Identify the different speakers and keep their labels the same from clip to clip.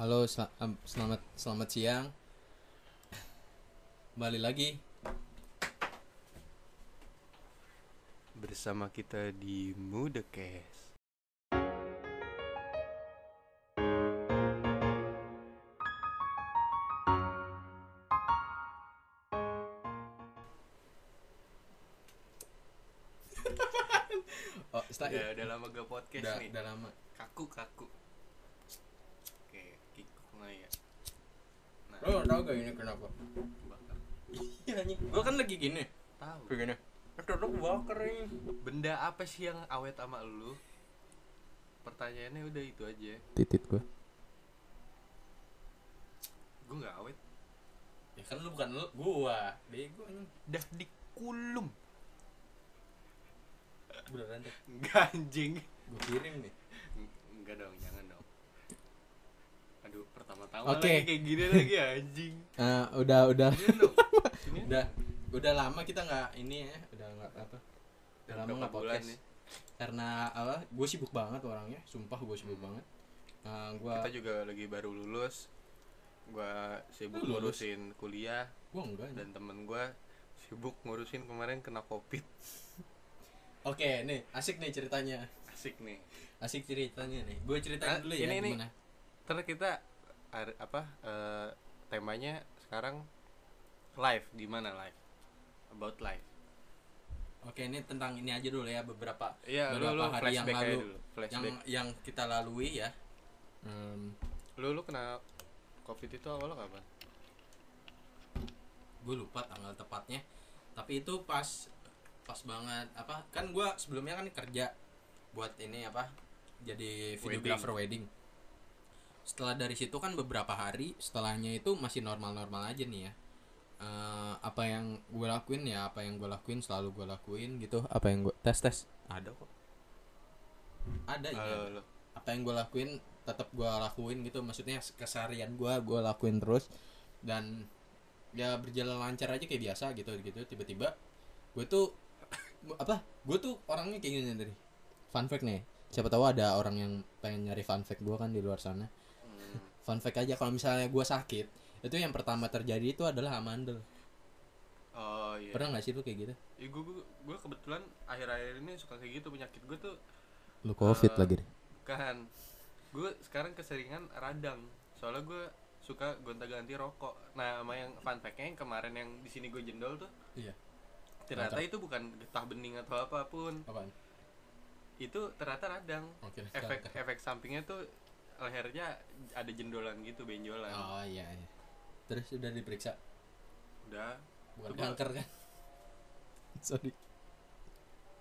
Speaker 1: Halo, sel- em, selamat selamat siang. Kembali lagi
Speaker 2: bersama kita di Mudecast.
Speaker 1: Oh, setelah
Speaker 2: Udah, udah lama gak podcast
Speaker 1: udah,
Speaker 2: nih.
Speaker 1: udah lama.
Speaker 2: Kaku kaku. Oke, kikuk nggak ya? Nah,
Speaker 1: Gak ini kenapa? Iya anjing. Gua kan lagi gini.
Speaker 2: Tahu.
Speaker 1: Kayak gini. Itu lo bakar ini.
Speaker 2: Benda apa sih yang awet sama lu? Pertanyaannya udah itu aja.
Speaker 1: Titit gua.
Speaker 2: Gue nggak awet.
Speaker 1: Ya kan lu bukan lu, gua. Bego anjing.
Speaker 2: Dah dikulum.
Speaker 1: Beneran deh.
Speaker 2: Nggak anjing.
Speaker 1: Gua kirim nih.
Speaker 2: Enggak dong, jangan dong. Aduh, pertama-tama
Speaker 1: Oke.
Speaker 2: lagi kayak gini lagi anjing.
Speaker 1: Ah, udah udah udah udah lama kita nggak ini ya, udah nggak apa. Udah lama nggak podcast.
Speaker 2: nih?
Speaker 1: Karena apa? Gue sibuk banget orangnya, sumpah gue sibuk banget. Ah, gua
Speaker 2: Kita juga lagi baru lulus. Gua sibuk
Speaker 1: Lu lulus?
Speaker 2: ngurusin kuliah
Speaker 1: gua enggak. anjing.
Speaker 2: dan temen gua sibuk ngurusin kemarin kena covid.
Speaker 1: Oke, nih asik nih ceritanya.
Speaker 2: Asik nih.
Speaker 1: Asik ceritanya nih. Gue ceritain
Speaker 2: Ah,
Speaker 1: dulu ya
Speaker 2: ini, ini.
Speaker 1: gimana.
Speaker 2: Terus kita ar- apa eh, temanya sekarang live gimana live? About live.
Speaker 1: Oke, ini tentang ini aja dulu ya beberapa
Speaker 2: lu
Speaker 1: Beberapa
Speaker 2: lu
Speaker 1: hari yang lalu.
Speaker 2: dulu.
Speaker 1: yang
Speaker 2: Flashback.
Speaker 1: yang kita lalui ya. Hmm,
Speaker 2: Lu lu kena covid itu awalnya kapan?
Speaker 1: gue lupa tanggal tepatnya. Tapi itu pas pas banget apa? Kan gue sebelumnya kan kerja buat ini apa? Jadi videographer wedding. Setelah dari situ kan beberapa hari setelahnya itu masih normal-normal aja nih ya. Eh, apa yang gue lakuin ya apa yang gue lakuin selalu gue lakuin gitu apa yang gue tes tes ada kok ada.
Speaker 2: Halo, lu.
Speaker 1: apa yang gue lakuin tetap gue lakuin gitu maksudnya keseharian gue gue lakuin terus dan ya berjalan lancar aja kayak biasa gitu gitu tiba-tiba gue tuh apa gue tuh orangnya kayak gini dari fun fact nih siapa tahu ada orang yang pengen nyari fun fact gue kan di luar sana. Fun fact aja kalau misalnya gue sakit itu yang pertama terjadi itu adalah amandel.
Speaker 2: Oh iya.
Speaker 1: pernah nggak sih lu kayak gitu?
Speaker 2: Ya, gue, gue, gue kebetulan akhir-akhir ini suka kayak gitu penyakit gue tuh
Speaker 1: lu
Speaker 2: COVID lagi
Speaker 1: deh.
Speaker 2: kan gue sekarang keseringan radang soalnya gue suka gonta-ganti rokok. Nah sama yang fun fact-nya yang kemarin yang di sini gue jendol tuh
Speaker 1: iya.
Speaker 2: ternyata
Speaker 1: Mantap.
Speaker 2: itu bukan getah bening atau apa pun.
Speaker 1: Apaan?
Speaker 2: Itu ternyata radang.
Speaker 1: Oke
Speaker 2: efek efek sampingnya tuh lehernya ada jendolan gitu benjolan.
Speaker 1: Oh iya, iya. Terus udah diperiksa?
Speaker 2: Udah.
Speaker 1: Bukan
Speaker 2: Coba.
Speaker 1: kanker kan? Sorry.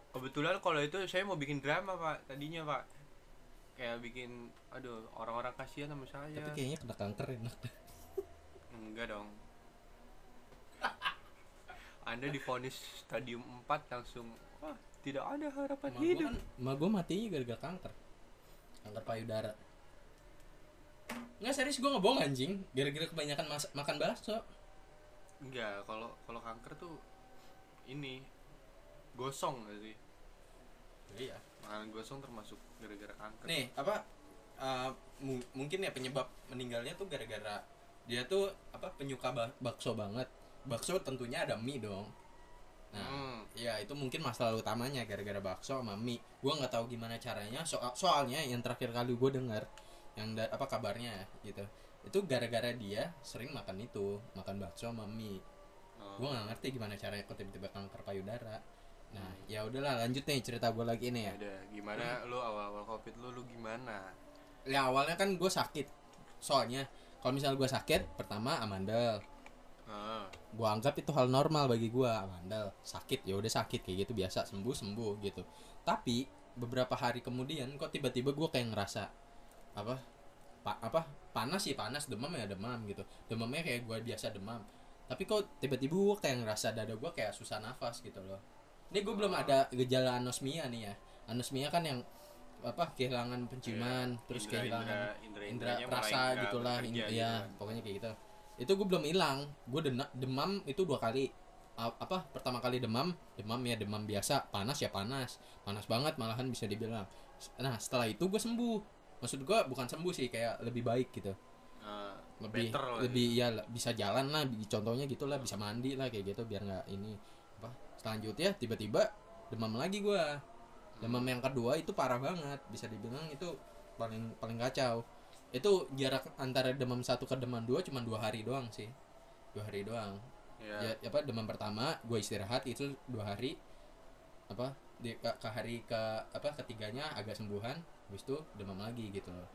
Speaker 2: Kebetulan kalau itu saya mau bikin drama pak tadinya pak. Kayak bikin aduh orang-orang kasihan sama saya.
Speaker 1: Tapi kayaknya kena kanker enak.
Speaker 2: Enggak dong. Anda divonis stadium 4 langsung wah, tidak ada harapan
Speaker 1: Ma
Speaker 2: hidup.
Speaker 1: kan ma gue matinya gara-gara kanker. Kanker payudara Nggak serius gue ngebohong anjing gara-gara kebanyakan mas- makan bakso
Speaker 2: Enggak, kalau kalau kanker tuh ini gosong gak sih?
Speaker 1: iya
Speaker 2: Makanan gosong termasuk gara-gara kanker.
Speaker 1: nih apa uh, mu- mungkin ya penyebab meninggalnya tuh gara-gara dia tuh apa penyuka ba- bakso banget bakso tentunya ada mie dong nah
Speaker 2: Hmm.
Speaker 1: ya itu mungkin masalah utamanya gara-gara bakso sama mie gue nggak tahu gimana caranya soal soalnya yang terakhir kali gue dengar yang da- apa kabarnya ya, gitu. Itu gara-gara dia sering makan itu makan bakso sama mie.
Speaker 2: Oh.
Speaker 1: gue nggak ngerti gimana caranya kok tiba-tiba kanker payudara. Nah ya udahlah lanjut nih cerita gue lagi nih ya.
Speaker 2: Udah, gimana lu awal-awal Covid lu lu gimana?
Speaker 1: ya awalnya kan gue sakit. Soalnya kalau misalnya gue sakit pertama amandel.
Speaker 2: Ah,
Speaker 1: gue anggap itu hal normal bagi gue amandel. Sakit ya udah sakit kayak gitu biasa sembuh sembuh gitu. Tapi beberapa hari kemudian kok tiba-tiba gue kayak ngerasa apa pa- apa panas sih panas demam ya demam gitu. Demamnya kayak gue biasa demam. Tapi kok tiba-tiba gue kayak ngerasa dada gue kayak susah nafas gitu loh. Ini gue belum ada gejala anosmia nih ya. Anosmia kan yang apa kehilangan penciuman terus
Speaker 2: Iya. indra-
Speaker 1: kehilangan
Speaker 2: indra, indra, mulai
Speaker 1: perasa gitulah
Speaker 2: bekerja
Speaker 1: in-
Speaker 2: gitu
Speaker 1: ya
Speaker 2: kan.
Speaker 1: pokoknya kayak gitu. Itu gue belum hilang. Gue demam itu dua kali. Apa pertama kali demam demam ya demam biasa. Panas ya panas. Panas banget malahan bisa dibilang. Nah setelah itu gue sembuh maksud gue bukan sembuh sih kayak lebih baik gitu. Lebih
Speaker 2: Better lah
Speaker 1: lebih ya lah, bisa jalan lah contohnya gitulah bisa mandi lah kayak gitu biar nggak ini apa selanjutnya tiba-tiba demam lagi gua. Demam yang kedua itu parah banget bisa dibilang itu paling paling kacau. Itu jarak antara demam satu ke demam dua cuma dua hari doang sih. Dua hari doang.
Speaker 2: Ya,
Speaker 1: ya apa demam pertama gue istirahat itu dua hari apa di ke, ke hari ke apa ketiganya agak sembuhan habis itu demam lagi gitu loh.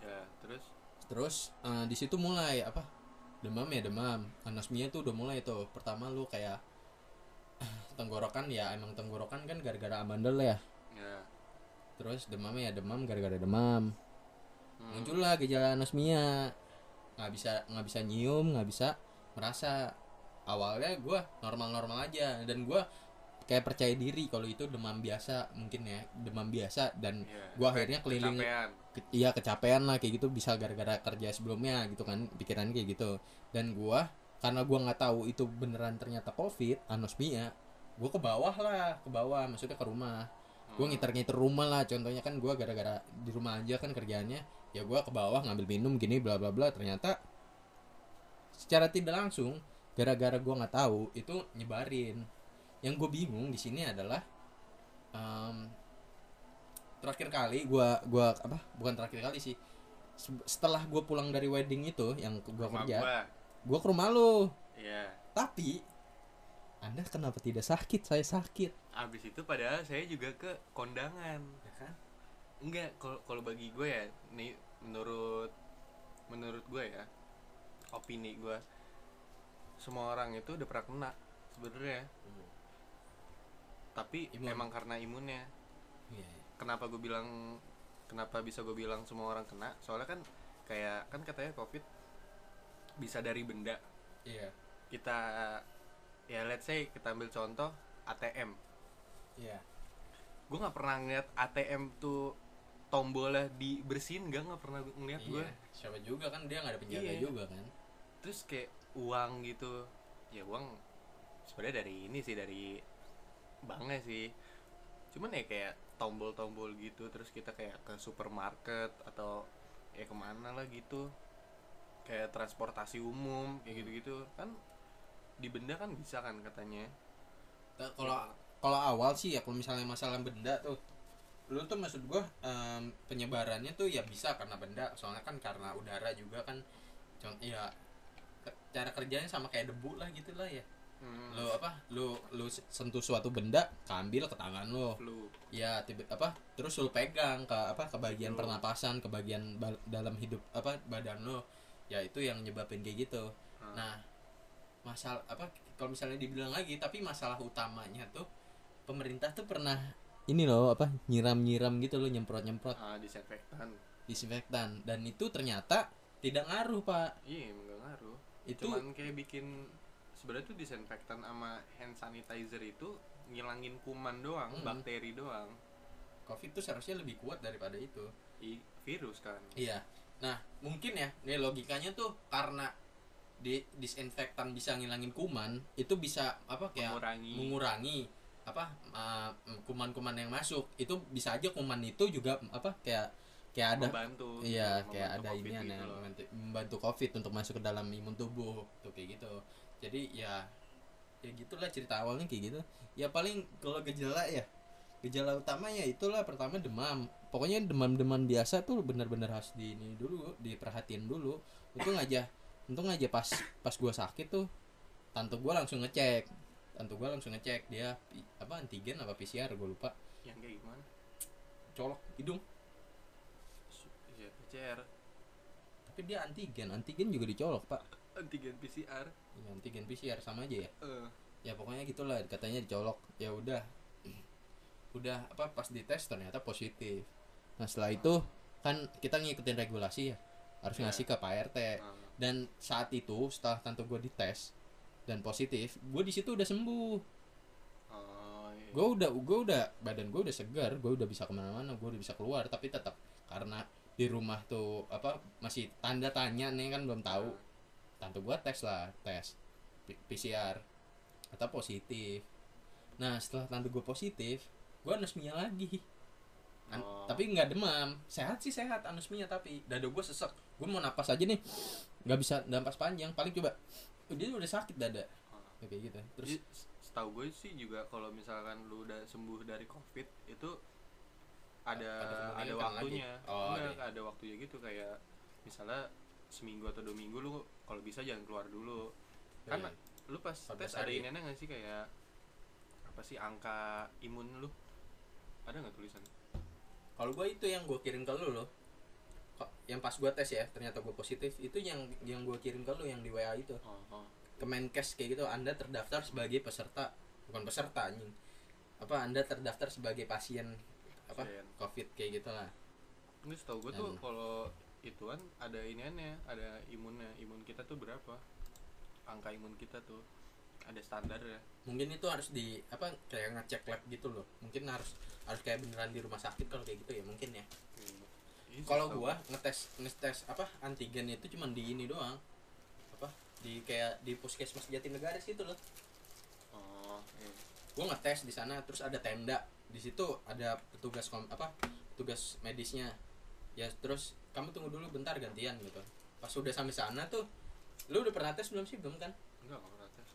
Speaker 2: Ya terus?
Speaker 1: Terus eh, di situ mulai apa demam ya demam. Anosmia tuh udah mulai tuh. Pertama lu kayak tenggorokan ya emang tenggorokan kan gara-gara amandel ya.
Speaker 2: Ya.
Speaker 1: Terus demamnya ya demam gara-gara demam.
Speaker 2: Hmm.
Speaker 1: muncullah gejala anosmia. Nggak bisa nggak bisa nyium nggak bisa merasa. Awalnya gua normal-normal aja. Dan gua kayak percaya diri kalau itu demam biasa mungkin ya demam biasa dan
Speaker 2: ya.
Speaker 1: gua akhirnya keliling
Speaker 2: Kecapean.
Speaker 1: ke- iya kecapean lah kayak gitu bisa gara-gara kerja sebelumnya gitu kan pikiran kayak gitu dan gua karena gua nggak tahu itu beneran ternyata covid anosmia gua ke bawah lah ke bawah maksudnya ke rumah gua
Speaker 2: Hmm.
Speaker 1: ngiter-ngiter rumah lah contohnya kan gua gara-gara di rumah aja kan kerjaannya ya gua ke bawah ngambil minum gini bla bla bla ternyata secara tidak langsung gara-gara gua nggak tahu itu nyebarin yang gue bingung di sini adalah em, terakhir kali gua gua apa bukan terakhir kali sih Se- setelah gue pulang dari wedding itu yang
Speaker 2: Rumah
Speaker 1: kerja
Speaker 2: gua.
Speaker 1: ke rumah lo
Speaker 2: ya
Speaker 1: tapi anda kenapa tidak sakit? Saya sakit.
Speaker 2: Abis itu padahal saya juga ke kondangan.
Speaker 1: Ya kan?
Speaker 2: Enggak kalau kalau bagi gue ya nih menurut menurut gue ya opini gue semua orang itu udah pernah kena sebenarnya tapi
Speaker 1: Imun.
Speaker 2: emang karena imunnya.
Speaker 1: Iya,
Speaker 2: kenapa gue bilang kenapa bisa gue bilang semua orang kena? Soalnya kan kayak kan katanya covid bisa dari benda.
Speaker 1: Iya.
Speaker 2: Kita ya let's say kita ambil contoh ATM
Speaker 1: iya.
Speaker 2: Gue nggak pernah ngeliat ATM tuh tombolnya dibersihin gak nggak pernah ngeliat gue
Speaker 1: iya siapa juga kan dia nggak ada penjaga
Speaker 2: Iya.
Speaker 1: juga kan.
Speaker 2: Terus kayak uang gitu. Ya uang sebenarnya dari ini sih dari banknya sih. Cuman ya kayak tombol-tombol gitu terus kita kayak ke supermarket atau ya ke mana lah gitu. Kayak transportasi umum kayak gitu-gitu. Kan di benda kan bisa kan katanya.
Speaker 1: Kalau kalau awal sih ya kalau misalnya masalah benda tuh lu tuh maksud gua em, penyebarannya tuh ya bisa karena benda. Soalnya kan karena udara juga kan. Ya cara kerjanya sama kayak debu lah gitu lah ya
Speaker 2: hmm,
Speaker 1: lu apa? Lu lu sentuh suatu benda kambil ke tangan lu.
Speaker 2: Flu.
Speaker 1: Ya tiba apa terus lu pegang ke apa ke bagian
Speaker 2: Betul.
Speaker 1: pernapasan ke bagian dalam hidup apa badan lu. Ya itu yang nyebabin kayak gitu.
Speaker 2: Hmm.
Speaker 1: nah masalah apa kalau misalnya dibilang lagi tapi masalah utamanya tuh pemerintah tuh pernah ini loh apa nyiram nyiram gitu loh nyemprot nyemprot
Speaker 2: ah, disinfektan.
Speaker 1: Disinfektan. Dan itu ternyata tidak ngaruh pak.
Speaker 2: Iya emang gak ngaruh.
Speaker 1: Itu
Speaker 2: cuman kayak bikin sebenarnya tuh disinfektan sama hand sanitizer itu ngilangin kuman doang
Speaker 1: Hmm.
Speaker 2: bakteri doang
Speaker 1: covid tuh seharusnya lebih kuat daripada itu
Speaker 2: I, virus kan
Speaker 1: Iya. Nah, mungkin ya, nih logikanya tuh karena di disinfektan bisa ngilangin kuman, itu bisa apa kayak
Speaker 2: mengurangi
Speaker 1: mengurangi apa uh, kuman-kuman yang masuk. Itu bisa aja kuman itu juga apa kayak kayak ada
Speaker 2: membantu
Speaker 1: iya
Speaker 2: membantu
Speaker 1: kayak ada ini
Speaker 2: gitu
Speaker 1: membantu, membantu covid untuk masuk ke dalam imun tubuh tuh kayak gitu. Jadi ya ya gitulah cerita awalnya kayak gitu. Ya paling kalau gejala ya gejala utamanya itulah pertama demam. Pokoknya demam-demam biasa tuh benar-benar harus di ini dulu diperhatiin dulu. Untung aja untung aja pas pas gua sakit tuh tante gua langsung ngecek. Tante gua langsung ngecek dia apa antigen apa PCR gua lupa.
Speaker 2: Yang kayak gimana?
Speaker 1: Colok hidung.
Speaker 2: Iya, PCR
Speaker 1: tapi dia antigen antigen juga dicolok pak
Speaker 2: antigen PCR
Speaker 1: ya, antigen PCR sama aja ya?
Speaker 2: Eh.
Speaker 1: Ya pokoknya gitulah katanya dicolok. Ya udah. Udah apa pas dites ternyata positif. Nah setelah itu kan kita ngikutin regulasi ya. Harus
Speaker 2: Iya.
Speaker 1: ngasih ke Pak RT
Speaker 2: ah.
Speaker 1: dan saat itu setelah tante gue dites dan positif gue di situ udah sembuh.
Speaker 2: Oh iya.
Speaker 1: gue udah gue udah badan gue udah segar gue udah bisa ke mana-mana gue udah bisa keluar. Tapi tetap karena di rumah tuh apa masih tanda tanya nih kan belum tahu tante gue tes lah tes P- PCR atau positif. Nah setelah tante gue positif gue anosmia lagi. An-
Speaker 2: Oh.
Speaker 1: tapi nggak demam. Sehat sih sehat anosmia tapi dada gue sesek. Gue mau napas aja nih. Nggak bisa dampak panjang. Paling coba oh, dia udah sakit dada.
Speaker 2: Ah.
Speaker 1: Ya, kayak gitu. Terus
Speaker 2: Jadi, setahu gue sih juga kalau misalkan lu udah sembuh dari covid itu ada
Speaker 1: Ada
Speaker 2: ada, waktunya
Speaker 1: lagi? Oh,
Speaker 2: Enggak,
Speaker 1: ada
Speaker 2: waktunya gitu. Kayak misalnya seminggu atau dua minggu lu kalau bisa jangan keluar dulu kan
Speaker 1: Iya.
Speaker 2: lu pas
Speaker 1: 14
Speaker 2: tes ada
Speaker 1: hari.
Speaker 2: ini nggak sih kayak apa sih angka imun lu ada nggak tulisan
Speaker 1: kalau gue itu yang gue kirim ke lu loh Kok- yang pas gue tes ya ternyata gue positif itu yang yang gue kirim ke lu yang di WA itu
Speaker 2: oh, oh.
Speaker 1: Kemenkes kayak gitu Anda terdaftar sebagai peserta bukan peserta anjing apa Anda terdaftar sebagai pasien apa
Speaker 2: Pasien.
Speaker 1: covid kayak gitu lah
Speaker 2: ini setahu gue tuh kalau ituan ada iniannya ada imunnya. Imun kita tuh berapa? Angka imun kita tuh. Ada standar ya.
Speaker 1: Mungkin itu harus di apa kayak ngecek lab gitu loh. Mungkin harus harus kayak beneran di rumah sakit kalau kayak gitu ya mungkin ya.
Speaker 2: Iya sih,
Speaker 1: kalau gua ngetes ngetes apa antigen itu cuman di ini doang. Apa di kayak di puskesmas Jatinegara situ loh.
Speaker 2: Oh iya.
Speaker 1: gua ngetes di sana terus ada tenda. Di situ ada petugas kom apa petugas medisnya ya terus kamu tunggu dulu bentar gantian gitu. Pas udah sampai sana tuh lu udah pernah tes belum sih? Belum kan?
Speaker 2: Enggak nggak pernah tes.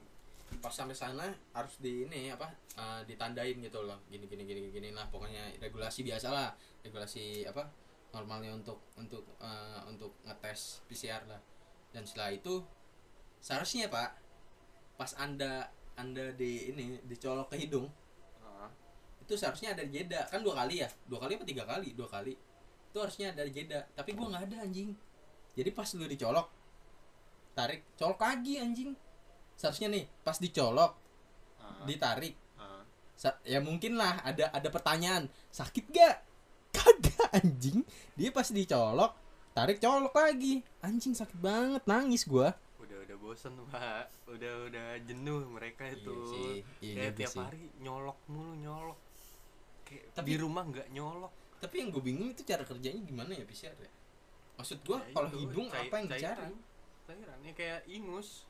Speaker 1: Pas sampai sana harus di ini apa eh, ditandain gitu loh. Gini gini gini gini lah pokoknya regulasi biasa lah. Regulasi apa normalnya untuk untuk eh, untuk ngetes PCR lah. Dan setelah itu seharusnya pak pas anda anda di ini dicolok ke hidung
Speaker 2: Ah,
Speaker 1: itu seharusnya ada jeda. Kan dua kali ya? Dua kali apa tiga kali? Dua kali itu harusnya ada jeda. Tapi gua nggak ada anjing. Jadi pas lu dicolok tarik colok lagi anjing. Seharusnya nih pas dicolok
Speaker 2: ah,
Speaker 1: ditarik. Sa- ya mungkin lah ada ada pertanyaan sakit gak kagak anjing. Dia pas dicolok tarik colok lagi. Anjing sakit banget nangis gua.
Speaker 2: Udah udah bosen pak. Udah udah jenuh mereka itu.
Speaker 1: iya
Speaker 2: kayak tiap hari nyolok mulu nyolok. Kayak
Speaker 1: Tapi-
Speaker 2: di rumah nggak nyolok
Speaker 1: tapi yang gue bingung itu cara kerjanya gimana ya PCR ya? Maksud gua
Speaker 2: Ya
Speaker 1: kalau hidung
Speaker 2: cai-
Speaker 1: apa yang
Speaker 2: cairan. Cairan ya kayak ingus.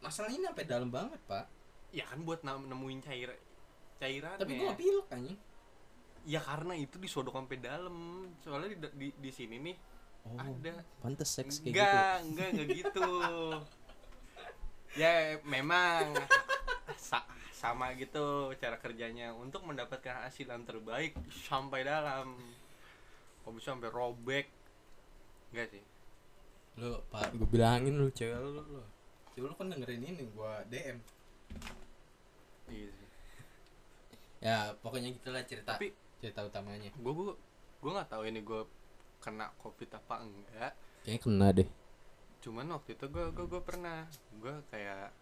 Speaker 1: Masalahnya ini sampai dalam banget pak.
Speaker 2: Ya kan buat nemuin cair cairan
Speaker 1: tapi gua nggak pilek anjing.
Speaker 2: Ya karena itu disodok sampai dalam. Soalnya di, di, di sini nih
Speaker 1: oh
Speaker 2: ada
Speaker 1: pantes seks kayak gitu.
Speaker 2: Enggak enggak enggak gitu. Ya memang sama gitu cara kerjanya untuk mendapatkan hasil yang terbaik sampai dalam. Kok bisa sampai robek? Enggak sih.
Speaker 1: Lu pak gue bilangin lu cewek lu lu cewek lu kan dengerin ini gua DM
Speaker 2: iya sih.
Speaker 1: Ya pokoknya gitulah cerita
Speaker 2: tapi
Speaker 1: cerita utamanya.
Speaker 2: gue gue gue nggak tahu ini gue kena covid apa enggak.
Speaker 1: Kayaknya kena deh.
Speaker 2: Cuman waktu itu gue gue gue pernah. Gue kayak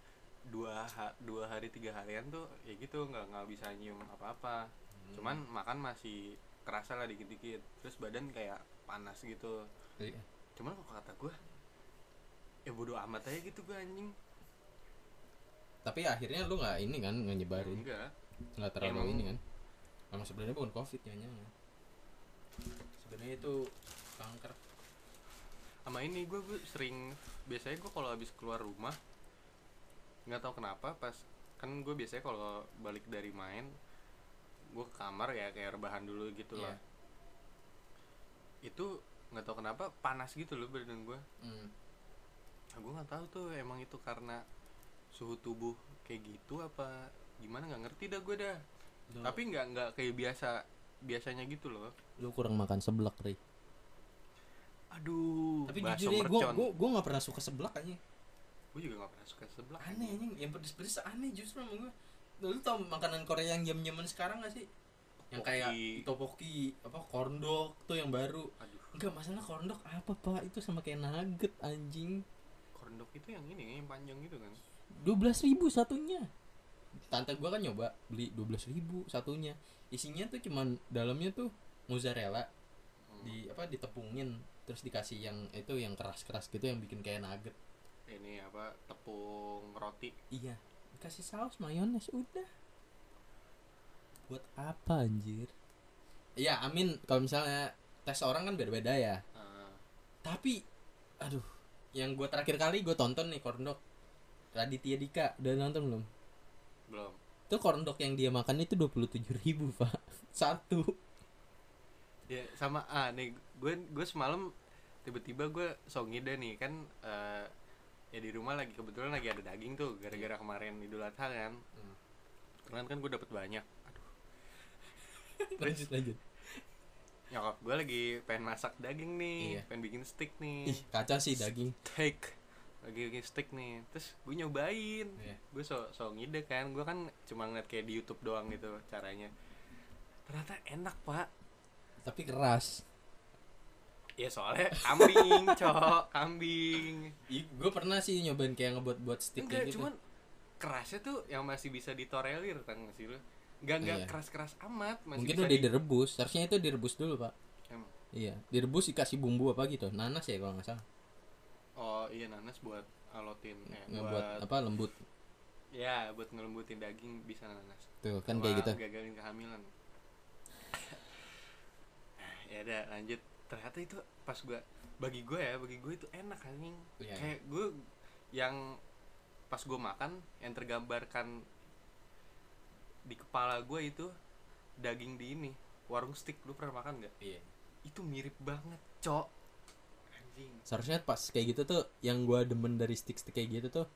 Speaker 2: dua ha- dua hari tiga harian tuh ya gitu nggak nggak bisa nyium apa apa cuman makan masih kerasa lah dikit dikit terus badan kayak panas gitu.
Speaker 1: Iya.
Speaker 2: cuman kalau kata gue ya bodo amat aja gitu gue anjing.
Speaker 1: Tapi akhirnya lu nggak ini kan nggak nyebarin?
Speaker 2: Enggak.
Speaker 1: Nggak terlalu
Speaker 2: Emang-
Speaker 1: ini kan? Emang sebenarnya bukan covid ya sebenarnya itu kanker.
Speaker 2: Sama ini gue gue sering biasanya gue kalau habis keluar rumah nggak tahu kenapa pas kan gue biasanya kalau balik dari main gue ke kamar ya kayak rebahan dulu gitu
Speaker 1: Iya.
Speaker 2: lah. Itu nggak tahu kenapa panas gitu loh badan gue.
Speaker 1: Hmm.
Speaker 2: nah, gue nggak tahu tuh emang itu karena suhu tubuh kayak gitu apa gimana nggak ngerti dah gue dah.
Speaker 1: Lu,
Speaker 2: tapi nggak nggak kayak biasa biasanya gitu loh.
Speaker 1: lu kurang makan seblak ri?
Speaker 2: Aduh
Speaker 1: tapi jujur ya gue gue gue nggak pernah suka seblak aja
Speaker 2: gue juga nggak pernah suka sebelah.
Speaker 1: Aneh anjing. Yang pedes pedes aneh justru sama gue lu tau makanan Korea yang jam jaman sekarang gak sih? Yang kayak
Speaker 2: Topoki.
Speaker 1: apa corndog tuh yang baru.
Speaker 2: Aduh.
Speaker 1: Enggak masalah corndog apa pak? Itu sama kayak nugget anjing.
Speaker 2: Corndog itu yang ini yang panjang gitu kan?
Speaker 1: Dua belas ribu satunya. Tante gua kan nyoba beli dua belas ribu satunya. Isinya tuh cuman dalamnya tuh mozzarella
Speaker 2: Hmm.
Speaker 1: di apa ditepungin. Terus dikasih yang itu yang keras keras gitu yang bikin kayak nugget
Speaker 2: ini apa tepung roti?
Speaker 1: Iya dikasih saus mayones udah. Buat apa anjir? Iya amin kalau misalnya tes orang kan beda beda ya.
Speaker 2: Ah,
Speaker 1: tapi aduh yang gua terakhir kali gue tonton nih corndog Raditya Dika udah nonton belum?
Speaker 2: Belum.
Speaker 1: Itu corndog yang dia makan itu dua puluh tujuh ribu pak. Satu.
Speaker 2: Ya sama ah nih gue gue semalam tiba-tiba gue so ngide nih kan eh, ya di rumah lagi kebetulan lagi ada daging tuh gara-gara kemarin idul adha kan.
Speaker 1: Hmm.
Speaker 2: kemarin kan gue dapet banyak. Aduh.
Speaker 1: Lanjut lanjut.
Speaker 2: Nyokap gue lagi pengen masak daging nih
Speaker 1: Iya.
Speaker 2: pengen bikin steak nih.
Speaker 1: Ih kaca sih daging.
Speaker 2: Steak. Lagi bikin steak nih. Terus gue nyobain.
Speaker 1: Iya.
Speaker 2: gue so so ngide kan gue kan cuma ngeliat kayak di YouTube doang gitu caranya. Ternyata enak pak.
Speaker 1: Tapi keras
Speaker 2: ya soalnya kambing cok kambing.
Speaker 1: Gue pernah sih nyobain kayak ngebuat buat stick
Speaker 2: enggak
Speaker 1: gitu.
Speaker 2: cuman kerasnya tuh yang masih bisa ditorelir nggak sih lo nggak nggak
Speaker 1: Iya.
Speaker 2: keras keras amat masih
Speaker 1: mungkin udah
Speaker 2: di-
Speaker 1: direbus harusnya itu direbus dulu pak.
Speaker 2: Emang?
Speaker 1: iya direbus dikasih bumbu apa gitu. Nanas ya kalau nggak salah.
Speaker 2: Oh iya nanas buat alotin eh,
Speaker 1: ngebuat
Speaker 2: buat
Speaker 1: apa lembut.
Speaker 2: Ya buat ngelembutin daging bisa nanas.
Speaker 1: Tuh kan
Speaker 2: Sama
Speaker 1: kayak gitu.
Speaker 2: gagalin kehamilan. Ya udah lanjut ternyata itu pas gua bagi gue ya bagi gue itu enak anjing.
Speaker 1: Iya.
Speaker 2: kayak gue yang pas gue makan yang tergambarkan di kepala gue itu daging di ini warung steak lu pernah makan nggak?
Speaker 1: Iya.
Speaker 2: Itu mirip banget cok. Anjing.
Speaker 1: Seharusnya pas kayak gitu tuh yang gua demen dari stick stick kayak gitu tuh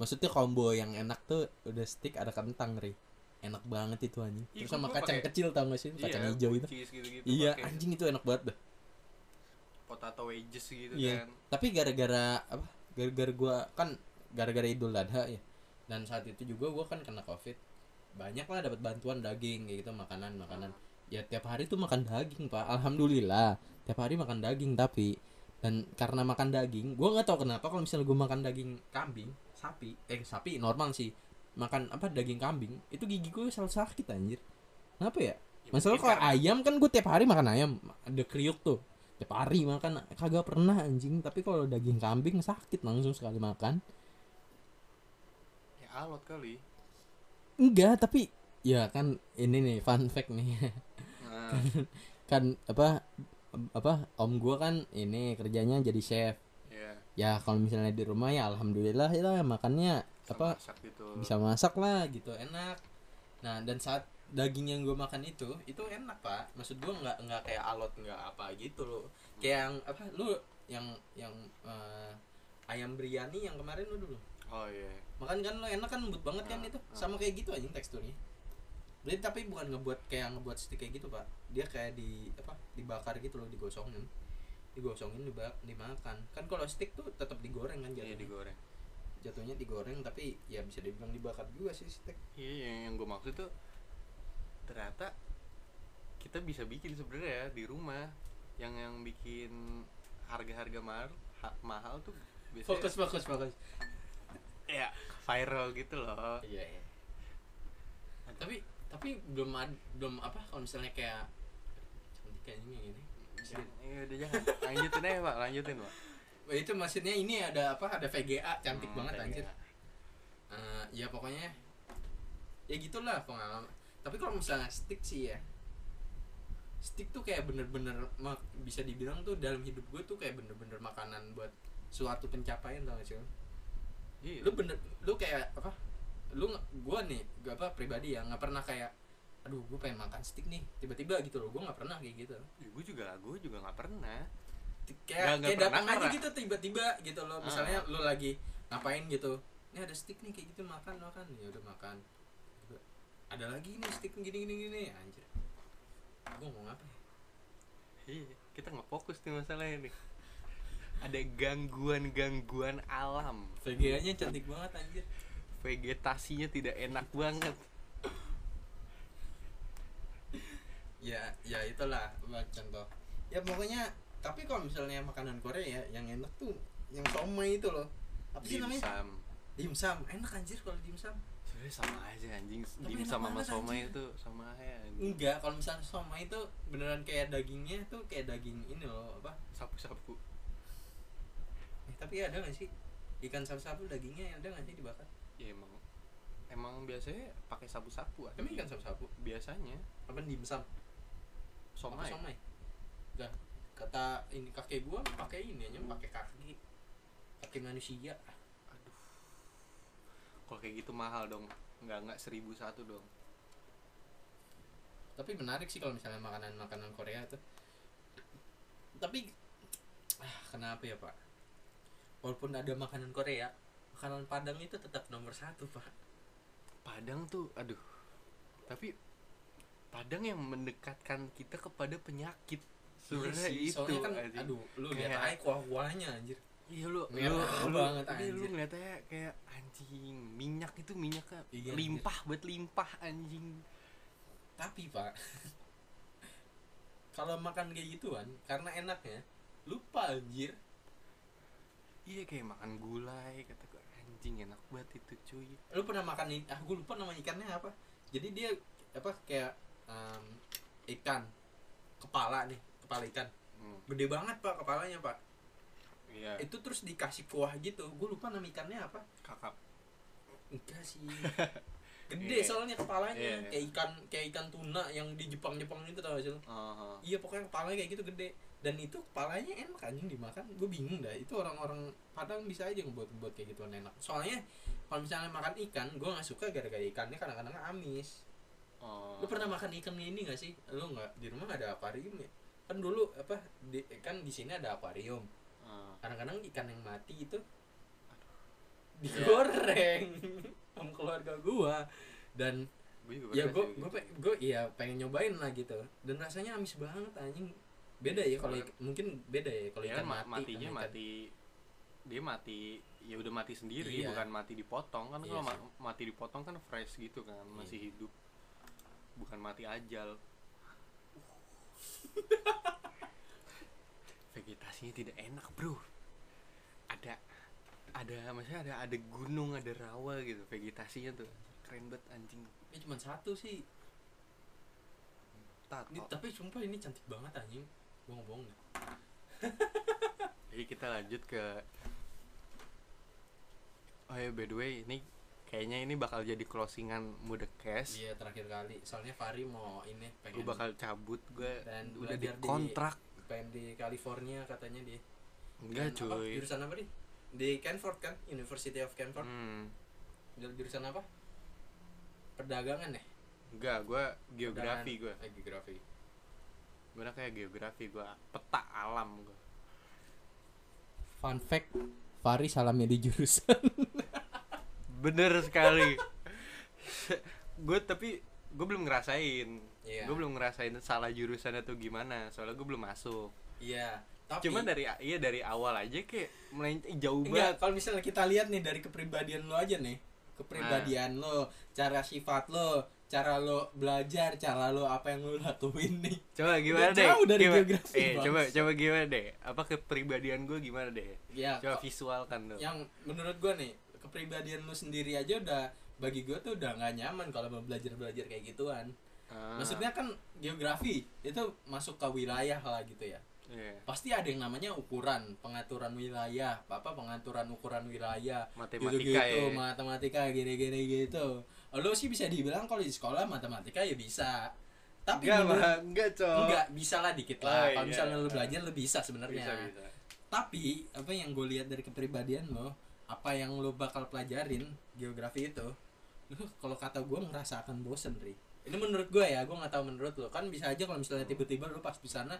Speaker 1: maksudnya combo yang enak tuh udah stick ada kentang ri. Enak banget itu anjing. Terus sama kacang
Speaker 2: pakai-
Speaker 1: kecil tau gak sih? Kacang hijau itu.
Speaker 2: buncis gitu-gitu
Speaker 1: iya
Speaker 2: pakai.
Speaker 1: anjing itu enak banget dah
Speaker 2: potato wedges gitu
Speaker 1: Iya.
Speaker 2: kan.
Speaker 1: Tapi gara-gara apa gara-gara gua kan gara-gara idul adha ya. Dan saat itu juga gua kan kena covid. Banyak lah dapat bantuan daging kayak gitu makanan makanan. Ya tiap hari tuh makan daging pak. Alhamdulillah tiap hari makan daging tapi dan karena makan daging gua nggak tahu kenapa kalau misalnya gua makan daging kambing sapi eh sapi normal sih. Makan apa daging kambing itu gigi gue selalu sakit anjir. Kenapa ya?
Speaker 2: Ya,
Speaker 1: masalah kalau ayam kan gue tiap hari makan ayam. Ada kriuk tuh tiap hari makan. Kagak pernah anjing. Tapi kalau daging kambing sakit langsung sekali makan.
Speaker 2: Ya alot kali.
Speaker 1: Enggak tapi ya kan ini nih fun fact nih.
Speaker 2: Nah,
Speaker 1: kan apa apa om gua kan ini kerjanya jadi chef.
Speaker 2: Ya.
Speaker 1: Ya kalau misalnya di rumah ya alhamdulillah ya makannya
Speaker 2: bisa
Speaker 1: apa
Speaker 2: masak gitu.
Speaker 1: bisa masak lah gitu. Enak. Nah dan saat daging yang gue makan itu itu enak pak. Maksud gue nggak nggak kayak alot nggak apa gitu loh. Kayak yang apa lu yang yang eh, ayam biryani yang kemarin lu dulu.
Speaker 2: Oh iya.
Speaker 1: Makan kan lo enak kan lembut banget kan
Speaker 2: Ah,
Speaker 1: itu.
Speaker 2: ah.
Speaker 1: sama kayak gitu aja teksturnya. Jadi tapi bukan ngebuat kayak ngebuat stick kayak gitu pak. Dia kayak di apa dibakar gitu loh digosongin. Digosongin diba- dimakan. Kan kalau stick tuh tetap digoreng kan
Speaker 2: iya
Speaker 1: jatuhnya.
Speaker 2: digoreng.
Speaker 1: Jatuhnya digoreng tapi ya bisa dibilang dibakar juga sih steak
Speaker 2: iya yang, yang gue maksud tuh ternyata kita bisa bikin sebenarnya ya di rumah. Yang yang bikin harga-harga mahal ha- mahal tuh biasanya
Speaker 1: fokus fokus fokus.
Speaker 2: Ya viral gitu loh.
Speaker 1: Iya iya. Tapi tapi belum ad, belum apa kalau misalnya kayak cantik kayak ini ini
Speaker 2: Jangan, ya udah jangan. Lanjutin aja pak. Lanjutin pak.
Speaker 1: Wah, itu maksudnya ini ada apa ada VGA cantik
Speaker 2: Hmm,
Speaker 1: banget
Speaker 2: kayak
Speaker 1: anjir. Eh, ya pokoknya ya gitulah pengalaman tapi kalau misalnya stick sih ya stick tuh kayak bener-bener bisa dibilang tuh dalam hidup gue tuh kayak bener-bener makanan buat suatu pencapaian tau gak sih lo?
Speaker 2: iya.
Speaker 1: Lu bener lu kayak apa lu gua nih gak apa pribadi ya nggak pernah kayak aduh gue pengen makan stick nih tiba-tiba gitu loh gue nggak pernah kayak gitu.
Speaker 2: Ya, gue juga gue juga nggak pernah.
Speaker 1: Kayak
Speaker 2: nggak
Speaker 1: kayak
Speaker 2: pernah
Speaker 1: datang aja gitu tiba-tiba gitu loh
Speaker 2: Ah.
Speaker 1: misalnya lu lagi ngapain gitu ini ada stick nih kayak gitu makan makan. Ya udah makan ada lagi nih stick gini gini gini. Anjir. Gue mau ngapain
Speaker 2: iya kita nggak fokus nih masalahnya nih ada gangguan-gangguan alam.
Speaker 1: VGA nya cantik banget anjir.
Speaker 2: Vegetasinya tidak enak banget.
Speaker 1: Ya ya itulah buat contoh. Ya pokoknya tapi kalau misalnya makanan Korea ya yang enak tuh yang somai itu loh. Apa sih namanya?
Speaker 2: dimsum
Speaker 1: dimsum enak anjir kalau dimsum
Speaker 2: sebenarnya sama aja anjing.
Speaker 1: Enak
Speaker 2: sama
Speaker 1: banget,
Speaker 2: somai itu sama aja anjing.
Speaker 1: enggak kalau misalnya somai itu beneran kayak dagingnya tuh kayak daging ini loh apa?
Speaker 2: Sapu-sapu.
Speaker 1: Eh, tapi ada nggak sih? Ikan sapu-sapu dagingnya ada nggak sih dibakar?
Speaker 2: Ya emang emang biasanya pakai sapu-sapu
Speaker 1: emang
Speaker 2: anjing.
Speaker 1: ikan sapu-sapu?
Speaker 2: Biasanya.
Speaker 1: Apa dimsum?
Speaker 2: Somai.
Speaker 1: Apa somai? Enggak kata ini kakek gua pakai ini aja pakai kaki. Kaki manusia
Speaker 2: kalau kayak gitu mahal dong. Nggak nggak seribu satu dong.
Speaker 1: Tapi menarik sih kalau misalnya makanan makanan Korea tuh. Tapi ah kenapa ya pak? Walaupun ada makanan Korea makanan Padang itu tetap nomor satu pak.
Speaker 2: Padang tuh aduh. Tapi Padang yang mendekatkan kita kepada penyakit. Sebenarnya
Speaker 1: Iya sih,
Speaker 2: itu
Speaker 1: soalnya kan aduh lu lihat aja kuah kuahnya anjir
Speaker 2: iya lu
Speaker 1: Merah
Speaker 2: lu,
Speaker 1: banget,
Speaker 2: lu, iya, lu ngeliatnya kayak anjing minyak itu minyaknya
Speaker 1: Iya,
Speaker 2: limpah buat limpah anjing.
Speaker 1: Tapi pak kalau makan kayak gituan karena enaknya lupa anjir.
Speaker 2: Iya kayak makan gulai kata gue anjing enak banget itu cuy.
Speaker 1: Lu pernah makan ini ah gue lupa nama ikannya apa. Jadi dia apa kayak em, ikan kepala nih kepala ikan.
Speaker 2: Hmm.
Speaker 1: gede banget pak kepalanya pak
Speaker 2: iya.
Speaker 1: Itu terus dikasih kuah gitu. Gue lupa nama ikannya apa.
Speaker 2: Kakap.
Speaker 1: Enggak sih. Gede
Speaker 2: Iya.
Speaker 1: soalnya kepalanya.
Speaker 2: Iya, iya.
Speaker 1: kayak ikan kayak ikan tuna yang di Jepang Jepang itu tau gak lu?
Speaker 2: Aha.
Speaker 1: iya pokoknya kepalanya kayak gitu gede. Dan itu kepalanya enak anjing dimakan. Gue bingung dah. Itu orang-orang Padang bisa aja ngebuat buat kayak gituan enak. Soalnya kalau misalnya makan ikan gue nggak suka gara-gara ikannya kadang-kadang amis.
Speaker 2: Oh.
Speaker 1: lu pernah makan ikan ini gak sih? Lu nggak di rumah ada akuarium ya? Kan dulu apa di, kan di sini ada akuarium. Kadang-kadang ikan yang mati itu digoreng sama keluarga gua. Dan
Speaker 2: Gua
Speaker 1: ya gua
Speaker 2: sih
Speaker 1: gua iya pengen nyobain lah gitu. Dan rasanya amis banget anjing. Beda ya kalau ik- mungkin beda ya kalau
Speaker 2: Ya
Speaker 1: ikan
Speaker 2: kan ma-
Speaker 1: mati
Speaker 2: matinya
Speaker 1: ikan-
Speaker 2: mati dia mati ya udah mati sendiri
Speaker 1: Iya.
Speaker 2: bukan mati dipotong. Kan
Speaker 1: Iya
Speaker 2: kalau ma- mati dipotong kan fresh gitu kan masih
Speaker 1: Iya.
Speaker 2: hidup. Bukan mati ajal vegetasinya tidak enak bro. Ada ada maksudnya ada ada gunung ada rawa gitu vegetasinya tuh. Keren banget anjing.
Speaker 1: Ini cuma satu sih.
Speaker 2: Tato.
Speaker 1: Ini, tapi sumpah ini cantik banget anjing. Gua nggak bohong dah.
Speaker 2: Jadi kita lanjut ke Oh ya by the way ini kayaknya ini bakal jadi closingan Mudekes.
Speaker 1: iya terakhir kali. Soalnya Fari mau ini
Speaker 2: Gue
Speaker 1: pengen
Speaker 2: bakal cabut gue
Speaker 1: Dan
Speaker 2: udah di
Speaker 1: belajar di-
Speaker 2: kontrak.
Speaker 1: Pengen di California katanya dia
Speaker 2: Enggak
Speaker 1: Dan apa,
Speaker 2: cuy.
Speaker 1: jurusan apa nih di Canford kan? University of Canford
Speaker 2: Hmm,
Speaker 1: Jur- jurusan apa? Perdagangan ya
Speaker 2: enggak, gue geografi gue.
Speaker 1: Eh, geografi.
Speaker 2: Gue kayak geografi gue peta alam gue.
Speaker 1: fun fact Fari salamnya di jurusan.
Speaker 2: Bener sekali. gue tapi gue belum ngerasain.
Speaker 1: Iya.
Speaker 2: Gue belum ngerasain salah jurusan itu gimana. Soalnya gue belum masuk.
Speaker 1: iya tapi
Speaker 2: Cuman dari iya dari awal aja kayak melenceng jauh
Speaker 1: enggak
Speaker 2: banget.
Speaker 1: kalau misalnya kita lihat nih dari kepribadian lo aja nih kepribadian lo cara sifat lo cara lo belajar cara lo apa yang lo lakuin nih
Speaker 2: Coba gimana
Speaker 1: Udah
Speaker 2: deh?
Speaker 1: jauh dari
Speaker 2: Gimana-
Speaker 1: geografi,
Speaker 2: Eh,
Speaker 1: Bang.
Speaker 2: coba coba gimana deh? Apa kepribadian gue gimana deh?
Speaker 1: ya
Speaker 2: Coba visualkan dong.
Speaker 1: yang menurut gua nih kepribadian lo sendiri aja udah bagi gua tuh udah nggak nyaman kalau mau belajar belajar kayak gituan
Speaker 2: Ah,
Speaker 1: maksudnya kan geografi itu masuk ke wilayah lah gitu ya
Speaker 2: iya.
Speaker 1: pasti ada yang namanya ukuran pengaturan wilayah apa pengaturan ukuran wilayah
Speaker 2: Matematika
Speaker 1: gitu gitu
Speaker 2: ya.
Speaker 1: matematika gini gini gitu lo sih bisa dibilang kalau di sekolah matematika ya bisa tapi
Speaker 2: enggak,
Speaker 1: menurut-
Speaker 2: enggak, Cok.
Speaker 1: enggak bisa lah dikit
Speaker 2: Oh,
Speaker 1: lah
Speaker 2: iya.
Speaker 1: kalau misalnya lo belajar lo bisa sebenarnya
Speaker 2: Bisa, bisa.
Speaker 1: tapi apa yang gue lihat dari kepribadian lo apa yang lo bakal pelajarin geografi itu kalau kata gue ngerasa akan bosen ri ini menurut gue ya gue nggak tahu menurut lo kan bisa aja kalau misalnya tiba-tiba lo pas di sana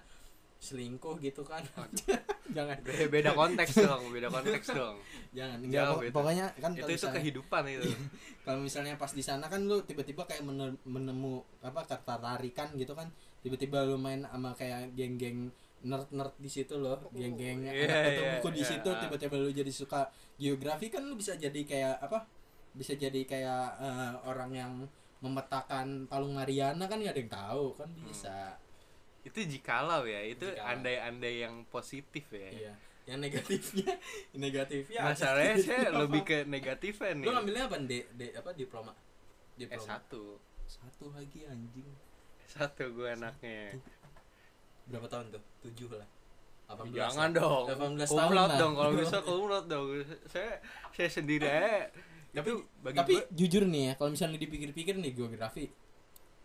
Speaker 1: selingkuh gitu kan jangan
Speaker 2: Beda, beda konteks dong, beda konteks dong.
Speaker 1: jangan
Speaker 2: Jauh
Speaker 1: enggak pok-
Speaker 2: itu.
Speaker 1: pokoknya kan
Speaker 2: itu
Speaker 1: kalau
Speaker 2: itu
Speaker 1: misalnya-
Speaker 2: kehidupan itu.
Speaker 1: kalau misalnya pas di sana kan lu tiba-tiba kayak mene- menemu apa ketertarikan gitu kan tiba-tiba lu main sama kayak geng-geng nerd-nerd di situ loh geng-geng anak kutu
Speaker 2: iya,
Speaker 1: buku di
Speaker 2: iya.
Speaker 1: situ tiba-tiba lu jadi suka geografi kan lu bisa jadi kayak apa bisa jadi kayak eh, orang yang memetakan Palung Mariana kan nggak ada yang tahu kan bisa
Speaker 2: itu jikalau ya, itu andai-andai yang positif ya.
Speaker 1: iya yang negatifnya negatifnya?
Speaker 2: Masalahnya saya
Speaker 1: Apa?
Speaker 2: lebih ke negatifnya nih.
Speaker 1: lu ngambilnya apa D, D apa diploma diploma
Speaker 2: S1.
Speaker 1: satu lagi anjing
Speaker 2: Satu gue anaknya.
Speaker 1: berapa tahun tuh? tujuh lah 18
Speaker 2: Jangan
Speaker 1: lah.
Speaker 2: dong.
Speaker 1: 18 tahun lah
Speaker 2: dong kalau bisa kumlot dong. Saya saya sendiri aja.
Speaker 1: Tapi
Speaker 2: Itu bagi
Speaker 1: tapi
Speaker 2: gua-
Speaker 1: jujur nih ya kalau misalnya dipikir-pikir nih geografi.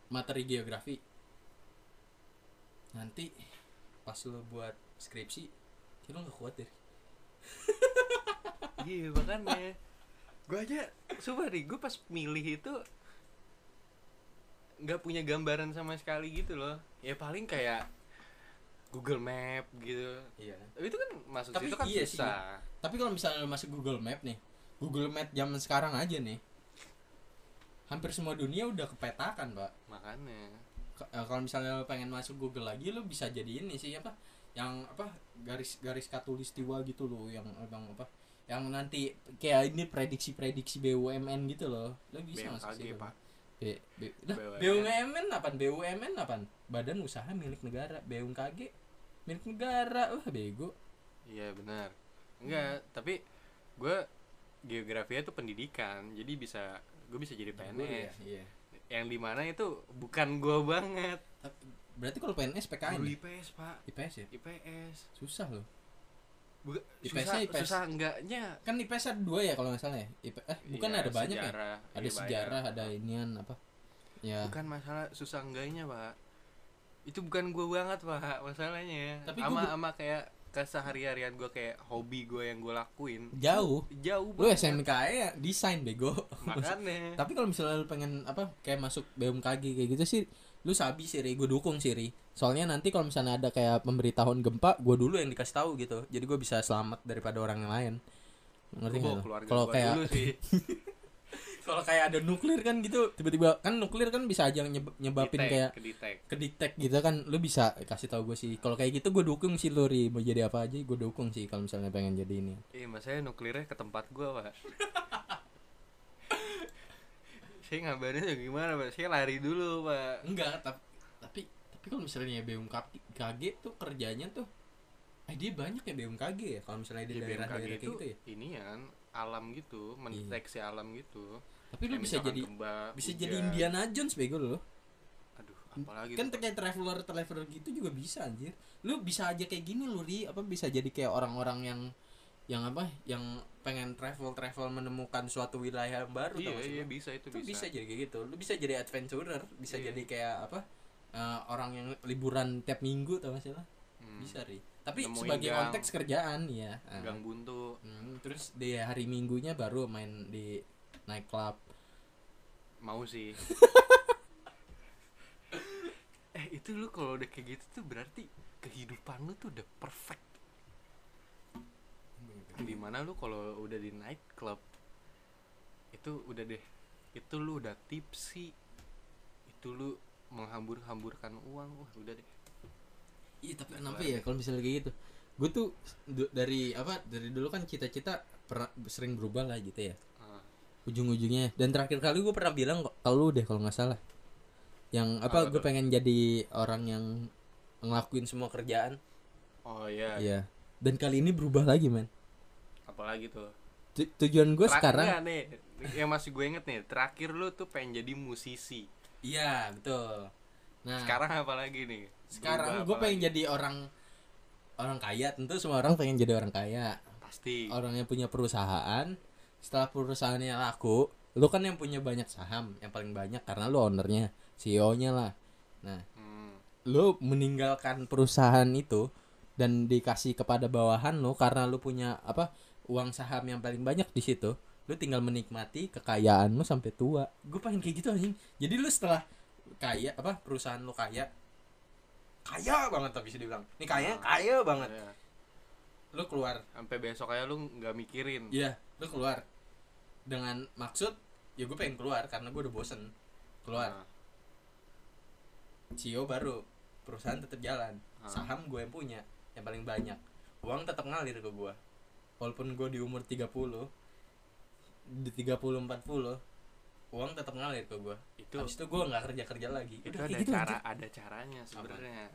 Speaker 1: Materi geografi. Nanti pas lo buat skripsi kira lo nggak kuat deh.
Speaker 2: Iya makanya. Gue aja Sumpah nih Gue pas milih itu nggak punya gambaran sama sekali gitu loh. Ya paling kayak Google Map gitu.
Speaker 1: Iya.
Speaker 2: Tapi itu kan masuk
Speaker 1: Tapi
Speaker 2: situ kan
Speaker 1: iya sih.
Speaker 2: susah.
Speaker 1: tapi kalau misalnya masuk Google Map nih Google Map zaman sekarang aja nih. Hampir semua dunia udah kepetakan pak.
Speaker 2: Makanya.
Speaker 1: K- eh, kalau misalnya lu pengen masuk Google lagi lu bisa jadi ini sih apa yang apa garis garis katulistiwa gitu loh yang yang apa yang nanti kayak ini prediksi-prediksi BUMN gitu loh. Lo bisa masuk
Speaker 2: BMKG
Speaker 1: situ.
Speaker 2: Pak.
Speaker 1: B, B, lah,
Speaker 2: BUMN.
Speaker 1: BUMN apaan BUMN apaan Badan Usaha Milik Negara BUMKG milik negara wah bego.
Speaker 2: Iya benar. Enggak tapi gue geografinya tuh pendidikan. Jadi bisa gue bisa jadi PNS
Speaker 1: iya.
Speaker 2: Yang di mana itu bukan gue banget.
Speaker 1: Tapi- berarti kalau PNS PKN
Speaker 2: Guru
Speaker 1: ya?
Speaker 2: IPS pak.
Speaker 1: IPS ya?
Speaker 2: IPS
Speaker 1: susah loh.
Speaker 2: Buka,
Speaker 1: IPS
Speaker 2: susah,
Speaker 1: IPS.
Speaker 2: susah enggaknya.
Speaker 1: Kan IPS ada dua ya kalau nggak salah ya? IP, eh bukan
Speaker 2: Iya,
Speaker 1: ada banyak ya? ada
Speaker 2: iya,
Speaker 1: sejarah
Speaker 2: banyak.
Speaker 1: ada inian apa? Ya.
Speaker 2: Bukan masalah susah enggaknya pak. Itu bukan gue banget pak masalahnya.
Speaker 1: Tapi
Speaker 2: ama
Speaker 1: gua-
Speaker 2: ama kayak kesehari-harian gue kayak hobi gue yang gue lakuin.
Speaker 1: Jauh.
Speaker 2: Jauh
Speaker 1: lu SMK ya desain bego.
Speaker 2: Makanya.
Speaker 1: Tapi kalau misalnya lu pengen apa kayak masuk BMKG kayak gitu sih lu sabi sih Ri. Gue dukung sih Ri. Soalnya nanti kalau misalnya ada kayak pemberitahuan gempa gue dulu yang dikasih tahu gitu. Jadi gue bisa selamat daripada orang yang lain. Ngerti nggak kalau kayak kalau kayak ada nuklir kan gitu tiba-tiba kan nuklir kan bisa aja nyeb- nyebabin
Speaker 2: Detect,
Speaker 1: kayak
Speaker 2: kedetek.
Speaker 1: kedetek gitu kan lu bisa kasih tahu gue sih kalau kayak gitu gue dukung sih lu Ri mau jadi apa aja gue dukung sih kalau misalnya pengen jadi ini
Speaker 2: Iya, mas saya nuklirnya ke tempat gua, Pak. saya ngabarinnya gimana, Pak? Saya lari dulu, Pak.
Speaker 1: enggak tapi tapi tapi kalau misalnya BMKG tuh kerjanya tuh eh dia banyak ya BMKG ya kalau misalnya di
Speaker 2: Ya,
Speaker 1: daerah-daerah
Speaker 2: BMKG
Speaker 1: kayak
Speaker 2: itu
Speaker 1: gitu ya
Speaker 2: ini kan alam gitu, mendeteksi alam gitu.
Speaker 1: Tapi lu bisa jadi bisa
Speaker 2: hujan.
Speaker 1: jadi Indiana Jones bego lu
Speaker 2: Aduh, apalagi
Speaker 1: kan kayak traveler traveler gitu juga bisa anjir lu bisa aja kayak gini lu ri apa bisa jadi kayak orang-orang yang yang apa yang pengen travel travel menemukan suatu wilayah yang baru
Speaker 2: Iya, iya bisa itu
Speaker 1: itu bisa.
Speaker 2: bisa.
Speaker 1: jadi kayak gitu lu bisa jadi adventurer bisa
Speaker 2: Iya.
Speaker 1: jadi kayak apa eh, orang yang liburan tiap minggu tau gak sih lo
Speaker 2: Hmm.
Speaker 1: bisa ri tapi
Speaker 2: Nemuin
Speaker 1: sebagai
Speaker 2: gang.
Speaker 1: konteks kerjaan ya.
Speaker 2: Gang buntu.
Speaker 1: Hmm, terus di hari minggunya baru main di night club.
Speaker 2: Mau sih. eh, itu lu kalau udah kayak gitu tuh berarti kehidupan lu tuh udah perfect. Di mana lu kalau udah di night club itu udah deh. Itu lu udah tipsi. Itu lu menghambur-hamburkan uang. Wah udah deh.
Speaker 1: Iya tapi kenapa ya kalau misalnya kayak gitu? Gue tuh dari apa dari dulu kan cita-cita sering berubah lah gitu ya ujung-ujungnya. Dan terakhir kali gue pernah bilang kok kalau deh kalau nggak salah. Yang apa
Speaker 2: Apa
Speaker 1: gue pengen jadi orang yang ngelakuin semua kerjaan.
Speaker 2: Oh iya
Speaker 1: Iya. Dan kali ini berubah lagi men.
Speaker 2: Apalagi tuh?
Speaker 1: Tu- tujuan gue sekarang
Speaker 2: nih? Yang masih gue inget nih terakhir lu tuh pengen jadi musisi.
Speaker 1: Iya betul. Nah
Speaker 2: sekarang apa lagi nih?
Speaker 1: sekarang gue pengen
Speaker 2: lagi?
Speaker 1: jadi orang orang kaya. Tentu semua orang pengen jadi orang kaya.
Speaker 2: Pasti.
Speaker 1: Orang yang punya perusahaan setelah perusahaannya laku lu kan yang punya banyak saham yang paling banyak karena lu ownernya CEO nya lah. Nah
Speaker 2: Hmm,
Speaker 1: lu meninggalkan perusahaan itu dan dikasih kepada bawahan lu karena lu punya apa uang saham yang paling banyak di situ lu tinggal menikmati kekayaan lu sampai tua. Gue pengen kayak gitu anjing. Jadi lu setelah kaya apa perusahaan lu kaya kaya banget tapi bisa dibilang. Ini kaya kaya banget.
Speaker 2: Iya.
Speaker 1: lu keluar.
Speaker 2: Sampai besok aja lu nggak mikirin.
Speaker 1: Iya, lu keluar dengan maksud ya gue pengen keluar karena gue udah bosen. Keluar.
Speaker 2: Nah,
Speaker 1: CEO baru perusahaan tetap jalan.
Speaker 2: Ah.
Speaker 1: saham gue yang punya yang paling banyak. Uang tetap ngalir ke gue walaupun gue di umur 30 di 30 40 uang tetap ngalir ke gue
Speaker 2: itu
Speaker 1: habis itu gue nggak kerja kerja lagi.
Speaker 2: Itu
Speaker 1: Udah
Speaker 2: ada
Speaker 1: gitu
Speaker 2: cara
Speaker 1: aja.
Speaker 2: ada caranya sebenarnya.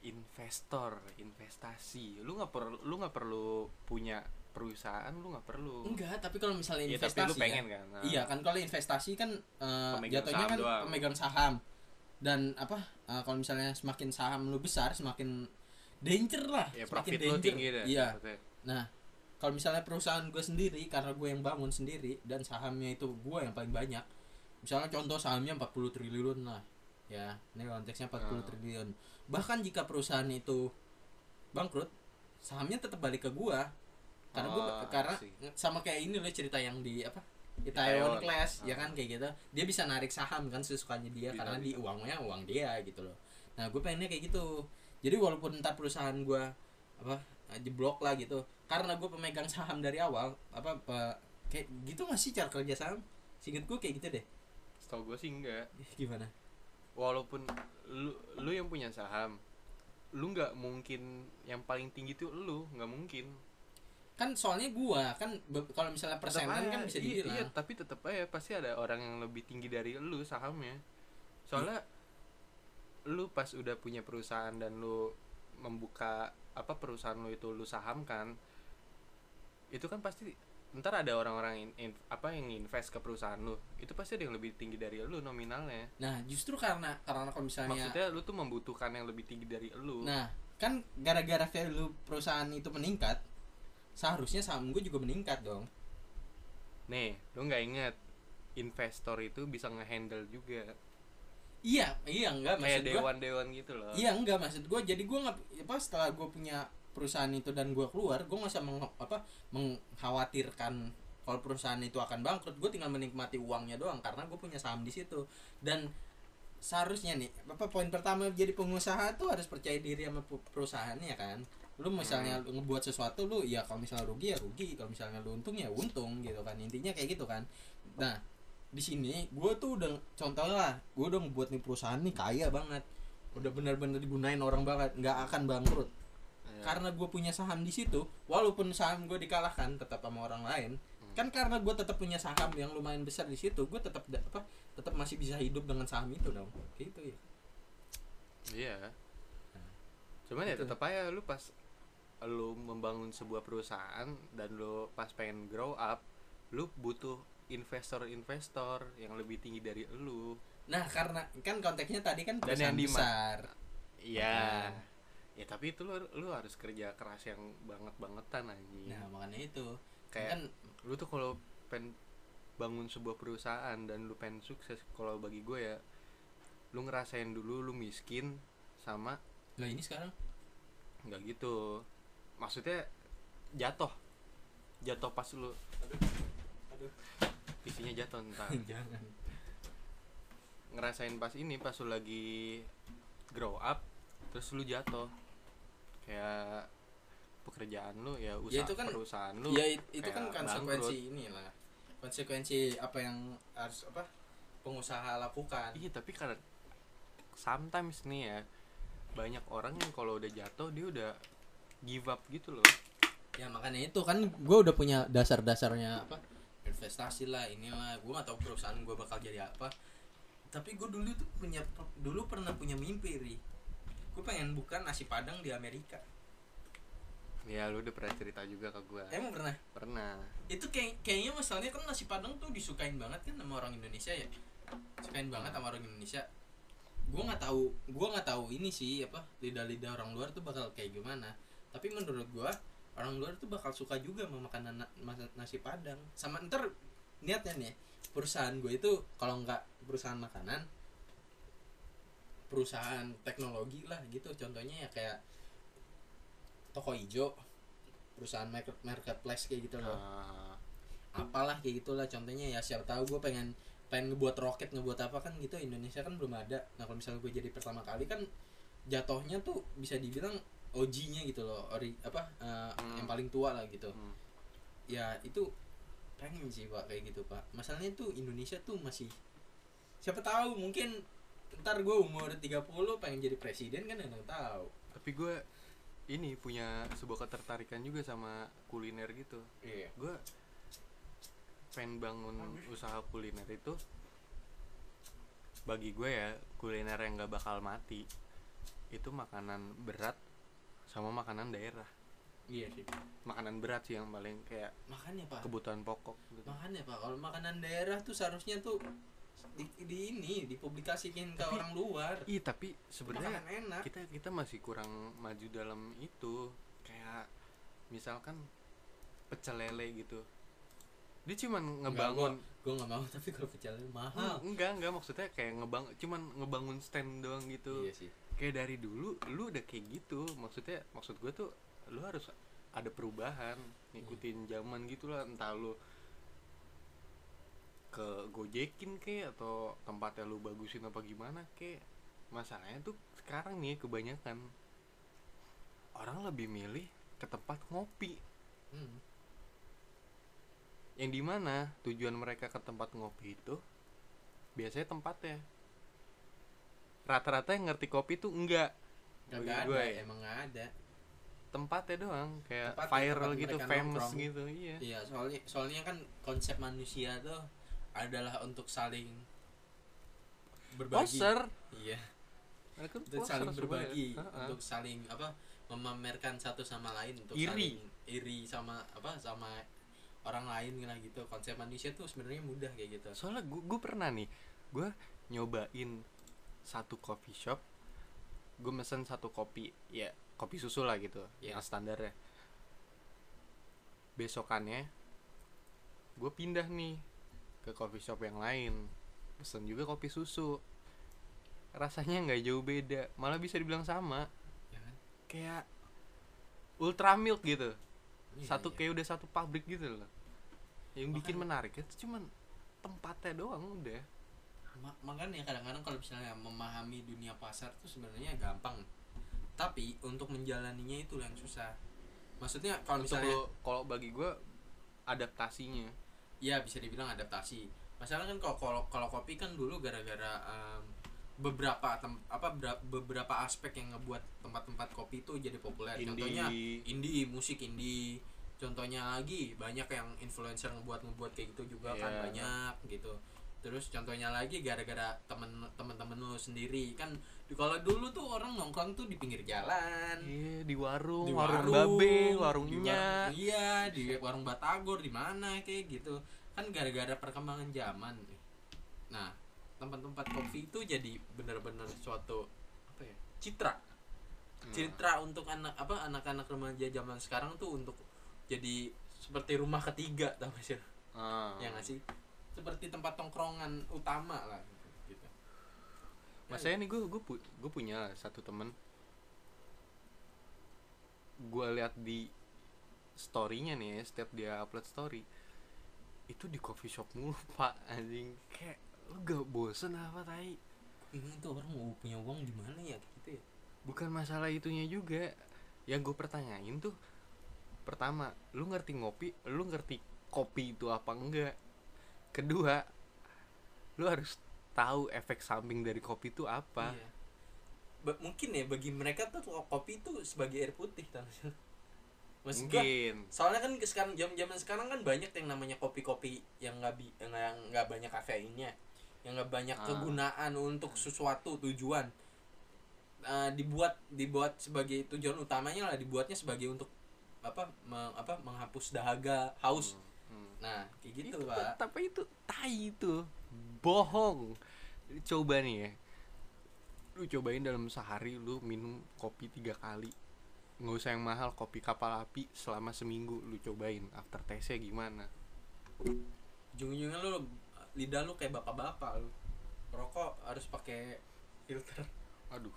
Speaker 2: Investor investasi. Lu nggak perlu lu nggak perlu punya perusahaan lu nggak perlu.
Speaker 1: Enggak tapi kalau misalnya investasi
Speaker 2: tapi lu
Speaker 1: ya,
Speaker 2: pengen kan Nah,
Speaker 1: Iya kan kalau investasi kan
Speaker 2: Pemegang
Speaker 1: jatuhnya kan
Speaker 2: doang.
Speaker 1: pemegang saham. Dan apa eh, kalau misalnya semakin saham lu besar semakin danger lah
Speaker 2: ya
Speaker 1: semakin
Speaker 2: profit lu tinggi deh
Speaker 1: iya.
Speaker 2: maksudnya.
Speaker 1: nah kalau misalnya perusahaan gue sendiri karena gue yang bangun sendiri dan sahamnya itu gue yang paling banyak misalnya contoh sahamnya 40 triliun lah ya. Ini konteksnya 40
Speaker 2: Ah.
Speaker 1: triliun. Bahkan jika perusahaan itu bangkrut sahamnya tetap balik ke gue karena gue
Speaker 2: Oh,
Speaker 1: karena
Speaker 2: see.
Speaker 1: sama kayak ini loh cerita yang di apa
Speaker 2: Itaewon.
Speaker 1: Class ya
Speaker 2: Ah.
Speaker 1: kan kayak gitu. Dia bisa narik saham kan sesukanya dia
Speaker 2: Bisa,
Speaker 1: karena di uangnya uang dia gitu loh. Nah gue pengennya kayak gitu. Jadi walaupun ntar perusahaan gue apa jeblok lah gitu karena gue pemegang saham dari awal apa, apa kayak gitu nggak sih cara kerja saham? Singkat gue kayak gitu deh.
Speaker 2: Setahu gue sih enggak
Speaker 1: gimana?
Speaker 2: Walaupun lu lu yang punya saham lu nggak mungkin yang paling tinggi tuh lu nggak mungkin
Speaker 1: kan soalnya gua kan kalau misalnya persenan kan bisa
Speaker 2: iya,
Speaker 1: dibilang.
Speaker 2: iya, tapi tetap aja pasti ada orang yang lebih tinggi dari lu sahamnya. Soalnya lu pas udah punya perusahaan dan lu membuka apa perusahaan lu itu lu sahamkan itu kan pasti ntar ada orang-orang in- in- apa yang invest ke perusahaan lu. Itu pasti ada yang lebih tinggi dari lu nominalnya.
Speaker 1: Nah justru karena karena kalau misalnya
Speaker 2: maksudnya lu tuh membutuhkan yang lebih tinggi dari lu.
Speaker 1: Nah kan gara-gara value perusahaan itu meningkat seharusnya saham gue juga meningkat dong.
Speaker 2: Nih lu nggak inget investor itu bisa ngehandle juga.
Speaker 1: Iya iya enggak
Speaker 2: kayak
Speaker 1: maksud gua
Speaker 2: dewan-dewan gitu loh.
Speaker 1: Iya enggak maksud gue jadi gue nggak apa setelah gue punya perusahaan itu dan gue keluar gue nggak usah meng, apa mengkhawatirkan kalau perusahaan itu akan bangkrut. Gue tinggal menikmati uangnya doang karena gue punya saham di situ. Dan seharusnya nih apa poin pertama jadi pengusaha tuh harus percaya diri sama perusahaannya kan lu misalnya lu ngebuat sesuatu lu ya kalau misalnya rugi ya rugi kalau misalnya lu untung ya untung gitu kan intinya kayak gitu kan nah di sini gue tuh udah contoh lah gue udah ngebuat nih perusahaan nih kaya banget udah benar-benar digunain orang banget nggak akan bangkrut
Speaker 2: Ya.
Speaker 1: karena gue punya saham di situ walaupun saham gue dikalahkan tetap sama orang lain
Speaker 2: Hmm.
Speaker 1: kan karena gue tetap punya saham yang lumayan besar di situ gue tetap apa tetap masih bisa hidup dengan saham itu dong gitu ya
Speaker 2: Iya. Cuman ya
Speaker 1: Gitu.
Speaker 2: tetap aja lu pas lu membangun sebuah perusahaan dan lu pas pengen grow up, lu butuh investor-investor yang lebih tinggi dari lu.
Speaker 1: nah karena kan konteksnya tadi kan
Speaker 2: Dan yang
Speaker 1: besar
Speaker 2: Iya. Ya tapi itu lu, lu harus kerja keras yang banget-bangetan anjing.
Speaker 1: nah makanya itu
Speaker 2: Kayak
Speaker 1: kan
Speaker 2: lu tuh kalau pengen bangun sebuah perusahaan dan lu pengen sukses kalau bagi gue ya lu ngerasain dulu lu miskin sama
Speaker 1: lah ini sekarang
Speaker 2: nggak gitu maksudnya jatuh. Jatuh pas lu.
Speaker 1: Aduh
Speaker 2: isinya jatuh entar
Speaker 1: jangan.
Speaker 2: Ngerasain pas ini pas lu lagi grow up terus lu jatuh. Kayak pekerjaan lu ya usaha
Speaker 1: itu kan-
Speaker 2: perusahaan lu
Speaker 1: ya it- itu kan konsekuensi inilah. Konsekuensi apa yang harus apa pengusaha lakukan.
Speaker 2: Iya tapi karena sometimes nih ya banyak orang yang kalau udah jatuh dia udah give up gitu loh.
Speaker 1: Ya makanya itu kan gue udah punya dasar-dasarnya apa investasi lah inilah. Gue gak tahu perusahaan gue bakal jadi apa. Tapi gue dulu tuh punya dulu pernah punya mimpi ri. Gue pengen buka nasi padang di Amerika.
Speaker 2: Ya lu udah pernah cerita juga ke gua.
Speaker 1: Emang pernah?
Speaker 2: Pernah.
Speaker 1: Itu kayak kayaknya masalahnya kan nasi padang tuh disukain banget kan sama orang Indonesia ya? Sukain banget sama orang Indonesia. Gue nggak tahu gue nggak tahu ini sih apa lidah-lidah orang luar tuh bakal kayak gimana tapi menurut gue orang luar tuh bakal suka juga sama makanan na- nasi padang. Sama ntar niatnya nih perusahaan gue itu kalau nggak perusahaan makanan perusahaan teknologi lah gitu. Contohnya ya kayak toko hijau perusahaan market marketplace kayak gitu loh.
Speaker 2: Ah,
Speaker 1: apalah kayak gitulah. Contohnya ya siapa tahu gue pengen pengen ngebuat roket ngebuat apa kan gitu. Indonesia kan belum ada. Nah kalau misalnya gue jadi pertama kali kan jatuhnya tuh bisa dibilang OG-nya gitu loh ori apa eh,
Speaker 2: Hmm.
Speaker 1: yang paling tua lah gitu.
Speaker 2: Hmm.
Speaker 1: ya itu pengen sih pak kayak gitu pak. Masalahnya tuh Indonesia tuh masih siapa tahu mungkin ntar gue umur 30 pengen jadi presiden kan nggak tahu.
Speaker 2: Tapi gue ini punya sebuah ketertarikan juga sama kuliner gitu.
Speaker 1: Iya.
Speaker 2: Gue pengen bangun usaha kuliner itu bagi gue ya kuliner yang gak bakal mati itu makanan berat sama makanan daerah.
Speaker 1: Iya sih.
Speaker 2: Makanan berat sih yang paling kayak
Speaker 1: makanya pak.
Speaker 2: kebutuhan pokok gitu.
Speaker 1: makanya pak. Kalau makanan daerah tuh seharusnya tuh di, di ini dipublikasikan ke
Speaker 2: Tapi-
Speaker 1: orang luar.
Speaker 2: Ih tapi sebenarnya
Speaker 1: enak.
Speaker 2: kita kita masih kurang maju dalam itu. Kayak misalkan pecel lele gitu. Dia cuman ngebangun.
Speaker 1: gue nggak mau tapi kalau pecel lele mahal.
Speaker 2: Enggak enggak maksudnya kayak ngebang cuman ngebangun stand doang gitu.
Speaker 1: Iya sih
Speaker 2: kayak dari dulu lu udah kayak gitu. Maksudnya maksud gue tuh lu harus ada perubahan ngikutin zaman gitu lah. Entah lu ke gojekin ke atau tempatnya lu bagusin apa gimana ke masalahnya tuh sekarang nih kebanyakan orang lebih milih ke tempat ngopi.
Speaker 1: Hmm.
Speaker 2: yang di mana tujuan mereka ke tempat ngopi itu biasanya tempatnya rata-rata yang ngerti kopi tuh enggak
Speaker 1: Gak ada,
Speaker 2: gue ya.
Speaker 1: emang gak ada.
Speaker 2: tempatnya doang kayak
Speaker 1: Tempatnya,
Speaker 2: viral
Speaker 1: tempat
Speaker 2: gitu famous
Speaker 1: nongkrong.
Speaker 2: gitu iya
Speaker 1: Iya, soalnya soalnya kan konsep manusia tuh adalah untuk saling berbagi.
Speaker 2: poser
Speaker 1: Iya,
Speaker 2: mereka
Speaker 1: untuk saling berbagi,
Speaker 2: Heeh.
Speaker 1: untuk saling apa memamerkan satu sama lain untuk
Speaker 2: Iri.
Speaker 1: saling iri sama apa sama orang lain lah gitu. Konsep manusia tuh sebenarnya mudah kayak gitu.
Speaker 2: soalnya gue pernah nih gue nyobain satu coffee shop gue mesen satu kopi ya kopi susu lah gitu yang standarnya besokannya gue pindah nih ke coffee shop yang lain pesen juga kopi susu. Rasanya nggak jauh beda malah bisa dibilang sama.
Speaker 1: Ya kan?
Speaker 2: kayak ultra milk gitu.
Speaker 1: Iya,
Speaker 2: satu
Speaker 1: iya.
Speaker 2: kayak udah satu pabrik gitu loh. Yang bikin menarik itu cuman tempatnya doang udah
Speaker 1: makanya kadang-kadang kalau misalnya memahami dunia pasar tuh sebenarnya gampang. Tapi untuk menjalaninya itu yang susah. Maksudnya kalau misalnya
Speaker 2: kalau bagi gue adaptasinya.
Speaker 1: Ya bisa dibilang adaptasi. Masalah kan kalau kalau kalau kopi kan dulu gara-gara em, beberapa tem- apa bera- beberapa aspek yang ngebuat tempat-tempat kopi itu jadi populer. Contohnya
Speaker 2: indie
Speaker 1: indie musik indie. Contohnya lagi banyak yang influencer ngebuat ngebuat kayak gitu juga kan
Speaker 2: Iya.
Speaker 1: banyak gitu terus contohnya lagi gara-gara temen temen-temen lu sendiri. Kan di- kalau dulu tuh orang nongkrong tuh di pinggir jalan.
Speaker 2: Iya, di warung,
Speaker 1: di
Speaker 2: warung,
Speaker 1: warung,
Speaker 2: babe,
Speaker 1: di
Speaker 2: warungnya.
Speaker 1: warung- iya di warung batagor di mana kayak gitu. Kan gara-gara perkembangan zaman nah tempat-tempat kopi itu jadi bener-bener suatu apa ya citra.
Speaker 2: Hmm.
Speaker 1: citra untuk anak apa anak-anak remaja zaman sekarang tuh untuk jadi seperti rumah ketiga tau gak sih?
Speaker 2: Ah.
Speaker 1: ya nggak sih seperti tempat tongkrongan utama lah gitu.
Speaker 2: Masanya nih gue gue gue punya satu temen. Gue lihat di storynya nih ya, setiap dia upload story itu di coffee shop mulu pak anjing. Kayak lu gak bosen apa tai?
Speaker 1: Ini tuh orang mau punya uang di mana ya gitu ya?
Speaker 2: Bukan masalah itunya juga. Yang gue pertanyain tuh pertama lu ngerti ngopi lu ngerti kopi itu apa enggak kedua lu harus tahu efek samping dari kopi itu apa
Speaker 1: Iya. Ba- mungkin ya bagi mereka tuh kopi itu sebagai air putih? Maksud gua,
Speaker 2: mungkin
Speaker 1: soalnya kan sekarang jam zaman sekarang kan banyak yang namanya kopi-kopi yang nggak bi- yang nggak banyak kafeinnya yang nggak banyak
Speaker 2: Ah.
Speaker 1: kegunaan untuk sesuatu tujuan Eh, dibuat dibuat sebagai tujuan utamanya lah dibuatnya sebagai untuk apa me- apa menghapus dahaga haus
Speaker 2: Hmm.
Speaker 1: Nah kayak gitu
Speaker 2: itu
Speaker 1: pak.
Speaker 2: tapi itu tai itu. Bohong. Coba nih ya. Lu cobain dalam sehari lu minum kopi tiga kali. Nggak usah yang mahal kopi kapal api selama seminggu lu cobain. After taste nya gimana?
Speaker 1: Ujung-ujungnya lu lidah lu kayak bapak-bapak lu. Rokok harus pakai filter.
Speaker 2: Aduh.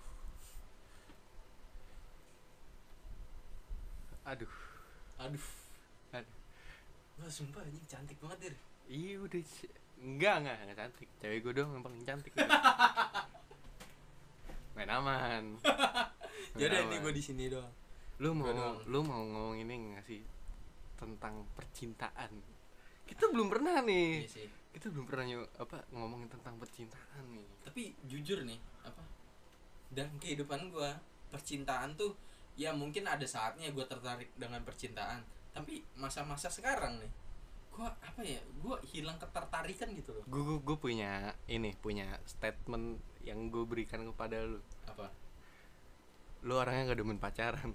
Speaker 2: Aduh.
Speaker 1: Aduh Wah sumpah ini cantik banget dir.
Speaker 2: Iya udah enggak enggak enggak cantik. Cewek gue doang yang paling cantik main aman.
Speaker 1: Jadi nih gue di sini doang.
Speaker 2: Lu mau
Speaker 1: doang.
Speaker 2: lu mau ngomong ini nggak sih tentang percintaan? Kita belum pernah nih.
Speaker 1: Iya sih.
Speaker 2: Kita belum pernah nyo- apa ngomongin tentang percintaan nih.
Speaker 1: Tapi jujur nih apa dalam kehidupan gue percintaan tuh ya mungkin ada saatnya gue tertarik dengan percintaan tapi masa-masa sekarang nih gue apa ya gue hilang ketertarikan gitu loh.
Speaker 2: Gue gue punya ini punya statement yang gue berikan kepada lu.
Speaker 1: Apa?
Speaker 2: Lu orangnya gak demen pacaran.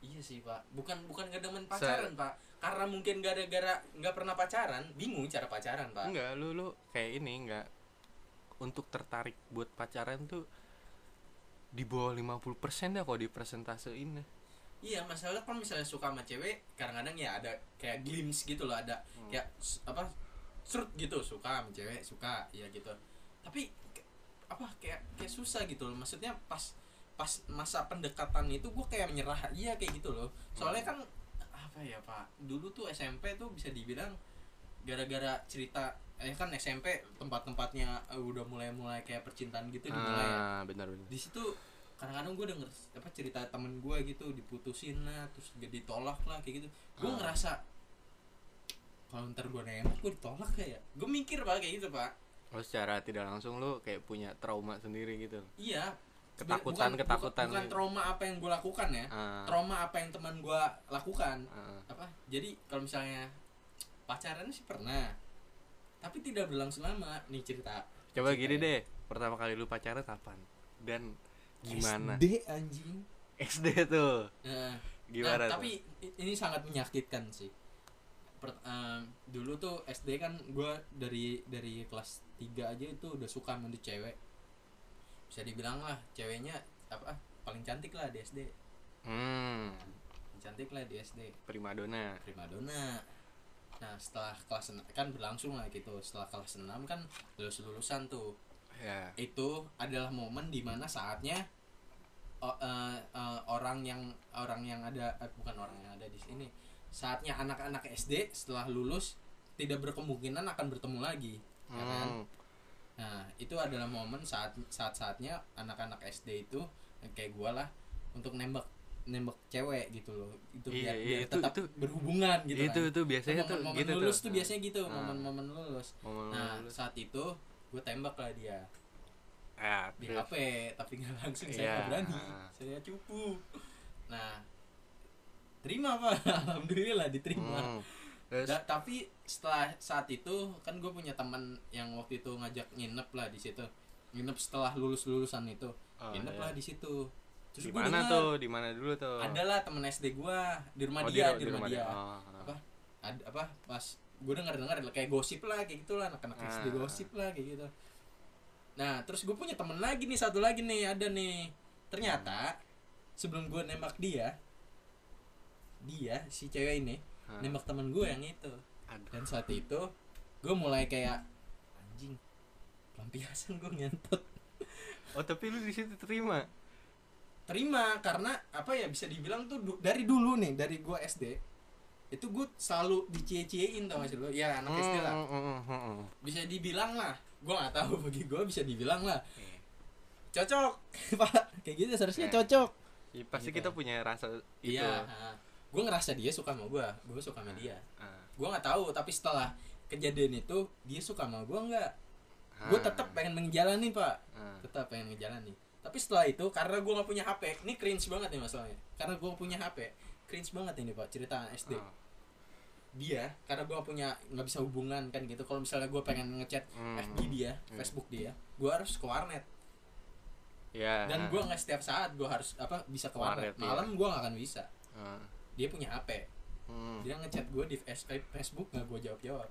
Speaker 1: Iya sih pak. Bukan bukan gak demen pacaran pak. Karena mungkin gara-gara nggak pernah pacaran bingung cara pacaran pak.
Speaker 2: Enggak lu lu kayak ini enggak untuk tertarik buat pacaran tuh di bawah 50% dah kalau di presentasein deh.
Speaker 1: Iya masalah kan misalnya suka sama cewek kadang-kadang ya ada kayak glimpse gitu loh ada
Speaker 2: Hmm.
Speaker 1: kayak apa serut gitu suka sama cewek suka ya gitu. Tapi apa kayak kayak susah gitu loh maksudnya pas pas masa pendekatan itu gue kayak menyerah iya kayak gitu loh. Soalnya kan apa ya pak dulu tuh SMP tuh bisa dibilang gara-gara cerita eh kan SMP tempat-tempatnya udah mulai-mulai kayak percintaan gitu dimulai. Ya
Speaker 2: ah benar benar.
Speaker 1: Di situ kadang-kadang gue denger apa cerita temen gue gitu diputusin lah terus gak ditolak lah kayak gitu. Gue
Speaker 2: Ah.
Speaker 1: ngerasa kalau ntar gue nembak gue ditolak kayak gue mikir pak kayak gitu pak.
Speaker 2: Oh secara tidak langsung lu kayak punya trauma sendiri gitu.
Speaker 1: iya.
Speaker 2: Ketakutan-
Speaker 1: Bukan-
Speaker 2: ketakutan
Speaker 1: bukan, bukan
Speaker 2: gitu.
Speaker 1: trauma apa yang gue lakukan ya.
Speaker 2: Ah,
Speaker 1: trauma apa yang teman gue lakukan.
Speaker 2: Ah,
Speaker 1: apa? Jadi kalau misalnya pacaran sih pernah. Tapi tidak berlangsung lama nih cerita.
Speaker 2: Coba
Speaker 1: Cerita
Speaker 2: gini
Speaker 1: ya.
Speaker 2: deh, pertama kali lu pacaran kapan? Dan gimana?
Speaker 1: SD anjing.
Speaker 2: SD tuh.
Speaker 1: Nah,
Speaker 2: Gimana
Speaker 1: nah, tapi ini sangat menyakitkan sih. Per- em, dulu tuh SD kan gue dari dari kelas 3 aja itu udah suka sama tuh cewek. Bisa dibilang lah ceweknya apa paling cantik lah di SD
Speaker 2: Hmm,
Speaker 1: paling cantik lah di SD
Speaker 2: primadona.
Speaker 1: primadona. Nah setelah kelas en- kan berlangsung lah gitu. Setelah kelas 6 kan lulus lulusan tuh
Speaker 2: Ya.
Speaker 1: itu adalah momen di mana saatnya o- eh, eh, orang yang orang yang ada eh, bukan orang yang ada di sini saatnya anak-anak SD setelah lulus tidak berkemungkinan akan bertemu lagi ya kan?
Speaker 2: Hmm,
Speaker 1: nah itu adalah momen saat saat saatnya anak-anak SD itu kayak gua lah untuk nembak nembak cewek gitu loh itu
Speaker 2: Iya,
Speaker 1: biar,
Speaker 2: iya,
Speaker 1: biar
Speaker 2: itu-
Speaker 1: tetap
Speaker 2: itu-
Speaker 1: berhubungan gitu
Speaker 2: itu
Speaker 1: kan
Speaker 2: itu biasanya tuh
Speaker 1: momen,
Speaker 2: gitu
Speaker 1: lulus
Speaker 2: tuh.
Speaker 1: tuh, biasanya gitu
Speaker 2: Ah.
Speaker 1: momen-momen lulus
Speaker 2: Momen
Speaker 1: nah
Speaker 2: lulus.
Speaker 1: saat itu gue tembak lah dia.
Speaker 2: Ya,
Speaker 1: di. HP tapi nggak langsung saya nggak berani. Saya cupu nah terima pak. Alhamdulillah diterima.
Speaker 2: Hmm. Terus?
Speaker 1: Da- tapi setelah saat itu kan gue punya teman yang waktu itu ngajak nginep lah di situ. Nginep setelah lulus lulusan itu.
Speaker 2: Oh,
Speaker 1: nginep
Speaker 2: iya.
Speaker 1: lah di situ. Terus
Speaker 2: di mana tuh? Di mana dulu tuh?
Speaker 1: ada lah temen SD gue di rumah
Speaker 2: Oh,
Speaker 1: dia
Speaker 2: ru-
Speaker 1: di, rumah, dia.
Speaker 2: Oh,
Speaker 1: apa? Ada apa? Pas gue denger denger kayak gosip lah kayak gitu lah anak-anak SD
Speaker 2: Ah.
Speaker 1: gosip lah kayak gitu nah terus gue punya temen lagi nih satu lagi nih ada nih ternyata sebelum gue nembak dia dia si cewek ini
Speaker 2: Ah.
Speaker 1: nembak temen gue yang itu
Speaker 2: Aduh.
Speaker 1: dan saat itu gue mulai kayak anjing pelampiasan gue ngentot
Speaker 2: Oh, tapi lu di situ terima.
Speaker 1: terima karena apa ya bisa dibilang tuh du- dari dulu nih dari gue SD itu gue selalu dicie-ciein tau gak sih lo? Ya anak SD lah
Speaker 2: Hmm, hmm, hmm, hmm, hmm.
Speaker 1: bisa dibilang lah. Gue nggak tahu bagi gue bisa dibilang lah.
Speaker 2: Iya.
Speaker 1: cocok. Pak kayak gitu seharusnya
Speaker 2: Eh.
Speaker 1: cocok.
Speaker 2: Ya, pasti
Speaker 1: Gitu.
Speaker 2: kita punya rasa itu.
Speaker 1: iya gue ngerasa dia suka sama gue gue suka sama dia. gue nggak tahu tapi setelah kejadian itu dia suka sama gue nggak? Gue tetap pengen menjalani pak. Tetap pengen menjalani. Tapi setelah itu karena gue nggak punya HP ini cringe banget nih masalahnya. Karena gue punya HP cringe banget ini pak cerita SD
Speaker 2: Ah.
Speaker 1: Dia karena gue punya nggak bisa hubungan kan gitu kalau misalnya gue pengen ngechat
Speaker 2: Hmm.
Speaker 1: FB dia
Speaker 2: Hmm.
Speaker 1: Facebook dia gue harus ke warnet
Speaker 2: Ya.
Speaker 1: dan gue nggak setiap saat gue harus apa bisa ke warnet
Speaker 2: Warnet, iya.
Speaker 1: malam gue nggak akan bisa
Speaker 2: Ah.
Speaker 1: dia punya HP
Speaker 2: Hmm.
Speaker 1: dia ngechat gue di F- Facebook nggak gue jawab jawab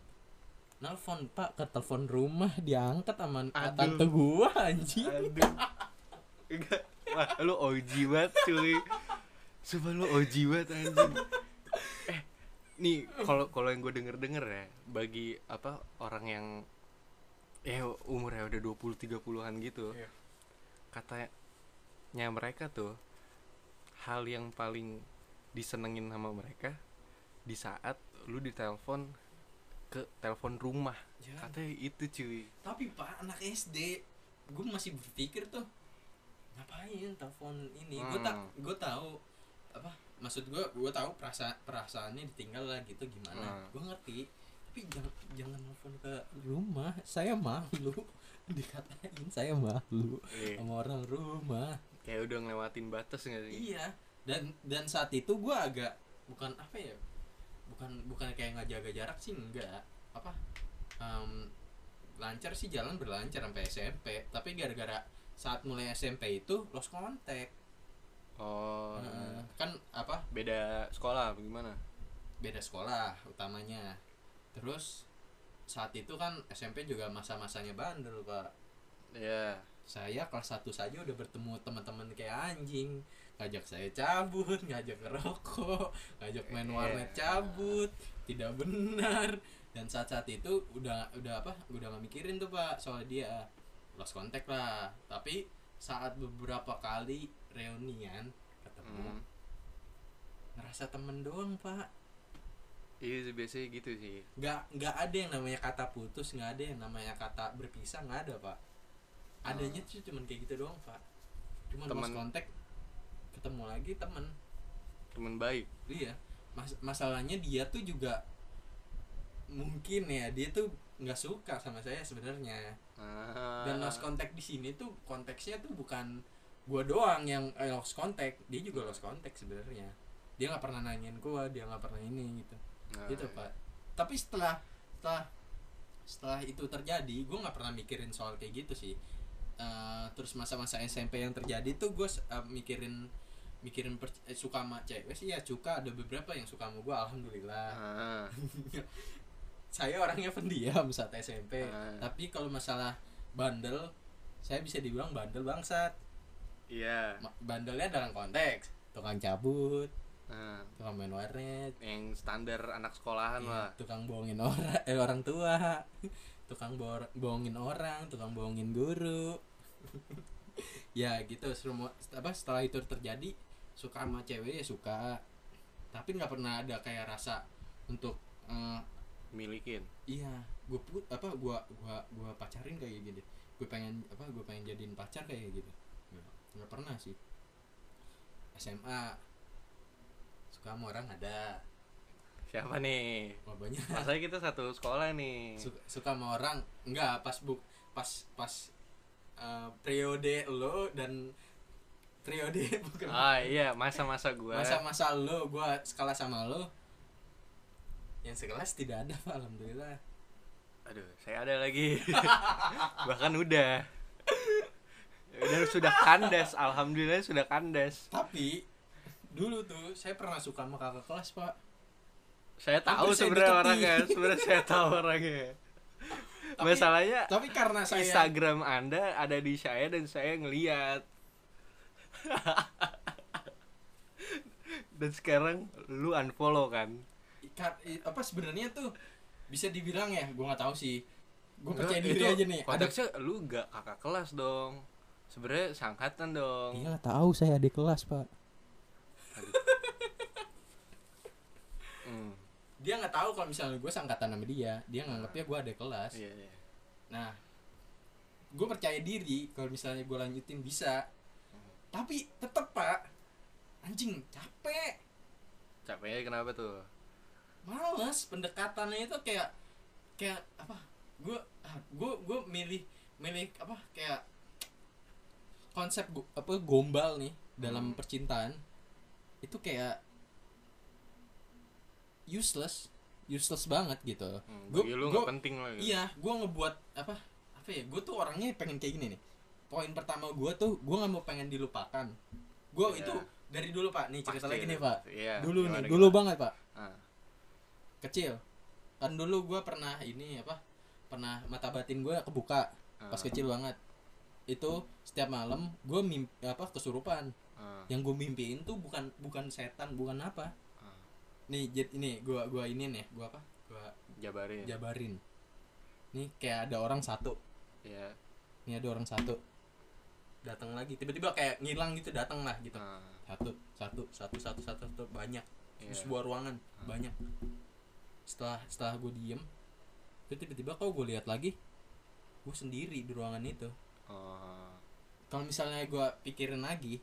Speaker 1: nelfon pak ke telepon rumah diangkat sama
Speaker 2: Aduh.
Speaker 1: tante gue anjing
Speaker 2: Aduh. Wah, lu OG banget, cuy. Sumpah lu OG banget anjing. Nih kalau kalau yang gue denger-denger ya, bagi apa orang yang ya umurnya udah 20 30-an gitu.
Speaker 1: Iya.
Speaker 2: Katanya mereka tuh hal yang paling disenengin sama mereka di saat lu ditelepon ke telepon rumah.
Speaker 1: Ya,
Speaker 2: Katanya itu cuy.
Speaker 1: tapi pak anak SD gue masih berpikir tuh ngapain telepon ini gue tak
Speaker 2: Hmm.
Speaker 1: gue tahu apa maksud gue gue tahu perasa perasaannya ditinggal lah gitu gimana?
Speaker 2: Hmm.
Speaker 1: gue ngerti. Tapi jangan jangan telepon ke rumah saya malu. Dikatain saya malu
Speaker 2: Iya.
Speaker 1: sama orang rumah.
Speaker 2: Kayak udah ngelewatin batas gak sih?
Speaker 1: iya. Dan dan saat itu gue agak bukan apa ya bukan bukan kayak nggak jaga jarak sih enggak apa? Em, lancar sih jalan berlancar sampai SMP tapi gara-gara saat mulai SMP itu lost contact
Speaker 2: Oh,
Speaker 1: Heeh. kan apa?
Speaker 2: Beda sekolah bagaimana?
Speaker 1: beda sekolah utamanya. Terus saat itu kan SMP juga masa-masanya bandel pak.
Speaker 2: Iya.
Speaker 1: saya kelas 1 saja udah bertemu teman-teman kayak anjing. Ngajak saya cabut ngajak ngerokok ngajak main
Speaker 2: Iya.
Speaker 1: warnet cabut tidak benar. Dan saat-saat itu udah udah apa? Udah gak mikirin tuh pak soal dia. Lost contact lah. Tapi saat beberapa kali reunian ketemu
Speaker 2: Hmm.
Speaker 1: ngerasa temen doang pak
Speaker 2: Iya sih biasanya gitu sih.
Speaker 1: nggak nggak ada yang namanya kata putus nggak ada yang namanya kata berpisah nggak ada pak adanya tuh cuman kayak gitu doang pak cuma
Speaker 2: Temen.
Speaker 1: kontak ketemu lagi temen
Speaker 2: teman baik
Speaker 1: iya Mas- masalahnya dia tuh juga mungkin ya dia tuh nggak suka sama saya sebenarnya
Speaker 2: ah.
Speaker 1: dan lost contact di sini tuh konteksnya tuh bukan gua doang yang eh, lost contact. Dia juga lost contact sebenarnya. Dia nggak pernah nanyain gua dia nggak pernah ini gitu.
Speaker 2: Nah,
Speaker 1: gitu
Speaker 2: iya.
Speaker 1: pak. Tapi setelah setelah setelah itu terjadi gue nggak pernah mikirin soal kayak gitu sih. Eh, terus masa-masa SMP yang terjadi tuh gue mikirin mikirin per- eh, suka sama cewek sih ya suka. Ada beberapa yang suka sama gue alhamdulillah.
Speaker 2: Ah.
Speaker 1: saya orangnya pendiam saat SMP
Speaker 2: Ah.
Speaker 1: tapi kalau masalah bandel saya bisa dibilang bandel bangsat
Speaker 2: iya.
Speaker 1: Ma- bandelnya dalam konteks tukang cabut
Speaker 2: Ah.
Speaker 1: tukang main warnet.
Speaker 2: Yang standar anak sekolahan
Speaker 1: Iya,
Speaker 2: lah.
Speaker 1: tukang bohongin orang eh orang tua. Tukang bor- bohongin orang tukang bohongin guru. Ya gitu. Semua apa setelah itu terjadi suka sama cewek ya suka. Tapi nggak pernah ada kayak rasa untuk eh,
Speaker 2: milikin.
Speaker 1: iya gue put apa gua gua gua pacarin kayak gini. Gue pengen apa gue pengen jadiin pacar kayak gitu Nggak- pernah sih. SMA suka sama orang ada.
Speaker 2: Siapa nih?
Speaker 1: Oh, banyak.
Speaker 2: Masa kita satu sekolah nih?
Speaker 1: Suka, suka sama orang? Enggak pas buk pas pas eh, periode lo dan periode bukan.
Speaker 2: Ah iya masa-masa gua.
Speaker 1: Masa-masa lo gua skala sama lo yang sekelas tidak ada Pak, alhamdulillah.
Speaker 2: Aduh saya ada lagi. Bahkan udah udah sudah kandas alhamdulillah sudah kandas
Speaker 1: tapi dulu tuh saya pernah suka sama kakak kelas pak.
Speaker 2: Saya tahu sebenarnya orangnya sebenarnya saya tahu orangnya.
Speaker 1: Tapi-
Speaker 2: masalahnya
Speaker 1: tapi karena saya
Speaker 2: Instagram anda ada di saya dan saya ngeliat. Dan sekarang lu unfollow kan?
Speaker 1: Apa sebenarnya tuh bisa dibilang ya gua nggak tahu sih. Gue percaya diri
Speaker 2: itu
Speaker 1: aja nih. Ada
Speaker 2: lu gak kakak kelas dong sebenarnya sangkatan dong.
Speaker 1: Dia nggak tahu saya adik kelas pak.
Speaker 2: Hmm,
Speaker 1: dia nggak tahu kalau misalnya gue sangkatan sama dia dia nganggapnya gue adik kelas.
Speaker 2: Iya, iya.
Speaker 1: Nah, gue percaya diri kalau misalnya gue lanjutin bisa. Tapi tetep pak, anjing capek,
Speaker 2: capeknya kenapa tuh?
Speaker 1: Males pendekatannya itu kayak kayak apa? Gue gue gue milih milih apa? Kayak konsep apa gombal nih dalam
Speaker 2: Hmm.
Speaker 1: percintaan itu kayak useless useless banget gitu
Speaker 2: hmm, bagi lu
Speaker 1: gua-
Speaker 2: penting lah gitu.
Speaker 1: Iya, gue ngebuat apa? Apa ya? Gue tuh orangnya pengen kayak gini nih. Poin pertama gue tuh, gue nggak mau pengen dilupakan. Gue
Speaker 2: Iya.
Speaker 1: itu dari dulu pak. Nih cerita
Speaker 2: Pasti
Speaker 1: lagi nih pak.
Speaker 2: Iya,
Speaker 1: dulu
Speaker 2: gimana,
Speaker 1: nih, dulu
Speaker 2: gimana?
Speaker 1: banget pak.
Speaker 2: Ah,
Speaker 1: Kecil. Kan dulu gue pernah ini apa? Pernah mata batin gue kebuka pas
Speaker 2: ah,
Speaker 1: kecil banget. Itu setiap malam gue mimpi apa kesurupan.
Speaker 2: ah,
Speaker 1: Yang gue mimpiin tuh bukan bukan setan, bukan apa.
Speaker 2: ah.
Speaker 1: Nih, jet ini gue gua ini nih, gue apa? Gue
Speaker 2: jabarin
Speaker 1: jabarin. Nih kayak ada orang satu
Speaker 2: ya
Speaker 1: ini ada orang satu datang lagi tiba-tiba kayak ngilang gitu datang lah gitu
Speaker 2: ah,
Speaker 1: satu satu satu satu satu, satu banyak
Speaker 2: iya.
Speaker 1: di sebuah ruangan banyak setelah setelah gue diem tiba-tiba kau gue lihat lagi gue sendiri di ruangan itu Kalau misalnya gue pikirin lagi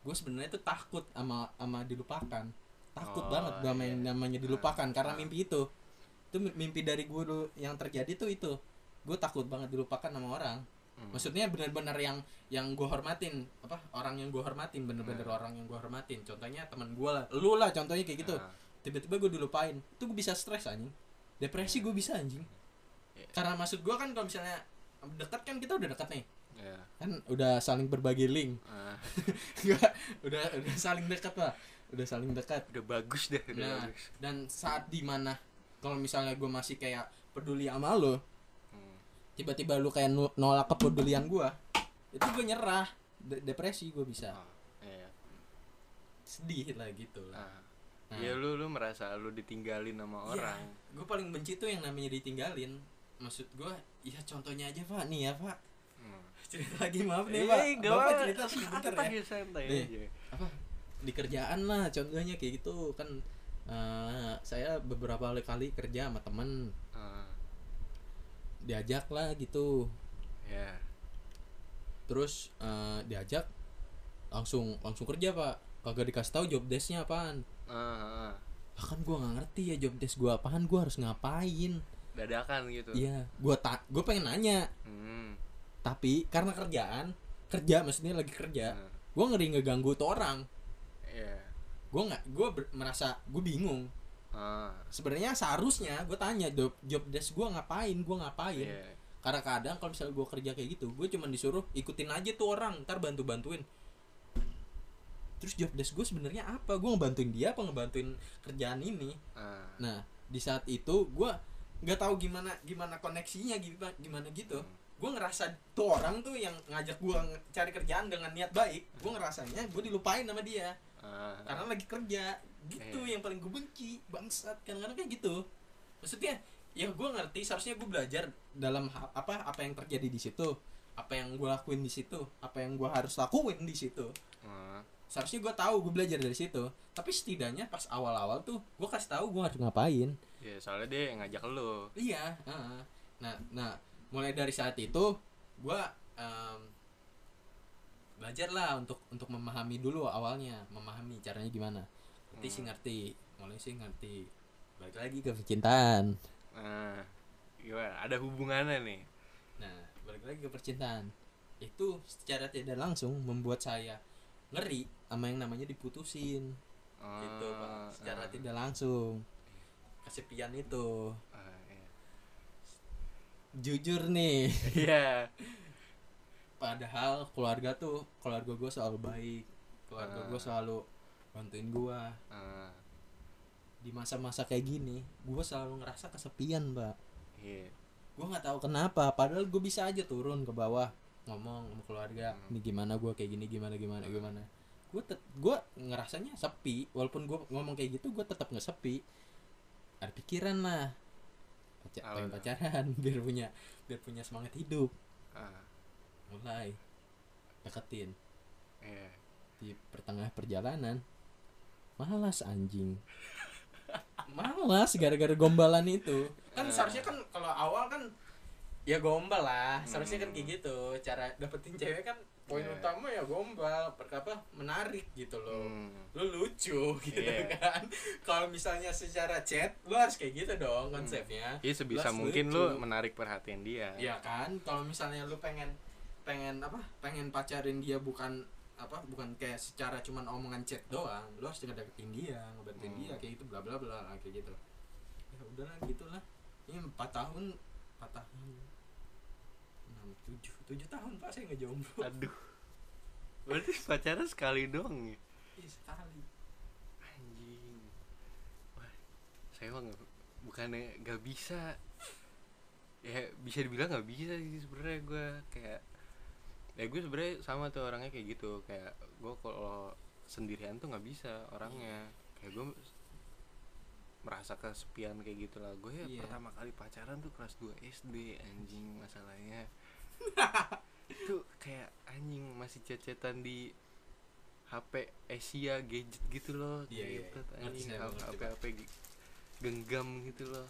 Speaker 1: gue sebenarnya tuh takut sama sama dilupakan takut
Speaker 2: Oh,
Speaker 1: banget gak main
Speaker 2: iya.
Speaker 1: namanya dilupakan karena
Speaker 2: Ah.
Speaker 1: mimpi itu itu mimpi dari gue dulu yang terjadi tuh itu gue takut banget dilupakan sama orang
Speaker 2: hmm.
Speaker 1: maksudnya benar-benar yang yang gue hormatin apa orang yang gue hormatin bener-bener
Speaker 2: Hmm.
Speaker 1: orang yang gue hormatin contohnya teman gue lah lu lah contohnya kayak gitu
Speaker 2: Ah,
Speaker 1: tiba-tiba gue dilupain itu gue bisa stres anjing depresi gue bisa anjing
Speaker 2: Iya.
Speaker 1: karena maksud gue kan kalau misalnya dekat kan kita udah dekat nih.
Speaker 2: Ya.
Speaker 1: kan udah saling berbagi link. Nggak, udah udah saling dekat lah. Udah saling dekat
Speaker 2: udah bagus deh udah
Speaker 1: nah
Speaker 2: bagus.
Speaker 1: dan saat di mana kalau misalnya gue masih kayak peduli sama lo
Speaker 2: Hmm.
Speaker 1: tiba-tiba lu kayak nolak kepedulian gue itu gue nyerah. De- depresi gue bisa.
Speaker 2: Ah, iya.
Speaker 1: sedih lah gitu lah.
Speaker 2: Ah.
Speaker 1: Nah.
Speaker 2: ya lu lu merasa lu ditinggalin sama
Speaker 1: Iya,
Speaker 2: orang.
Speaker 1: Gue paling benci tuh yang namanya ditinggalin. Maksud gue ya contohnya aja pak. Nih ya pak.
Speaker 2: Hmm.
Speaker 1: cerita lagi maaf nih
Speaker 2: Iya,
Speaker 1: pak. bapak cerita sebentar ya.
Speaker 2: santai
Speaker 1: Nih.
Speaker 2: aja.
Speaker 1: apa? Di kerjaan lah contohnya kayak gitu. Kan eh, saya beberapa kali kerja sama temen.
Speaker 2: Ah,
Speaker 1: diajak lah gitu.
Speaker 2: Ya.
Speaker 1: Terus eh, diajak langsung langsung kerja pak. Kagak dikasih tahu job desknya apaan.
Speaker 2: Ah, ah.
Speaker 1: lah kan gue nggak ngerti ya job desk gue apaan gue harus ngapain
Speaker 2: dadakan gitu.
Speaker 1: Iya gue tak gue pengen nanya.
Speaker 2: Hmm.
Speaker 1: tapi karena kerjaan kerja maksudnya lagi kerja
Speaker 2: Nah,
Speaker 1: gue ngeri ngeganggu tuh orang.
Speaker 2: Iya.
Speaker 1: Gue nggak gue merasa gue bingung.
Speaker 2: Ah,
Speaker 1: sebenarnya seharusnya gue tanya job job desk gue ngapain gue ngapain?
Speaker 2: Iya.
Speaker 1: Karena kadang kalau misalnya gue kerja kayak gitu gue cuma disuruh ikutin aja tuh orang ntar bantu bantuin terus job desk gue sebenarnya apa? Gue ngebantuin dia apa ngebantuin kerjaan ini?
Speaker 2: Ah,
Speaker 1: nah di saat itu gue nggak tahu gimana gimana koneksinya gimana gimana gitu. Gue ngerasa tuh orang tuh yang ngajak gue cari kerjaan dengan niat baik gue ngerasanya gue dilupain sama dia.
Speaker 2: Ah,
Speaker 1: karena lagi kerja gitu
Speaker 2: Iya.
Speaker 1: yang paling gue benci bangsat kadang-kadang kayak gitu. Maksudnya ya gue ngerti seharusnya gue belajar dalam apa apa yang terjadi di situ apa yang gue lakuin di situ apa yang gue harus lakuin di situ.
Speaker 2: Ah.
Speaker 1: seharusnya gue tahu gue belajar dari situ. Tapi setidaknya pas awal-awal tuh gue kasih tahu gue harus ngapain
Speaker 2: ya soalnya dia yang ngajak lo.
Speaker 1: Iya heeh. nah nah mulai dari saat itu gue belajar lah untuk untuk memahami dulu awalnya memahami caranya gimana. Sih
Speaker 2: Hmm.
Speaker 1: ngerti. Mulai sih ngerti. Balik lagi ke percintaan.
Speaker 2: Nah gimana? Ada hubungannya nih.
Speaker 1: Nah balik lagi ke percintaan. Itu secara tidak langsung membuat saya ngeri sama yang namanya diputusin. Gitu pak.
Speaker 2: Ah,
Speaker 1: secara
Speaker 2: ah,
Speaker 1: tidak langsung kesepian itu.
Speaker 2: Ah, iya.
Speaker 1: jujur nih.
Speaker 2: Iya.
Speaker 1: Padahal keluarga tuh keluarga gue selalu baik. Keluarga
Speaker 2: Ah.
Speaker 1: gue selalu bantuin gue
Speaker 2: Ah,
Speaker 1: di masa-masa kayak gini gue selalu ngerasa kesepian mbak.
Speaker 2: Iya.
Speaker 1: Gue nggak tahu kenapa padahal gue bisa aja turun ke bawah ngomong sama keluarga
Speaker 2: Hmm.
Speaker 1: ini gimana gue kayak gini gimana gimana gimana? Gue gue ngerasanya sepi walaupun gue ngomong kayak gitu gue tetap nggak sepi ada pikiran lah. Paca
Speaker 2: Apa
Speaker 1: pengen pacaran biar punya biar punya semangat hidup.
Speaker 2: Ah,
Speaker 1: mulai. Deketin.
Speaker 2: Iya
Speaker 1: di pertengah perjalanan. Malas anjing. Malas gara-gara gombalan itu. Kan
Speaker 2: Eh.
Speaker 1: seharusnya kan kalau awal kan ya gombal lah. Seharusnya kan
Speaker 2: Hmm.
Speaker 1: kayak gitu. Cara dapetin cewek kan poin
Speaker 2: Iya.
Speaker 1: utama ya gombal perkapa menarik gitu loh
Speaker 2: Hmm.
Speaker 1: lu lucu gitu
Speaker 2: Iya.
Speaker 1: kan kalau misalnya secara chat lu harus kayak gitu dong konsepnya
Speaker 2: Iya sebisa
Speaker 1: Plus
Speaker 2: mungkin
Speaker 1: lucu.
Speaker 2: lu menarik perhatian dia.
Speaker 1: Iya kan, kalau misalnya lu pengen pengen apa? Pengen pacarin dia bukan apa? Bukan kayak secara cuman omongan chat doang. Lu harus ngedeketin dia, ngebantuin
Speaker 2: Hmm.
Speaker 1: dia kayak gitu bla bla bla kayak gitu. Ya udahlah gitulah. Ini 4 tahun 4 tahun 6 7 7 tahun Pak saya ngejomblo.
Speaker 2: Aduh. Berarti pacaran sekali doang ya?
Speaker 1: Ih, sekali.
Speaker 2: Anjing. Wah, saya nggak- bukannya gak bisa. Ya bisa dibilang gak bisa sih sebenarnya gue kayak ya gue sebenarnya sama tuh orangnya kayak gitu kayak gue kalau sendirian tuh nggak bisa orangnya kayak gue merasa kesepian kayak gitu lah gue ya
Speaker 1: Iya.
Speaker 2: pertama kali pacaran tuh kelas 2 SD anjing masalahnya itu kayak anjing masih cecetan di HP Asia gadget gitu loh
Speaker 1: Iya, iya,
Speaker 2: Gadget,
Speaker 1: iya. Ngerti
Speaker 2: anjing.
Speaker 1: ngerti,
Speaker 2: HP HP genggam gitu loh.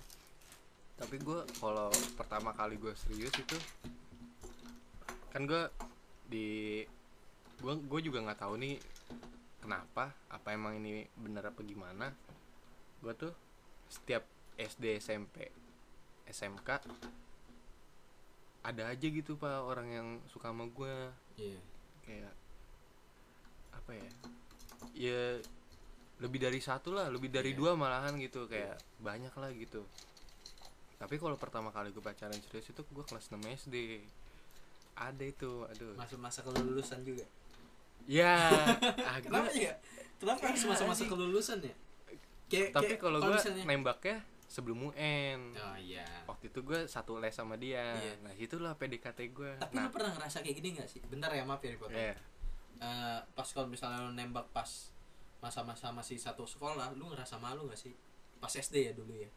Speaker 2: Tapi gue kalau pertama kali gue serius itu kan gue di gue gue juga nggak tahu nih kenapa apa emang ini bener apa gimana. Gue tuh setiap SD SMP SMK ada aja gitu pak orang yang suka sama gue
Speaker 1: Iya.
Speaker 2: kayak apa ya ya lebih dari satu lah lebih dari
Speaker 1: Iya.
Speaker 2: dua malahan gitu kayak banyak lah gitu tapi kalau pertama kali gue pacaran serius itu gue kelas 6 SD ada itu aduh
Speaker 1: Masa-masa kelulusan juga.
Speaker 2: ya gua-
Speaker 1: Kenapa ya? Kenapa harus masa-masa
Speaker 2: anjing.
Speaker 1: kelulusan ya? Kayak
Speaker 2: tapi kalau gue
Speaker 1: misalnya-
Speaker 2: nembaknya sebelum UN
Speaker 1: Oh iya.
Speaker 2: waktu itu gue satu les sama dia
Speaker 1: Iya.
Speaker 2: nah itulah PDKT gue
Speaker 1: Tapi
Speaker 2: nah
Speaker 1: lu pernah ngerasa kayak gini gak sih? Bentar ya maaf ya dipotong.
Speaker 2: ya
Speaker 1: Eh, pas kalau misalnya lu nembak pas masa-masa masih satu sekolah, lu ngerasa malu gak sih? Pas SD ya dulu ya.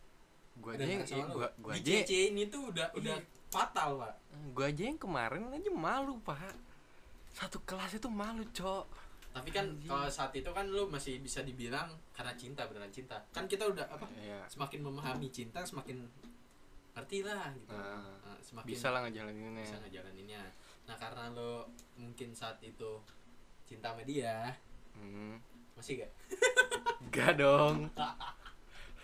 Speaker 2: gue aja ya,
Speaker 1: malu
Speaker 2: gua, gua
Speaker 1: Di
Speaker 2: aja
Speaker 1: CC ini tuh udah udah
Speaker 2: Iya.
Speaker 1: fatal, Pak.
Speaker 2: gue aja yang kemarin aja malu pak satu kelas itu malu cok
Speaker 1: Tapi kan kalau saat itu kan lu masih bisa dibilang karena cinta beneran cinta. Kan kita udah apa?
Speaker 2: ya
Speaker 1: Semakin memahami cinta semakin ngerti lah gitu.
Speaker 2: Nah,
Speaker 1: Nah, semakin
Speaker 2: bisa lah ngejalaninnya
Speaker 1: bisa ngejalaninnya. nah karena lo mungkin saat itu cinta sama dia
Speaker 2: hmm.
Speaker 1: masih gak
Speaker 2: Enggak dong.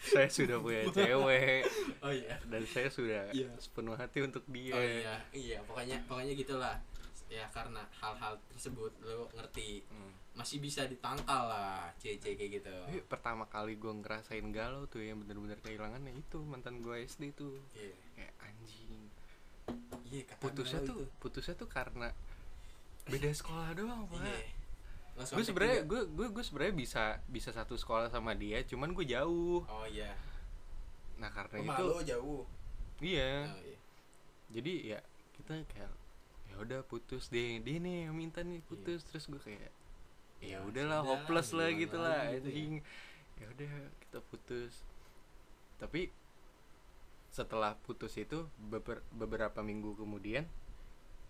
Speaker 2: saya sudah punya cewek
Speaker 1: oh iya
Speaker 2: dan saya sudah
Speaker 1: Iya.
Speaker 2: sepenuh hati untuk dia.
Speaker 1: oh iya iya pokoknya pokoknya gitulah ya karena hal-hal tersebut lo ngerti
Speaker 2: Hmm.
Speaker 1: Masih bisa ditangkal lah cewek kayak gitu.
Speaker 2: Tapi pertama kali gue ngerasain galau tuh yang bener-bener kehilangan ya itu mantan gue SD tuh.
Speaker 1: Iya.
Speaker 2: Kayak anjing.
Speaker 1: Iya kata
Speaker 2: putusnya tuh
Speaker 1: itu.
Speaker 2: putusnya tuh karena beda sekolah doang pak.
Speaker 1: Iya. Langsung
Speaker 2: gue sebenarnya
Speaker 1: juga.
Speaker 2: gue gue gue sebenarnya bisa bisa satu sekolah sama dia cuman gue jauh.
Speaker 1: Oh iya.
Speaker 2: Nah karena
Speaker 1: rumah
Speaker 2: itu
Speaker 1: lo jauh.
Speaker 2: Iya.
Speaker 1: Oh, iya.
Speaker 2: jadi ya kita kayak ya udah putus deh dia nih yang minta nih putus. Terus gue kayak
Speaker 1: Ya,
Speaker 2: udahlah
Speaker 1: sudah,
Speaker 2: hopeless lah gitu lah.
Speaker 1: gitu ya.
Speaker 2: ya udah kita putus. Tapi setelah putus itu beber- beberapa minggu kemudian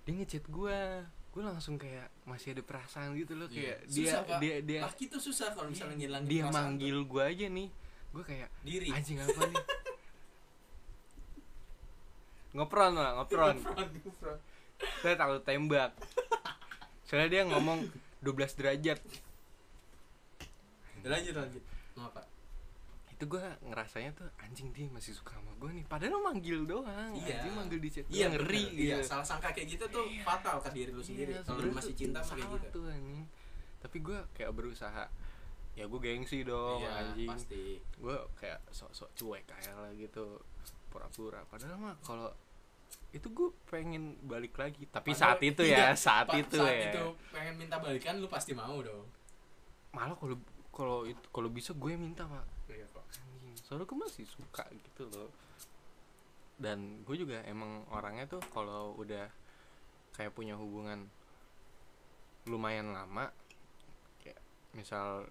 Speaker 2: dia ngechat gue gue langsung kayak masih ada perasaan gitu loh
Speaker 1: Iya.
Speaker 2: kayak dia
Speaker 1: Susah, Pak.
Speaker 2: dia dia
Speaker 1: laki tuh susah kalau misalnya ngilangin
Speaker 2: dia
Speaker 1: perasaan
Speaker 2: manggil gue aja nih. Gue kayak
Speaker 1: diri.
Speaker 2: Anjing apa nih? Ngopron lah ngopron saya takut tembak. Soalnya dia ngomong 12 derajat.
Speaker 1: Lanjut lanjut. Ngapa?
Speaker 2: Itu gue ngerasanya tuh anjing dia masih suka sama gue nih. Padahal lo manggil doang
Speaker 1: Iya.
Speaker 2: anjing manggil di chat
Speaker 1: iya
Speaker 2: ngeri
Speaker 1: bener.
Speaker 2: gitu.
Speaker 1: iya salah sangka kayak gitu tuh fatal ke diri lu sendiri.
Speaker 2: Iya,
Speaker 1: kalau masih
Speaker 2: tuh
Speaker 1: cinta mah kayak gitu.
Speaker 2: tuh anjing. Tapi gue kayak berusaha ya gue gengsi dong
Speaker 1: iya
Speaker 2: anjing.
Speaker 1: pasti.
Speaker 2: Gue kayak sok-sok cuek kayak lah gitu pura-pura. Padahal mah kalau itu gue pengen balik lagi tapi
Speaker 1: Padahal-
Speaker 2: saat itu
Speaker 1: iya,
Speaker 2: ya saat
Speaker 1: pa-
Speaker 2: itu
Speaker 1: saat
Speaker 2: ya.
Speaker 1: itu pengen minta balikan lu pasti mau dong.
Speaker 2: Malah kalau kalau itu kalau bisa gue minta pak.
Speaker 1: Iya
Speaker 2: anjing. Soalnya gue masih suka gitu loh. Dan gue juga emang orangnya tuh kalau udah kayak punya hubungan lumayan lama kayak misal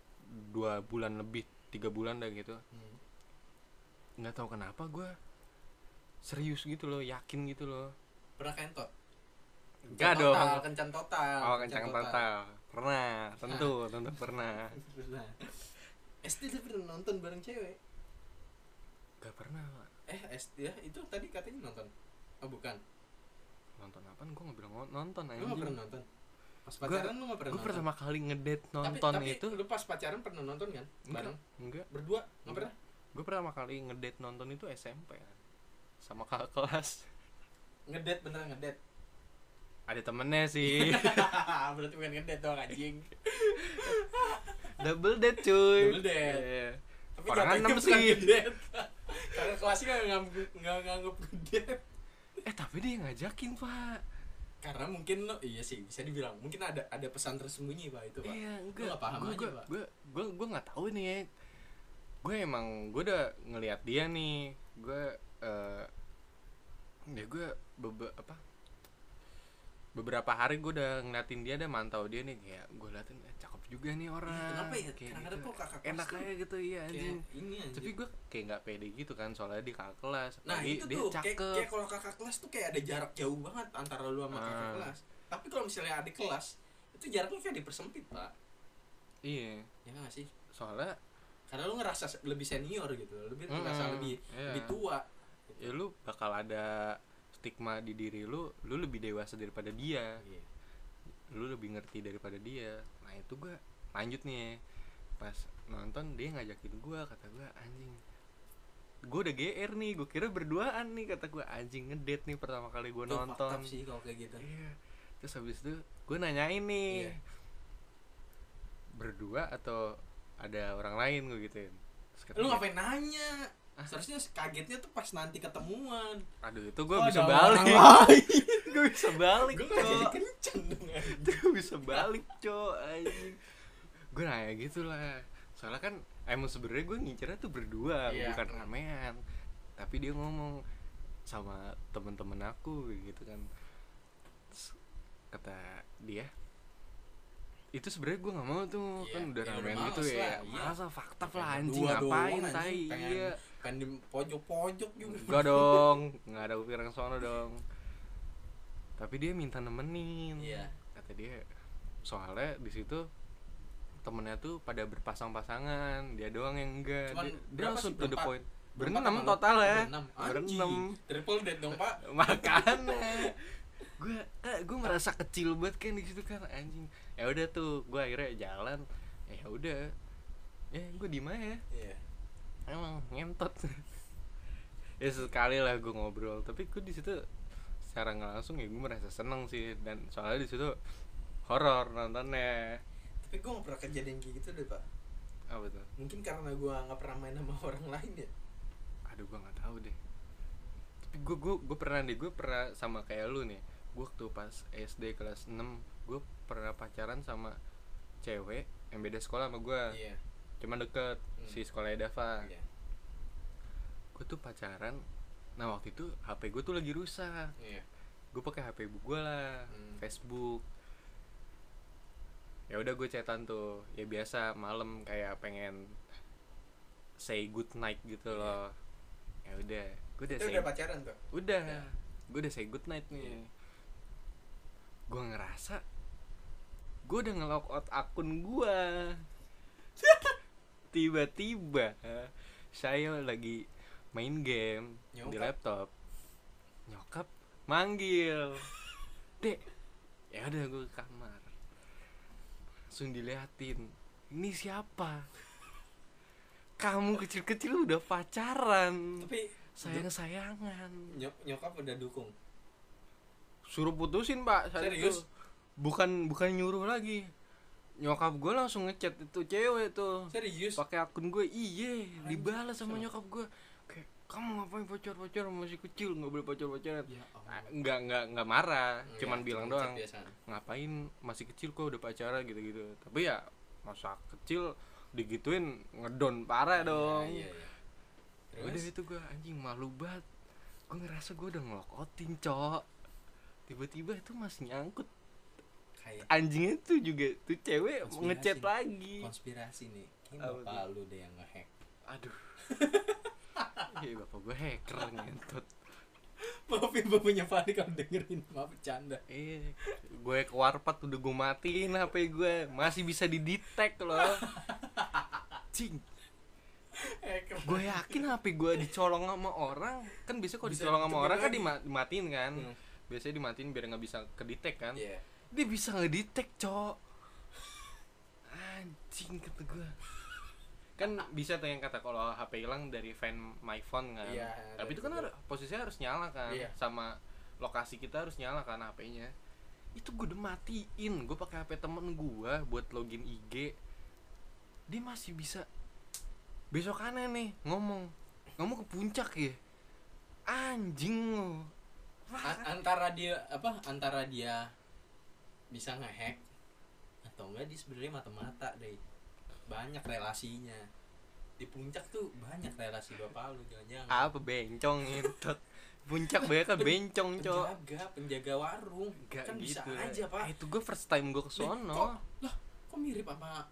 Speaker 2: dua bulan lebih tiga bulan dah gitu.
Speaker 1: Hmm.
Speaker 2: nggak tahu kenapa gue serius gitu loh yakin gitu loh.
Speaker 1: Pernah kentot
Speaker 2: enggak
Speaker 1: Kencan
Speaker 2: dong.
Speaker 1: total, kencan total
Speaker 2: oh kencang total. pernah tentu tentu pernah.
Speaker 1: Pernah. SD lu pernah nonton bareng cewek?
Speaker 2: Gak pernah Pak.
Speaker 1: eh SD ya itu tadi katanya nonton. Oh bukan.
Speaker 2: Nonton apa gue nggak bilang nonton
Speaker 1: lu
Speaker 2: anjing.
Speaker 1: gak pernah nonton? Pas
Speaker 2: Gua-
Speaker 1: pacaran lu gak pernah
Speaker 2: gue
Speaker 1: nonton?
Speaker 2: pertama kali ngedate
Speaker 1: tapi,
Speaker 2: nonton
Speaker 1: tapi
Speaker 2: itu
Speaker 1: lu pas pacaran pernah nonton kan? Bareng?
Speaker 2: enggak
Speaker 1: berdua? Nggak
Speaker 2: Enggak.
Speaker 1: pernah?
Speaker 2: Gue pertama kali ngedate nonton itu SMP kan sama kakak kelas.
Speaker 1: Ngedet beneran ngedet.
Speaker 2: Ada temennya sih.
Speaker 1: Berarti bukan ngedet dong anjing.
Speaker 2: Double date cuy.
Speaker 1: Double date.
Speaker 2: Iya.
Speaker 1: tapi
Speaker 2: Orang enam sih.
Speaker 1: karena kelasnya nggak nggak nganggep ngedet.
Speaker 2: Eh tapi dia ngajakin pak.
Speaker 1: Karena mungkin lo iya sih bisa dibilang. Mungkin ada ada pesan tersembunyi pak itu pak.
Speaker 2: Iya enggak.
Speaker 1: nggak paham
Speaker 2: gue
Speaker 1: aja,
Speaker 2: gue
Speaker 1: Pak.
Speaker 2: gue gue gue nggak tahu nih. Ya gue emang gue udah ngelihat dia nih. Gue eh ya gue bebe apa beberapa hari gue udah ngeliatin dia dan mantau dia nih kayak gue liatin eh, cakep juga nih orang.
Speaker 1: Kenapa ya?
Speaker 2: kayak
Speaker 1: Kadang-kadang
Speaker 2: gitu.
Speaker 1: kok kakak kelas
Speaker 2: enak aja gitu iya anjing.
Speaker 1: ini anjing.
Speaker 2: Tapi gue kayak nggak pede gitu kan soalnya dia kakak kelas
Speaker 1: nah itu
Speaker 2: dia
Speaker 1: tuh kayak,
Speaker 2: cakep.
Speaker 1: kayak kalau kakak kelas tuh kayak ada jarak jauh banget antara lu sama kakak
Speaker 2: Ah.
Speaker 1: kelas. Tapi kalau misalnya adik kelas itu jaraknya kayak dipersempit pak.
Speaker 2: Iya.
Speaker 1: Ya nggak sih?
Speaker 2: Soalnya
Speaker 1: karena lu ngerasa lebih senior gitu lebih
Speaker 2: Mm-mm,
Speaker 1: ngerasa lebih
Speaker 2: iya.
Speaker 1: lebih tua
Speaker 2: ya lu bakal ada stigma di diri lu lu lebih dewasa daripada dia.
Speaker 1: Iya.
Speaker 2: lu lebih ngerti daripada dia. Nah itu gua lanjut nih. Pas nonton dia ngajakin gua kata gua anjing gua udah GR nih gua kira berduaan nih kata gua. Anjing ngedate nih pertama kali gua
Speaker 1: Itu fucked
Speaker 2: nonton.
Speaker 1: sih kalau kayak gitu.
Speaker 2: Iya. Terus habis itu gua nanyain nih
Speaker 1: Iya.
Speaker 2: berdua atau ada orang lain? Gua gituin. Terus
Speaker 1: lu ngapain nanya seharusnya kagetnya tuh pas nanti ketemuan.
Speaker 2: Aduh itu
Speaker 1: Oh,
Speaker 2: gua bisa balik. gua bisa balik
Speaker 1: gue jadi kencan dong.
Speaker 2: Itu bisa balik cok anjing. Gue nanya gitu lah. Soalnya kan emang sebenarnya gue ngincernya tuh berdua
Speaker 1: Iya.
Speaker 2: bukan ramean. Tapi dia ngomong sama temen-temen aku gitu kan. Terus kata dia itu sebenarnya gue nggak mau tuh
Speaker 1: Iya,
Speaker 2: kan udah
Speaker 1: ya udah
Speaker 2: ramean gitu ya.
Speaker 1: lah, iya.
Speaker 2: masa fakta lah anjing ngapain tai? iya
Speaker 1: pengen di pojok-pojok juga
Speaker 2: Enggak dong, nggak ada yang sono dong. Tapi dia minta nemenin.
Speaker 1: Iya.
Speaker 2: Kata dia, soalnya di situ temennya tuh pada berpasang-pasangan, dia doang yang enggak.
Speaker 1: Cuman
Speaker 2: dia, dia langsung to the point. Berenam total ya.
Speaker 1: berenam triple dead dong pak
Speaker 2: Makanya gue eh, gue merasa kecil banget kan di situ kan anjing ya udah tuh gue akhirnya jalan ya udah ya gue di mana ya
Speaker 1: iya
Speaker 2: emang ngentot. Ya sekali lah gue ngobrol. Tapi gue di situ secara nggak langsung ya gue merasa seneng sih. Dan soalnya di situ horor nontonnya.
Speaker 1: Tapi gue gak pernah kejadian kayak gitu deh pak.
Speaker 2: Apa tuh?
Speaker 1: Mungkin karena gue nggak pernah main sama orang lain ya.
Speaker 2: Aduh gue nggak tahu deh. Tapi gue gue gue pernah deh. Gue pernah sama kayak lu nih. Gue waktu pas SD kelas 6 gue pernah pacaran sama cewek yang beda sekolah sama gue
Speaker 1: iya
Speaker 2: cuma deket
Speaker 1: Hmm.
Speaker 2: si sekolahnya Dava
Speaker 1: iya
Speaker 2: gue tuh pacaran nah waktu itu HP gue tuh lagi rusak
Speaker 1: iya
Speaker 2: gue pakai HP ibu gue lah
Speaker 1: Hmm.
Speaker 2: Facebook ya udah gue chatan tuh ya biasa malam kayak pengen say good night gitu
Speaker 1: Iya.
Speaker 2: loh ya udah gue udah
Speaker 1: itu
Speaker 2: say
Speaker 1: udah pacaran tuh
Speaker 2: udah
Speaker 1: Ya.
Speaker 2: gue udah say good night nih
Speaker 1: Iya.
Speaker 2: gue ngerasa gue udah nge-lock out akun gue tiba-tiba saya lagi main game di
Speaker 1: Nyokap.
Speaker 2: laptop. Nyokap manggil dek ya udah gue ke kamar. Langsung diliatin ini siapa? Kamu kecil-kecil udah pacaran.
Speaker 1: Tapi
Speaker 2: sayang-sayangan.
Speaker 1: nyok nyokap udah dukung?
Speaker 2: Suruh putusin pak saat
Speaker 1: Serius?
Speaker 2: itu bukan bukan nyuruh lagi nyokap gue langsung ngechat itu cewek tuh.
Speaker 1: Serius?
Speaker 2: Pakai akun gue iye dibalas sama nyokap gue kayak kamu ngapain pacar pacaran masih kecil? Nggak boleh pacar pacaran
Speaker 1: ya
Speaker 2: Ah, nggak nggak nggak marah
Speaker 1: Enggak,
Speaker 2: cuman bilang doang
Speaker 1: biasa.
Speaker 2: ngapain masih kecil kok udah pacaran? gitu gitu tapi ya masa kecil digituin ngedon parah dong.
Speaker 1: iya, iya.
Speaker 2: Ya udah itu gue anjing malu banget. Gue ngerasa gue udah ngelokotin cok. Tiba-tiba itu masih nyangkut
Speaker 1: kayak
Speaker 2: anjingnya tuh juga tuh cewek
Speaker 1: Konspirasi.
Speaker 2: ngechat
Speaker 1: nih.
Speaker 2: lagi.
Speaker 1: Konspirasi nih. Ini
Speaker 2: Apa
Speaker 1: bapak lu deh yang ngehack.
Speaker 2: Aduh. Iya bapak gue hacker ngentot.
Speaker 1: Maafin bapaknya Fadi kalau dengerin. Maaf bercanda.
Speaker 2: Eh gue ke warpat udah gue matiin hp gue masih bisa didetek loh. Cing. Gue yakin hp gue dicolong sama orang. Kan bisa kok dicolong sama orang kan dimatiin kan.
Speaker 1: Hmm.
Speaker 2: biasanya dimatiin biar nggak bisa kedetek kan.
Speaker 1: Iya
Speaker 2: dia bisa ngedetek cok. Anjing kata gue kan bisa tuh yang kata kalau HP hilang dari fan my phone kan.
Speaker 1: Iya,
Speaker 2: tapi itu kan harus posisinya harus nyala kan.
Speaker 1: Iya.
Speaker 2: sama lokasi kita harus nyala kan HP-nya itu gue udah matiin. Gue pakai HP temen gue buat login IG dia masih bisa. Besokannya nih ngomong. Ngomong ke puncak ya. Anjing. Lo
Speaker 1: antara dia apa antara dia bisa ngehack atau enggak dia sebenarnya mata-mata deh. Banyak relasinya. Di puncak tuh banyak relasi bapak lu jangan-jangan.
Speaker 2: Apa bencong itu puncak banyak kan bencong cok.
Speaker 1: penjaga penjaga warung.
Speaker 2: Gak
Speaker 1: kan bisa
Speaker 2: gitu.
Speaker 1: aja pak.
Speaker 2: Eh, itu gue first time gue kesono
Speaker 1: kok, lah kok mirip sama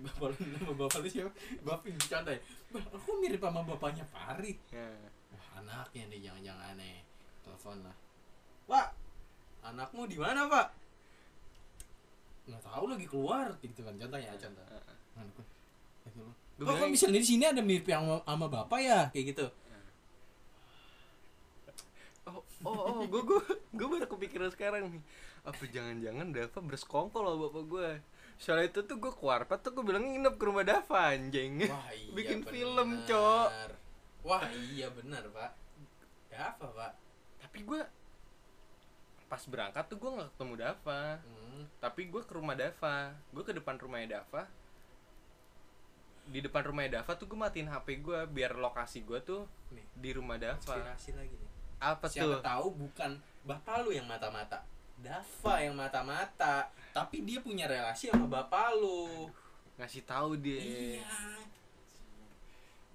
Speaker 1: bapak lu nama bapak lu siapa? Bapak bercanda ya kok mirip sama bapaknya Farid?
Speaker 2: Ya.
Speaker 1: wah anaknya nih jangan-jangan aneh. Telepon lah. Pak anakmu di mana pak nggak tahu lagi keluar gitu kan contoh. lagi keluar.
Speaker 2: Gua
Speaker 1: Pak, kok
Speaker 2: bilang-
Speaker 1: misalnya di sini ada mirip yang sama, sama bapak ya? Kayak gitu.
Speaker 2: Oh oh oh gue gue gue baru kepikiran sekarang nih. Apa jangan-jangan Dava bersekongkol loh bapak gue soalnya itu tuh gue keluar tuh gue bilang nginep ke rumah Dava anjing.
Speaker 1: Wah iya
Speaker 2: bikin
Speaker 1: bener.
Speaker 2: film cok.
Speaker 1: Wah iya benar pak. Ya apa pak.
Speaker 2: Tapi gue pas berangkat tuh gue nggak ketemu Dava.
Speaker 1: Hmm.
Speaker 2: tapi gue ke rumah Dava. Gue ke depan rumahnya Dava. Di depan rumahnya Dava tuh gue matiin HP gue biar lokasi gue tuh
Speaker 1: nih.
Speaker 2: di rumah Dava.
Speaker 1: Konspirasi lagi nih.
Speaker 2: Apa
Speaker 1: siapa
Speaker 2: tuh?
Speaker 1: tahu bukan bapak lu yang mata-mata. Dava yang mata-mata. Tapi dia punya relasi sama bapak lu.
Speaker 2: Ngasih tahu dia.
Speaker 1: Iya.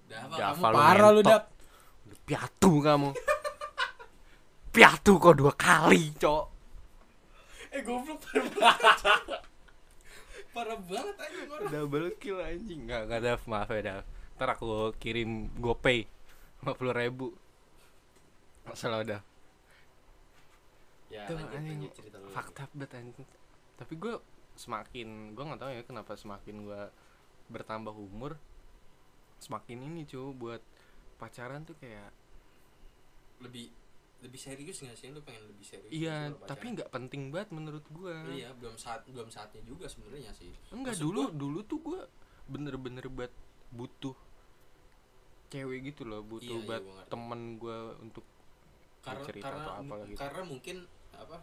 Speaker 1: Dava,
Speaker 2: Dava
Speaker 1: kamu
Speaker 2: lu
Speaker 1: parah lu. Dap.
Speaker 2: Udah piatu kamu piatu kok dua kali cok.
Speaker 1: Eh goblok parah banget. Parah banget aja orang.
Speaker 2: Double kill anjing. Nggak nggak ada maaf ya Dav ntar aku kirim gopay lima puluh ribu. Masalah udah
Speaker 1: ya
Speaker 2: Tuh,
Speaker 1: lanjut,
Speaker 2: anjing,
Speaker 1: lanjut cerita lu
Speaker 2: fakta banget anjing. Tapi gue semakin gue nggak tahu ya kenapa semakin gue bertambah umur semakin ini cuy buat pacaran tuh kayak
Speaker 1: lebih lebih serius nggak sih? Lu pengen lebih serius
Speaker 2: iya
Speaker 1: kalau
Speaker 2: tapi nggak penting banget menurut gua.
Speaker 1: Iya belum saat belum saatnya juga sebenarnya sih.
Speaker 2: Enggak
Speaker 1: Maksud
Speaker 2: dulu
Speaker 1: gua-
Speaker 2: dulu tuh gua bener-bener buat butuh cewek gitu loh butuh
Speaker 1: Iya, iya,
Speaker 2: buat
Speaker 1: gua ngerti.
Speaker 2: temen gua untuk
Speaker 1: karena
Speaker 2: cerita
Speaker 1: karena
Speaker 2: atau apalah gitu.
Speaker 1: karena mungkin apa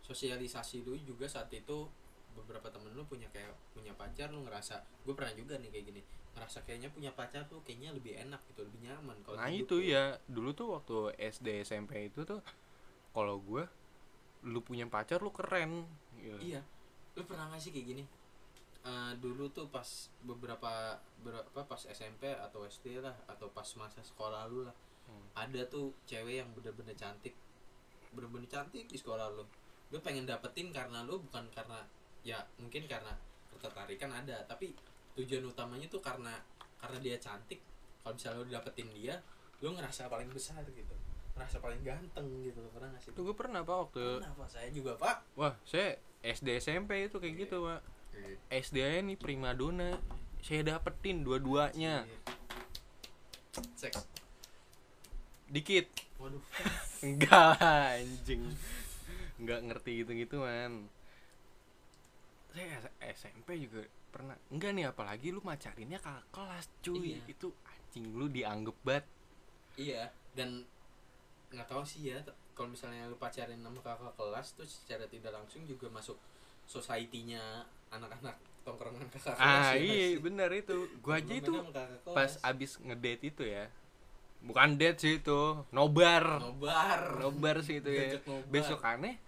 Speaker 1: sosialisasi lu juga saat itu beberapa temen lu punya kayak punya pacar lu ngerasa gue pernah juga nih kayak gini ngerasa kayaknya punya pacar tuh kayaknya lebih enak gitu lebih nyaman kalau
Speaker 2: nah itu
Speaker 1: tuh.
Speaker 2: ya dulu tuh waktu SD SMP itu tuh kalau gua lu punya pacar lu keren Gitu.
Speaker 1: iya lu pernah gak sih kayak gini Eh, dulu tuh pas beberapa berapa pas SMP atau SD lah atau pas masa sekolah lu lah
Speaker 2: Hmm.
Speaker 1: ada tuh cewek yang bener-bener cantik bener-bener cantik di sekolah lu lu pengen dapetin karena lu bukan karena ya mungkin karena ketertarikan ada tapi tujuan utamanya tuh karena karena dia cantik kalau misalnya lu dapetin dia lu ngerasa paling besar gitu ngerasa paling ganteng gitu pernah gak sih?
Speaker 2: Tuh gue pernah pak waktu
Speaker 1: Kenapa saya juga pak.
Speaker 2: Wah saya SD SMP itu kayak gitu pak. SD aja nih primadona Saya dapetin dua-duanya.
Speaker 1: Seks.
Speaker 2: Dikit.
Speaker 1: Waduh.
Speaker 2: Enggak anjing. Enggak ngerti gitu-gitu man. Saya SMP juga pernah. Enggak nih apalagi lu macarinnya kakak kelas cuy.
Speaker 1: Iya.
Speaker 2: Itu anjing lu dianggap banget.
Speaker 1: Iya dan nggak tahu sih ya kalau misalnya lu pacarin sama kakak kelas tuh secara tidak langsung juga masuk society-nya anak-anak tongkrongan kakak kelas
Speaker 2: Ah
Speaker 1: ya
Speaker 2: iya
Speaker 1: sih?
Speaker 2: bener itu. Gua aja itu pas abis ngedate itu ya. Bukan date sih itu Nobar.
Speaker 1: Nobar.
Speaker 2: Nobar sih itu ya.
Speaker 1: Nobar.
Speaker 2: besok aneh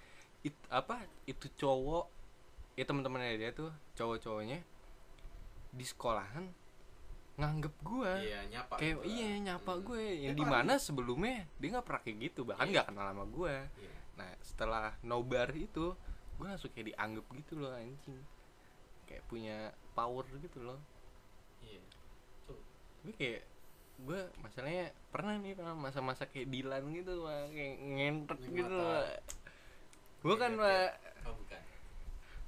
Speaker 2: it, apa itu cowok ya teman-temannya dia tuh cowok-cowoknya di sekolahan nganggep gua.
Speaker 1: Iya nyapa
Speaker 2: kayak
Speaker 1: gitu lah.
Speaker 2: iya nyapa
Speaker 1: Hmm.
Speaker 2: gue yang
Speaker 1: Ya,
Speaker 2: di mana sebelumnya dia nggak pernah kayak gitu bahkan
Speaker 1: Iya.
Speaker 2: nggak kenal sama gue
Speaker 1: Iya.
Speaker 2: nah setelah nobar itu gue langsung kayak dianggap gitu loh anjing. Kayak punya power gitu loh.
Speaker 1: Iya tuh
Speaker 2: gue kayak gue masalahnya pernah nih pernah masa-masa kayak Dilan gitu Pak. kayak ngentot
Speaker 1: Lima
Speaker 2: gitu gue kan
Speaker 1: Ingat
Speaker 2: Pak,
Speaker 1: oh bukan.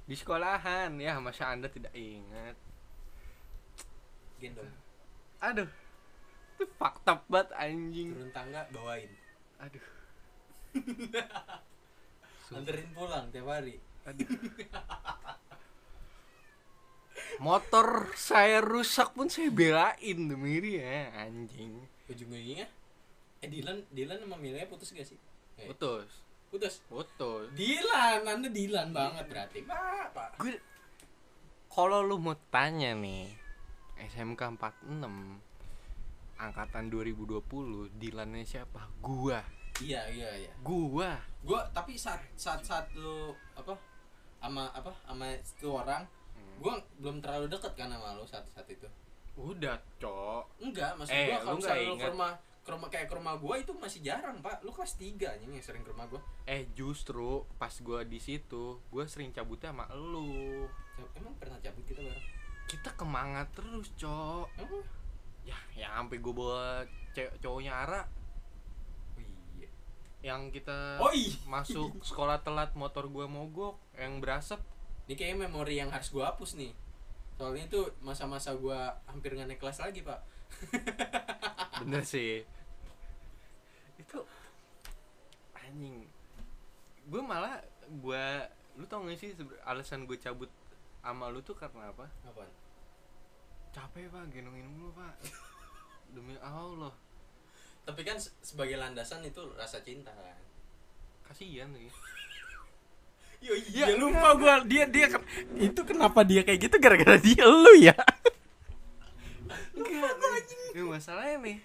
Speaker 2: Di sekolahan. Ya masa anda tidak ingat
Speaker 1: gendong
Speaker 2: aduh. Itu fakta banget anjing.
Speaker 1: Turun tangga bawain.
Speaker 2: Aduh.
Speaker 1: Anterin pulang tiap hari.
Speaker 2: Aduh. Motor saya rusak pun saya belain demi dia anjing.
Speaker 1: Ujung-ujungnya? Eh Dilan Dilan sama Milea putus gak sih? Eh,
Speaker 2: putus.
Speaker 1: Putus?
Speaker 2: Putus.
Speaker 1: Dilan anda Dilan banget berarti. Pak pak
Speaker 2: gue kalau lu mau tanya nih SMK 46 angkatan 2020 Dilannya siapa? Gua.
Speaker 1: Iya iya iya.
Speaker 2: Gua.
Speaker 1: Gue tapi saat saat lu apa sama apa sama itu orang
Speaker 2: Hmm.
Speaker 1: gue belum terlalu deket kan sama lu saat saat itu.
Speaker 2: Udah cok.
Speaker 1: Enggak maksud
Speaker 2: Eh,
Speaker 1: gue
Speaker 2: lu
Speaker 1: kalau misalnya lu ke rumah ke rumah kayak ke rumah gue itu masih jarang pak. Lu kelas 3 nih yang sering ke rumah gue
Speaker 2: eh justru pas gua di situ gua sering cabutnya sama lu.
Speaker 1: Emang pernah cabut kita bareng
Speaker 2: kita kemangat terus cok.
Speaker 1: Emang?
Speaker 2: Ya yang sampai gue bawa cewek cowoknya Ara.
Speaker 1: Oh iya.
Speaker 2: Yang kita
Speaker 1: oh iya.
Speaker 2: masuk sekolah telat motor gua mogok yang berasap.
Speaker 1: Ini kayaknya memori yang harus gue hapus nih. Soalnya itu masa-masa gue hampir nggak naik kelas lagi pak.
Speaker 2: Bener sih. Itu anjing. Gue malah gue lu tau gak sih alasan gue cabut sama lu tuh karena apa?
Speaker 1: Apaan?
Speaker 2: Capek pak. Gendongin mulu pak. Demi allah.
Speaker 1: Tapi kan se- sebagai landasan itu rasa cinta kan?
Speaker 2: Kasihan lagi
Speaker 1: Yo,
Speaker 2: ya lupa gue dia dia ken- itu kenapa dia kayak gitu? Gara-gara dia lu ya? Enggak, ya, masalahnya nih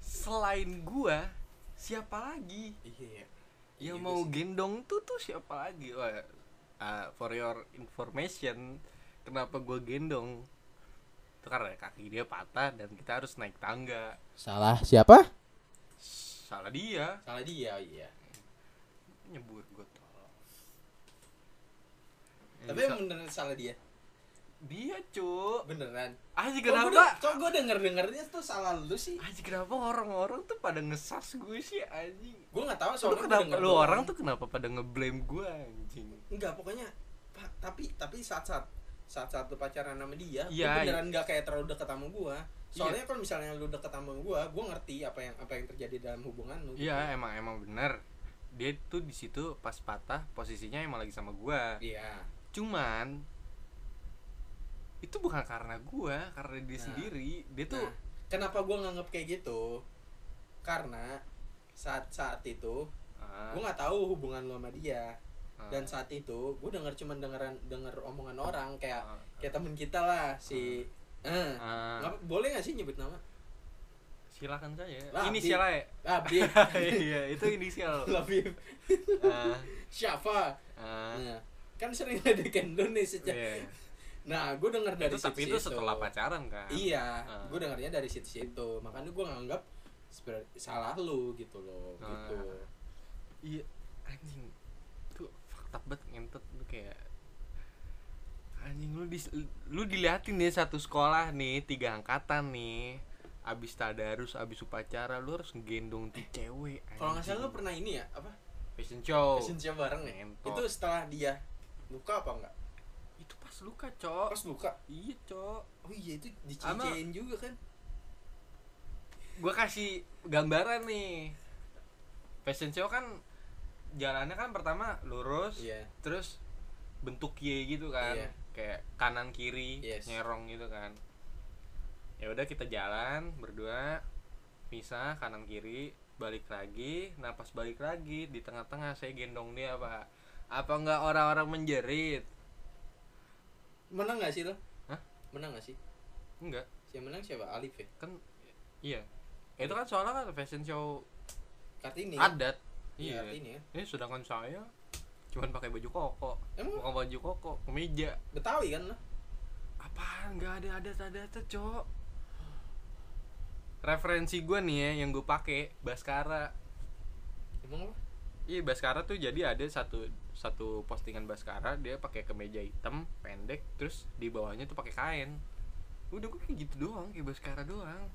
Speaker 2: selain gua siapa lagi?
Speaker 1: Iya
Speaker 2: yang
Speaker 1: Iya
Speaker 2: mau
Speaker 1: sih.
Speaker 2: gendong tuh tuh siapa lagi? Wah, uh, for your information kenapa gua gendong itu karena kaki dia patah dan kita harus naik tangga.
Speaker 1: Salah siapa?
Speaker 2: Salah dia.
Speaker 1: Salah dia iya.
Speaker 2: Nyebur gua tolong Ya,
Speaker 1: tapi
Speaker 2: bisa-
Speaker 1: emang beneran salah dia?
Speaker 2: Dia cu
Speaker 1: beneran?
Speaker 2: Aja
Speaker 1: kok gue
Speaker 2: kenapa
Speaker 1: kok gue denger dengernya tuh salah lu sih?
Speaker 2: Aja kenapa orang-orang tuh pada ngesas gue sih anjing?
Speaker 1: Gue nggak tahu
Speaker 2: lu
Speaker 1: soalnya gua
Speaker 2: kenapa?
Speaker 1: denger
Speaker 2: lu orang tuh kenapa pada ngeblame gue anjing?
Speaker 1: Enggak pokoknya Pak, tapi tapi saat saat saat saat lu pacaran sama dia
Speaker 2: Iya,
Speaker 1: lu beneran nggak kayak terlalu deket sama gua. Soalnya kalau misalnya lu deket sama gua gua ngerti apa yang apa yang terjadi dalam hubungan lu
Speaker 2: iya emang emang bener. Dia tuh di situ pas patah posisinya emang lagi sama gua.
Speaker 1: Iya.
Speaker 2: Cuman itu bukan karena gua karena dia
Speaker 1: Nah.
Speaker 2: sendiri. Dia tuh
Speaker 1: Nah, kenapa gua nganggap kayak gitu? Karena saat saat itu
Speaker 2: ah,
Speaker 1: gua nggak tahu hubungan lu sama dia
Speaker 2: ah,
Speaker 1: dan saat itu gua denger cuman dengeran denger omongan orang kayak
Speaker 2: ah,
Speaker 1: kayak temen kita lah si eh.
Speaker 2: Ah.
Speaker 1: nggak- boleh gak sih nyebut nama?
Speaker 2: Silakan saja.
Speaker 1: Lah,
Speaker 2: inisial
Speaker 1: Labib
Speaker 2: iya itu inisial.
Speaker 1: Labib.
Speaker 2: Ah,
Speaker 1: Syafa.
Speaker 2: Ah,
Speaker 1: nah, kan sering ada kendon nih sejak
Speaker 2: iya.
Speaker 1: nah gue denger dari
Speaker 2: itu tapi
Speaker 1: situ
Speaker 2: itu setelah pacaran kan?
Speaker 1: Iya
Speaker 2: Ah.
Speaker 1: gue dengarnya dari situ situ. Makanya gue nganggap sebenarnya salah lu gitu loh
Speaker 2: Ah.
Speaker 1: gitu.
Speaker 2: Iya anjing fakta banget ngentot tuh kayak anjing lu di lu diliatin nih satu sekolah nih tiga angkatan nih abis tadarus abis upacara lu harus ngegendong tuh cewek
Speaker 1: kalau nggak salah lu pernah ini ya apa?
Speaker 2: Fashion show.
Speaker 1: Fashion show bareng ya? Itu setelah dia luka apa enggak
Speaker 2: itu pas luka cok.
Speaker 1: Pas luka?
Speaker 2: Iya cok.
Speaker 1: Oh iya itu dicicein juga kan?
Speaker 2: Gua kasih gambaran nih. Fashion show kan jalannya kan pertama lurus
Speaker 1: iya.
Speaker 2: terus bentuk Y gitu kan.
Speaker 1: Iya.
Speaker 2: kayak kanan kiri
Speaker 1: Yes.
Speaker 2: nyerong gitu kan. Ya udah kita jalan berdua pisah kanan kiri balik lagi nah pas balik lagi di tengah-tengah saya gendong dia pak. Apa enggak orang-orang menjerit?
Speaker 1: Menang nggak sih lo?
Speaker 2: Hah?
Speaker 1: menang nggak sih?
Speaker 2: Enggak
Speaker 1: si yang menang siapa? Alif ya?
Speaker 2: Kan iya. Itu kan soalnya kan fashion show
Speaker 1: kartini.
Speaker 2: adat
Speaker 1: iya.
Speaker 2: Iya
Speaker 1: kartini ya.
Speaker 2: Ini sedangkan saya cuman pakai baju koko.
Speaker 1: Emang?
Speaker 2: Bukan baju koko kemeja.
Speaker 1: Betawi kan? Lo
Speaker 2: apaan? Nggak ada adat-adat cok. Referensi gue nih ya yang gue pakai Baskara.
Speaker 1: Emang apa?
Speaker 2: Iya Baskara tuh jadi ada satu satu postingan Baskara dia pakai kemeja hitam pendek terus di bawahnya tuh pakai kain. Udah gue kayak gitu doang kayak Baskara doang.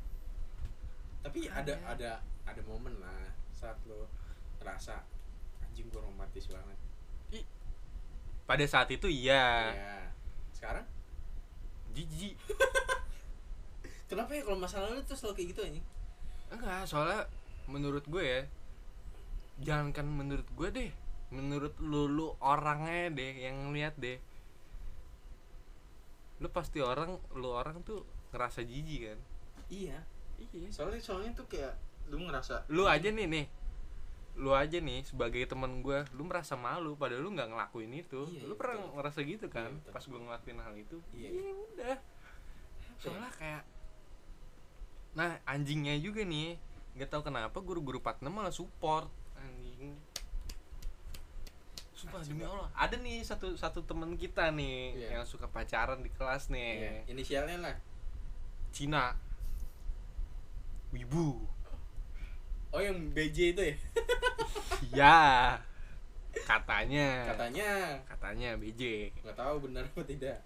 Speaker 1: Tapi ada
Speaker 2: Makanya.
Speaker 1: ada ada momen lah saat lo ngerasa anjing gue romantis banget.
Speaker 2: Pada saat itu iya.
Speaker 1: Iya. sekarang?
Speaker 2: Jijik.
Speaker 1: Kenapa ya kalau masalah lu tuh selalu kayak gitu anjing?
Speaker 2: Enggak soalnya menurut gue ya jangankan menurut gue deh menurut lu lu orangnya deh yang lihat deh. Lu pasti orang lu orang tuh ngerasa jijik kan?
Speaker 1: Iya.
Speaker 2: Iya.
Speaker 1: Soalnya soalnya tuh kayak lu ngerasa
Speaker 2: lu aja nih nih lu aja nih sebagai teman gue lu merasa malu padahal lu nggak ngelakuin itu
Speaker 1: Iya,
Speaker 2: lu
Speaker 1: iya,
Speaker 2: pernah
Speaker 1: betul.
Speaker 2: ngerasa gitu kan
Speaker 1: Iya, betul.
Speaker 2: pas gue ngelakuin hal itu
Speaker 1: Iya.
Speaker 2: iya udah soalnya kayak nah anjingnya juga nih nggak tahu kenapa guru-guru 46 malah support anjing Sumpah demi. Allah ada nih satu satu teman kita nih
Speaker 1: Iya.
Speaker 2: yang suka pacaran di kelas
Speaker 1: iya.
Speaker 2: nih
Speaker 1: inisialnya lah
Speaker 2: Cina Wibu
Speaker 1: oh yang BJ itu ya?
Speaker 2: Ya katanya.
Speaker 1: Katanya.
Speaker 2: Katanya BJ
Speaker 1: nggak tahu benar apa tidak.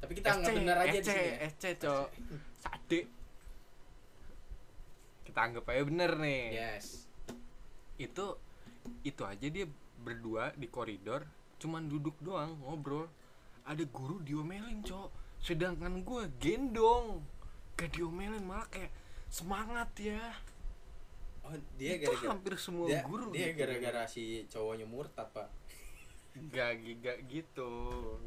Speaker 1: Tapi kita anggap benar aja di sini ya?
Speaker 2: SC cok. Sade Kita anggap aja bener nih.
Speaker 1: Yes.
Speaker 2: Itu Itu aja dia berdua di koridor Cuman duduk doang ngobrol. Ada guru diomelin cok. Sedangkan gue gendong. Gak diomelin malah kayak Semangat ya
Speaker 1: oh dia
Speaker 2: Itu
Speaker 1: gara-gara
Speaker 2: hampir semua
Speaker 1: dia,
Speaker 2: guru
Speaker 1: dia
Speaker 2: gitu.
Speaker 1: gara-gara si cowoknya murtad pak.
Speaker 2: Gak, gak gitu.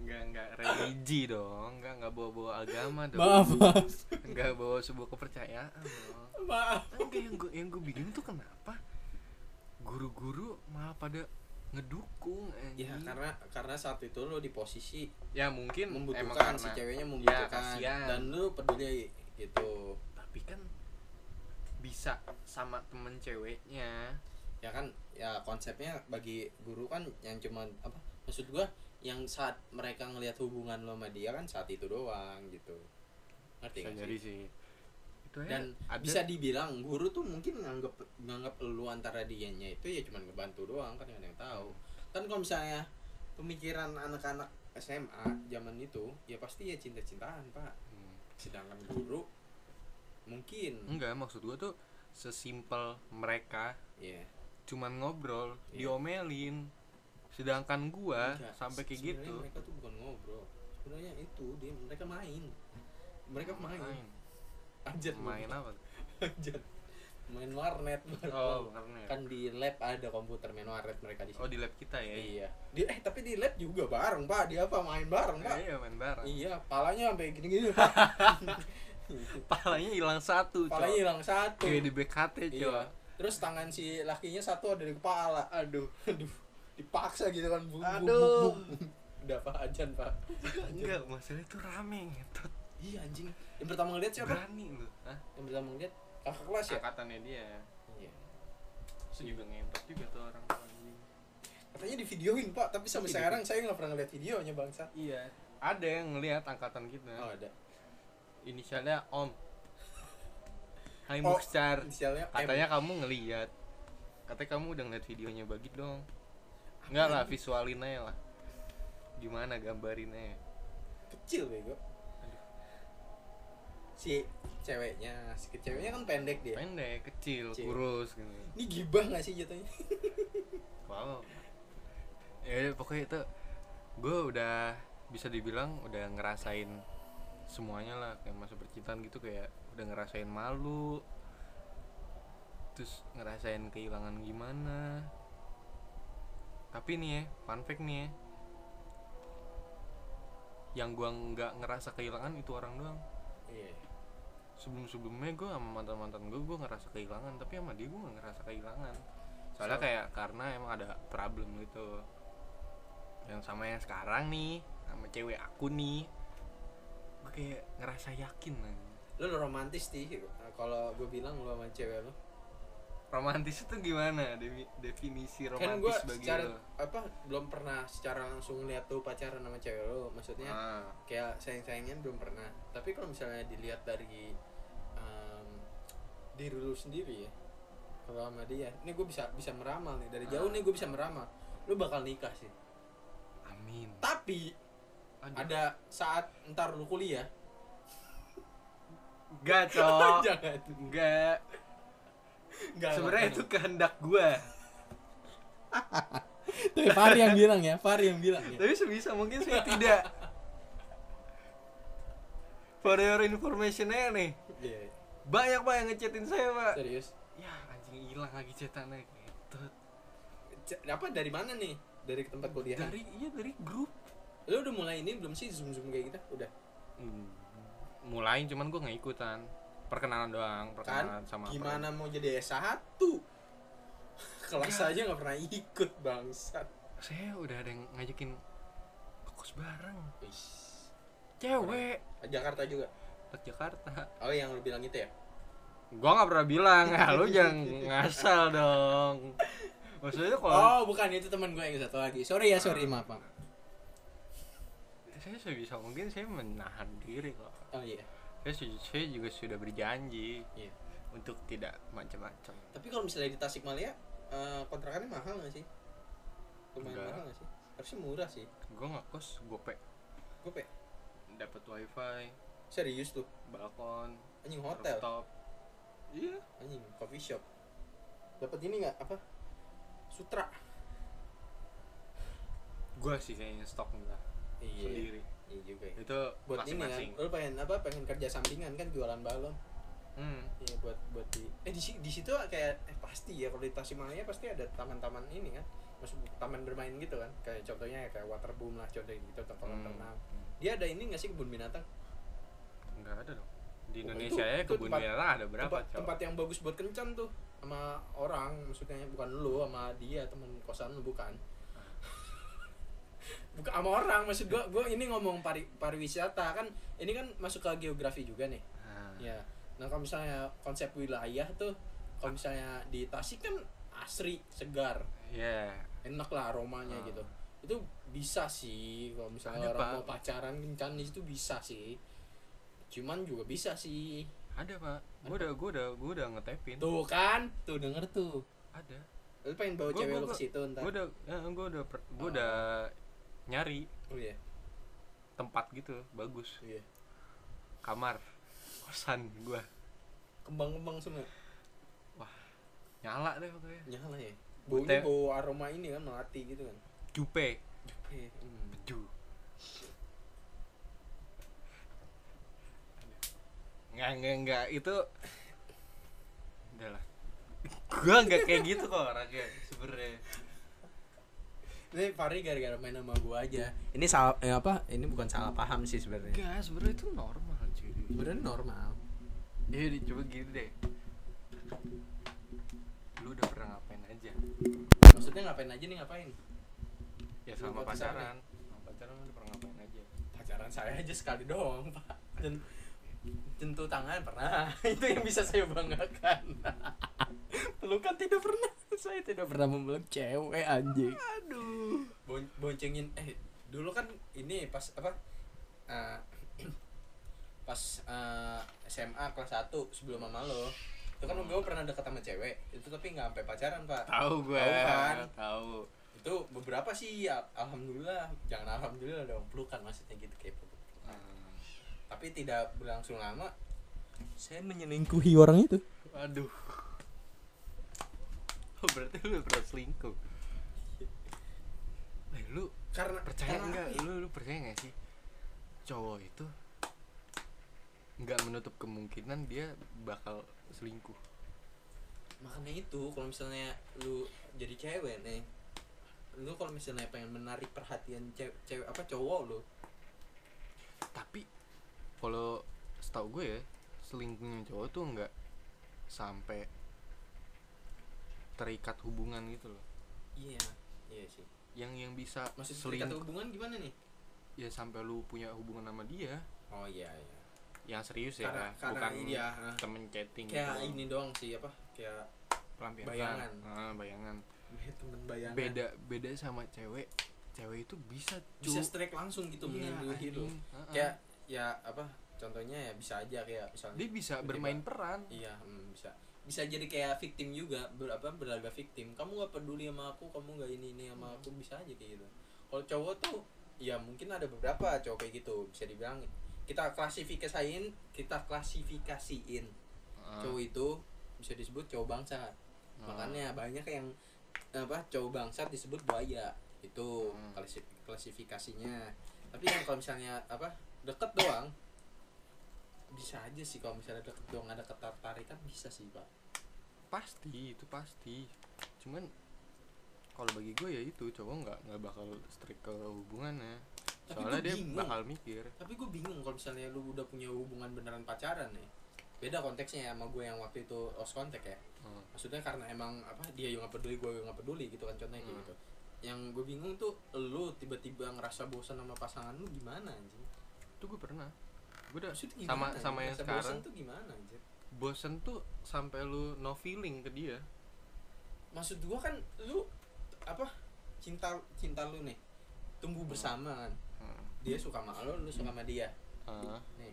Speaker 2: Gak, gak religi dong. Gak, gak bawa-bawa agama dong.
Speaker 1: Maaf maaf.
Speaker 2: Gak bawa sebuah kepercayaan dong.
Speaker 1: Maaf.
Speaker 2: Enggak yang gue yang gue bingung tuh kenapa? Guru-guru malah pada ngedukung
Speaker 1: ya
Speaker 2: anjing.
Speaker 1: karena karena saat itu lo di posisi
Speaker 2: ya mungkin emang
Speaker 1: membutuhkan si
Speaker 2: karena-
Speaker 1: ceweknya
Speaker 2: ya,
Speaker 1: membutuhkan
Speaker 2: kasihan.
Speaker 1: dan lu peduli gitu.
Speaker 2: Tapi kan bisa sama temen ceweknya.
Speaker 1: Ya kan ya konsepnya bagi guru kan yang cuman apa maksud gua yang saat mereka ngelihat hubungan lo sama dia kan saat itu doang gitu. Ngerti
Speaker 2: bisa jadi
Speaker 1: sih?
Speaker 2: sih. Itu ya
Speaker 1: dan
Speaker 2: ada
Speaker 1: bisa dibilang guru tuh mungkin nganggap nganggap lu antara dianya itu ya cuman ngebantu doang kan nggak ada yang tahu. Kan kalau misalnya pemikiran anak-anak SMA zaman itu ya pasti ya cinta-cintaan pak.
Speaker 2: Hmm.
Speaker 1: sedangkan guru mungkin
Speaker 2: enggak maksud gue tuh sesimpel mereka
Speaker 1: ya
Speaker 2: cuman ngobrol
Speaker 1: Iya.
Speaker 2: diomelin sedangkan gua
Speaker 1: Enggak,
Speaker 2: sampai kayak
Speaker 1: sebenarnya
Speaker 2: gitu
Speaker 1: mereka tuh bukan ngobrol sebenarnya itu dia mereka main mereka main,
Speaker 2: Main.
Speaker 1: Anjir.
Speaker 2: main apa
Speaker 1: Anjir. Main warnet.
Speaker 2: oh karena
Speaker 1: Kan di lab ada komputer main warnet mereka di
Speaker 2: oh di lab kita ya
Speaker 1: Iya. Di, eh tapi di lab juga bareng, Pak. Dia apa main bareng, Pak?
Speaker 2: iya main bareng
Speaker 1: Iya, palanya sampai gini-gini, Pak.
Speaker 2: palanya hilang satu
Speaker 1: palanya hilang satu.
Speaker 2: kayak di BKT
Speaker 1: Iya.
Speaker 2: cok
Speaker 1: Terus tangan si lakinya satu ada di kepala. Aduh, aduh. Dipaksa gitu kan. Buk,
Speaker 2: Aduh.
Speaker 1: Udah Pak ajan, Pak.
Speaker 2: enggak masalah itu rame ngetot
Speaker 1: Iya anjing. Yang pertama ngeliat siapa?
Speaker 2: berani lu Hah?
Speaker 1: Yang pertama ngeliat kakak kelas ya?
Speaker 2: angkatannya dia
Speaker 1: Iya.
Speaker 2: terus juga ngentot juga tuh orang tuh anjing
Speaker 1: Katanya di videoin Pak, tapi sampai
Speaker 2: Video.
Speaker 1: sekarang saya nggak pernah ngeliat videonya bangsa.
Speaker 2: iya ada yang ngelihat angkatan kita
Speaker 1: Oh ada.
Speaker 2: Inisialnya Om Hai
Speaker 1: Oh,
Speaker 2: Mukhtar
Speaker 1: Inisialnya M.
Speaker 2: katanya kamu ngeliat katanya kamu udah ngeliat videonya bagi dong enggak lah visualin aja lah gimana gambarin aja
Speaker 1: kecil bego. Si ceweknya, si ceweknya kan pendek dia.
Speaker 2: pendek kecil
Speaker 1: Kecil.
Speaker 2: kurus gitu
Speaker 1: Ini gibah gak sih jatuhnya?
Speaker 2: wow ya pokoknya itu gue udah bisa dibilang udah ngerasain semuanya lah kayak masa percintaan gitu kayak udah ngerasain malu terus ngerasain kehilangan gimana. Tapi nih ya fun fact nih ya yang gua nggak ngerasa kehilangan itu orang doang.
Speaker 1: Iya.
Speaker 2: sebelum sebelumnya gue sama mantan mantan gue gue ngerasa kehilangan tapi sama dia gue gak ngerasa kehilangan. Soalnya
Speaker 1: So-
Speaker 2: kayak karena emang ada problem gitu. Yang sama yang sekarang nih sama cewek aku nih kayak ngerasa yakin lah
Speaker 1: Lu romantis sih. Kalau gue bilang lu sama cewek lu.
Speaker 2: romantis itu gimana? Devi- definisi
Speaker 1: Kan
Speaker 2: romantis
Speaker 1: gue
Speaker 2: bagi
Speaker 1: secara
Speaker 2: lo
Speaker 1: apa belum pernah secara langsung lihat tuh pacaran sama cewek lu. Maksudnya
Speaker 2: ah,
Speaker 1: kayak sayang-sayangnya belum pernah. Tapi kalau misalnya dilihat dari em, diri lu sendiri ya kalau sama dia ini gue bisa bisa meramal nih. Dari jauh
Speaker 2: Ah.
Speaker 1: nih gue bisa meramal. Lu bakal nikah sih.
Speaker 2: Amin.
Speaker 1: Tapi
Speaker 2: Aduh.
Speaker 1: ada saat ntar lu kuliah
Speaker 2: Enggak, cok.
Speaker 1: jangan
Speaker 2: Enggak.
Speaker 1: Enggak,
Speaker 2: Sebenarnya itu kehendak gue.
Speaker 1: Tuh, Fahri yang bilang ya Fahri yang bilang ya
Speaker 2: Tapi sebisa mungkin saya tidak. For your information aja nih.
Speaker 1: Iya,
Speaker 2: Banyak pak yang ngechatin saya pak.
Speaker 1: serius
Speaker 2: Ya anjing hilang lagi chatannya gitu.
Speaker 1: C- apa dari mana nih dari tempat kuliah
Speaker 2: Dari iya dari grup.
Speaker 1: Lu udah mulai ini belum sih zoom zoom kayak gitu? Udah.
Speaker 2: Hmm, Mulai cuman gue nggak ikutan. Perkenalan doang, perkenalan
Speaker 1: kan
Speaker 2: sama
Speaker 1: gimana mau jadi S1 kelas aja nggak pernah ikut bangsat.
Speaker 2: Saya udah ada yang ngajakin kos bareng.
Speaker 1: Wis.
Speaker 2: Cewek.
Speaker 1: Jakarta juga?
Speaker 2: Ke Jakarta.
Speaker 1: oh yang lu bilang itu ya?
Speaker 2: Gua nggak pernah bilang, ya lu jangan ngasal dong. Maksudnya kalau
Speaker 1: oh bukan itu teman gue yang satu lagi. Sorry ya sorry maaf Bang.
Speaker 2: Saya sebisa mungkin saya menahan diri kok.
Speaker 1: oh iya.
Speaker 2: Saya, saya juga sudah berjanji
Speaker 1: iya.
Speaker 2: untuk tidak macam-macam.
Speaker 1: tapi kalau misalnya di Tasikmalaya eh, kontrakannya mahal nggak sih? Lumayan
Speaker 2: Enggak.
Speaker 1: mahal nggak sih? Harusnya murah sih.
Speaker 2: Gue nggak kos, gope
Speaker 1: gue pe?
Speaker 2: Dapat wifi,
Speaker 1: serius tuh?
Speaker 2: Balkon,
Speaker 1: anjing hotel?
Speaker 2: Rooftop. Iya.
Speaker 1: anjing coffee shop. Dapat ini nggak? Apa? Sutra.
Speaker 2: Gue sih kayaknya stok enggak
Speaker 1: iya
Speaker 2: sendiri.
Speaker 1: iya juga ya
Speaker 2: Itu
Speaker 1: buat ini kan
Speaker 2: masing-masing.
Speaker 1: lu pengen apa pengen kerja sampingan kan jualan balon
Speaker 2: Hmm.
Speaker 1: Iya buat buat di eh di di situ kayak eh pasti ya kalau di Tasikmalaya pasti ada taman-taman ini kan masuk taman bermain gitu kan kayak contohnya ya kayak waterboom lah contohnya gitu atau kolam
Speaker 2: Hmm.
Speaker 1: renang dia ada ini nggak sih kebun binatang
Speaker 2: Enggak ada dong. Di
Speaker 1: Oh,
Speaker 2: Indonesia
Speaker 1: itu-
Speaker 2: ya kebun
Speaker 1: tempat-
Speaker 2: binatang ada berapa,
Speaker 1: tempat, tempat yang bagus buat kencan tuh sama orang maksudnya bukan lu sama dia temen kosan lu bukan bukan sama orang maksud gua gua ini ngomong pari, pariwisata kan ini kan masuk ke geografi juga nih
Speaker 2: Nah,
Speaker 1: ya nah kalau misalnya konsep wilayah tuh kalau misalnya di Tasik kan asri segar
Speaker 2: ya.
Speaker 1: enak lah aromanya
Speaker 2: Ah.
Speaker 1: gitu itu bisa sih kalau misalnya
Speaker 2: Ada,
Speaker 1: orang
Speaker 2: Pak.
Speaker 1: mau pacaran kencan di situ bisa sih cuman juga bisa sih
Speaker 2: Ada, Pak. Gue udah gue udah gue udah ngetepin.
Speaker 1: tuh kan tuh denger tuh
Speaker 2: Ada.
Speaker 1: lu pengen bawa
Speaker 2: Gua-
Speaker 1: cewek
Speaker 2: gua-
Speaker 1: lu ke situ ntar
Speaker 2: Gue udah ya, gue udah gua
Speaker 1: Oh.
Speaker 2: udah nyari
Speaker 1: oh iya.
Speaker 2: tempat gitu bagus.
Speaker 1: Iya.
Speaker 2: Kamar kosan gua.
Speaker 1: Kembang-kembang semua
Speaker 2: nyala deh pokoknya.
Speaker 1: Nyala ya? Baunya bau aroma ini kan melati gitu kan?
Speaker 2: Jupe.
Speaker 1: Eh, hmm.
Speaker 2: nggak nggak nggak itu udah lah. Gua nggak kayak gitu kok orangnya sebenarnya
Speaker 1: ini Fahri gara-gara main sama gua aja. Ini salah eh, apa? Ini bukan salah paham sih sebenarnya.
Speaker 2: Enggak, sebenarnya itu normal cuy.
Speaker 1: Sebenarnya normal.
Speaker 2: Ya coba gini deh. Lu udah pernah ngapain aja?
Speaker 1: Maksudnya ngapain aja nih ngapain?
Speaker 2: Ya sama pacaran. sama pacaran udah pernah ngapain aja.
Speaker 1: Pacaran saya aja sekali doang pak. Dan tentu tangan pernah. Itu yang bisa saya banggakan. Pelukan tidak pernah. Saya tidak pernah memeluk cewek anjing.
Speaker 2: Aduh.
Speaker 1: Bon boncengin eh dulu kan ini pas apa eh, pas eh, SMA kelas 1 sebelum mama lo. Itu kan gue pernah deket sama cewek. Itu tapi nggak sampai pacaran pak.
Speaker 2: Tahu gua
Speaker 1: Tahu kan?
Speaker 2: tahu.
Speaker 1: Itu beberapa sih al- alhamdulillah. Jangan alhamdulillah dong. Pelukan maksudnya gitu kayak.
Speaker 2: Hmm.
Speaker 1: Tapi tidak berlangsung lama saya menyelingkuhi orang itu.
Speaker 2: Aduh oh berarti lu pernah selingkuh? Eh lu
Speaker 1: karena
Speaker 2: percaya
Speaker 1: karena
Speaker 2: enggak lu lu percaya nggak sih? Cowok itu nggak menutup kemungkinan dia bakal selingkuh.
Speaker 1: Makanya itu kalau misalnya lu jadi cewek nih lu kalau misalnya pengen menarik perhatian cewek, cewek apa cowok lu
Speaker 2: tapi kalau setahu gue ya selingkuhnya cowok tuh nggak sampai terikat hubungan gitu loh.
Speaker 1: Iya iya sih.
Speaker 2: Yang yang bisa
Speaker 1: maksud terikat hubungan gimana nih?
Speaker 2: Ya sampai lu punya hubungan sama dia.
Speaker 1: Oh iya iya.
Speaker 2: Yang serius ya
Speaker 1: karena karena
Speaker 2: bukan
Speaker 1: iya
Speaker 2: temen chatting
Speaker 1: kayak
Speaker 2: gitu.
Speaker 1: ini doang sih apa kayak
Speaker 2: pelampiasan.
Speaker 1: bayangan.
Speaker 2: Ah, bayangan.
Speaker 1: Temen bayangan.
Speaker 2: Beda beda sama cewek. Cewek itu bisa
Speaker 1: bisa
Speaker 2: cu-
Speaker 1: strike langsung gitu
Speaker 2: Iya. Ah, ah.
Speaker 1: kayak ya apa contohnya ya bisa aja kayak misalnya
Speaker 2: dia bisa
Speaker 1: tiba-tiba-
Speaker 2: bermain peran.
Speaker 1: Iya hmm, bisa. Bisa jadi kayak victim juga ber, apa berlaga victim. Kamu nggak peduli sama aku kamu nggak ini ini sama aku bisa aja kayak gitu. Kalau cowok tuh ya mungkin ada beberapa cowok kayak gitu bisa dibilang. Kita klasifikasiin kita klasifikasiin.
Speaker 2: Ah,
Speaker 1: cowok itu bisa disebut cowok bangsa.
Speaker 2: Ah.
Speaker 1: makanya banyak yang apa cowok bangsat disebut buaya. Itu
Speaker 2: Hmm.
Speaker 1: klasi- klasifikasinya. Tapi yang kalau misalnya apa deket doang. Bisa aja sih kalau misalnya deket doang ada ketertarikan bisa sih pak.
Speaker 2: Pasti itu pasti. Cuman kalau bagi gue ya itu cowok nggak nggak bakal strict ke hubungannya.
Speaker 1: Tapi
Speaker 2: soalnya dia
Speaker 1: bingung.
Speaker 2: bakal mikir.
Speaker 1: Tapi gue bingung kalau misalnya lu udah punya hubungan beneran pacaran nih. Beda konteksnya ya sama gue yang waktu itu lost contact ya.
Speaker 2: Hmm.
Speaker 1: maksudnya karena emang apa dia yang nggak peduli gue yang nggak peduli gitu kan contohnya
Speaker 2: Hmm.
Speaker 1: gitu. Yang gue bingung tuh lu tiba-tiba ngerasa bosan sama pasangan lu gimana anjing
Speaker 2: itu gue pernah. Gue udah
Speaker 1: Maksudnya
Speaker 2: sama
Speaker 1: gimana,
Speaker 2: sama yang
Speaker 1: Ngerasa
Speaker 2: sekarang.
Speaker 1: bosan tuh gimana anjir?
Speaker 2: Bosen tuh sampai lu no feeling ke dia.
Speaker 1: Maksud gua kan lu apa cinta cinta lu nih tumbuh bersama kan?
Speaker 2: Hmm.
Speaker 1: dia suka sama lu lu suka sama dia.
Speaker 2: Ah,
Speaker 1: nih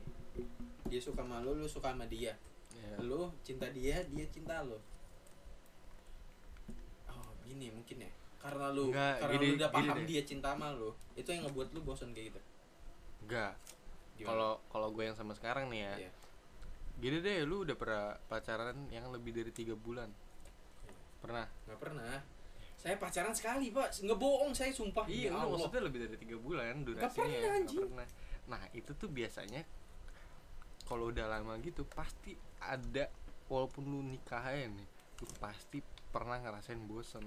Speaker 1: dia suka sama lu lu suka sama dia.
Speaker 2: Ya.
Speaker 1: lu cinta dia dia cinta lu oh gini mungkin ya. Karena lu
Speaker 2: Enggak,
Speaker 1: karena
Speaker 2: gini-
Speaker 1: lu udah
Speaker 2: gini
Speaker 1: paham
Speaker 2: deh.
Speaker 1: dia cinta sama lu itu yang ngebuat lu bosan kayak gitu.
Speaker 2: Enggak? Kalau kalau gue yang sama sekarang nih ya.
Speaker 1: Iya.
Speaker 2: gini deh lu udah pernah pacaran yang lebih dari tiga bulan? Pernah?
Speaker 1: Nggak pernah. Saya pacaran sekali pak. Ngebohong saya sumpah.
Speaker 2: Iya enggak,
Speaker 1: Allah.
Speaker 2: maksudnya lebih dari tiga bulan durasinya.
Speaker 1: Pernah,
Speaker 2: Nggak
Speaker 1: anjing.
Speaker 2: pernah. Nah itu tuh biasanya kalau udah lama gitu pasti ada walaupun lu nikah aja nih lu pasti pernah ngerasain bosen.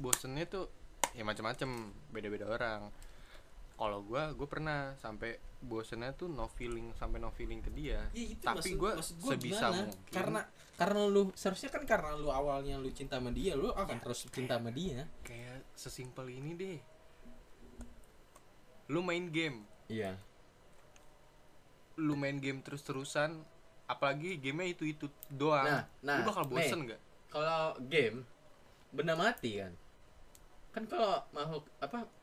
Speaker 2: Bosennya tuh ya macam-macam beda-beda orang kalau gua gue pernah sampai bosennya tuh no feeling sampai no feeling ke dia.
Speaker 1: Ya, itu
Speaker 2: tapi gue sebisa
Speaker 1: gimana?
Speaker 2: mungkin.
Speaker 1: Karena karena lu seharusnya kan karena lu awalnya lu cinta sama dia lu akan
Speaker 2: Ya,
Speaker 1: terus cinta sama dia.
Speaker 2: kayak sesimpel ini deh. Lu main game.
Speaker 1: Iya.
Speaker 2: Lu main game terus-terusan apalagi gamenya itu itu doang.
Speaker 1: Nah, nah,
Speaker 2: lu bakal bosen
Speaker 1: nih.
Speaker 2: nggak?
Speaker 1: Kalau game benda mati kan? Kan kalau makhluk apa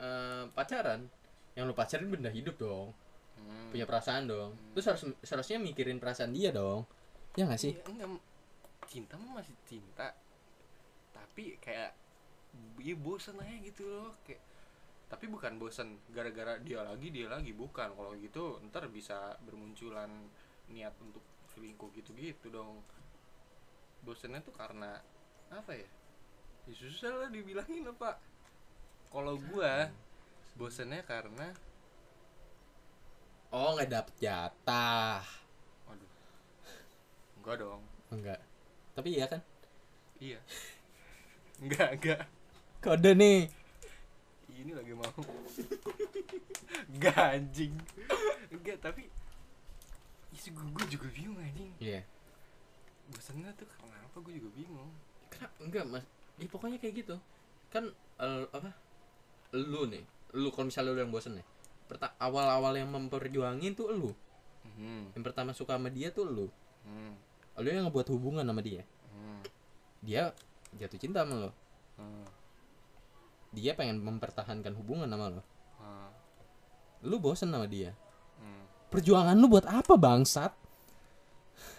Speaker 1: eh, pacaran yang lu pacarin benda hidup dong.
Speaker 2: Hmm.
Speaker 1: punya perasaan dong. Lu harus seharusnya mikirin perasaan dia dong. Ya nggak sih?
Speaker 2: Iya, enggak. Cinta mah masih cinta. Tapi kayak ya bosen aja gitu loh. Kayak tapi bukan bosen. Gara-gara dia lagi dia lagi. Bukan. Kalau gitu ntar bisa bermunculan niat untuk selingkuh gitu-gitu dong. Bosennya tuh karena apa ya? Ya susah lah dibilangin apa kalau gua bosennya karena
Speaker 1: Oh nggak dapet jatah.
Speaker 2: waduh enggak dong
Speaker 1: Enggak. Tapi iya kan?
Speaker 2: iya enggak enggak
Speaker 1: Kode nih.
Speaker 2: ini lagi mau enggak anjing enggak tapi isi gue, juga bingung anjing
Speaker 1: Iya.
Speaker 2: bosannya tuh kenapa gue juga bingung
Speaker 1: Kenapa? Enggak mas. Ya pokoknya kayak gitu. Kan el- apa? Lu nih. Lu kalau misalnya lu yang bosen nih. Perta awal-awal yang memperjuangin tuh lu.
Speaker 2: hmm.
Speaker 1: Yang pertama suka sama dia tuh lu.
Speaker 2: Hmm.
Speaker 1: Lu yang ngebuat hubungan sama dia.
Speaker 2: Hmm.
Speaker 1: Dia jatuh cinta sama lo.
Speaker 2: Hmm.
Speaker 1: Dia pengen mempertahankan hubungan sama lo.
Speaker 2: Hmm.
Speaker 1: Lu bosen sama dia.
Speaker 2: Hmm.
Speaker 1: Perjuangan lu buat apa bangsat?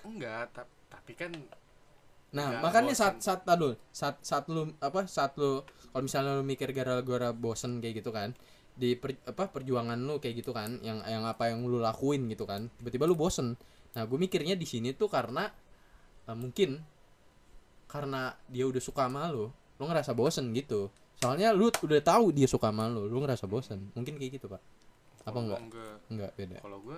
Speaker 2: enggak ta- tapi kan
Speaker 1: Nah,
Speaker 2: Nggak
Speaker 1: makanya
Speaker 2: bosen.
Speaker 1: saat saat aduh, saat saat lu apa saat lu kalau misalnya lu mikir gara-gara bosen kayak gitu kan, di per- apa perjuangan lu kayak gitu kan, yang yang apa yang lu lakuin gitu kan, tiba-tiba lu bosen. Nah, gue mikirnya di sini tuh karena eh, mungkin karena dia udah suka sama lu, lu ngerasa bosen gitu. Soalnya lu udah tahu dia suka sama lu, lu ngerasa bosen. Mungkin kayak gitu, Pak. Apa enggak?
Speaker 2: enggak
Speaker 1: Enggak, beda.
Speaker 2: kalau gue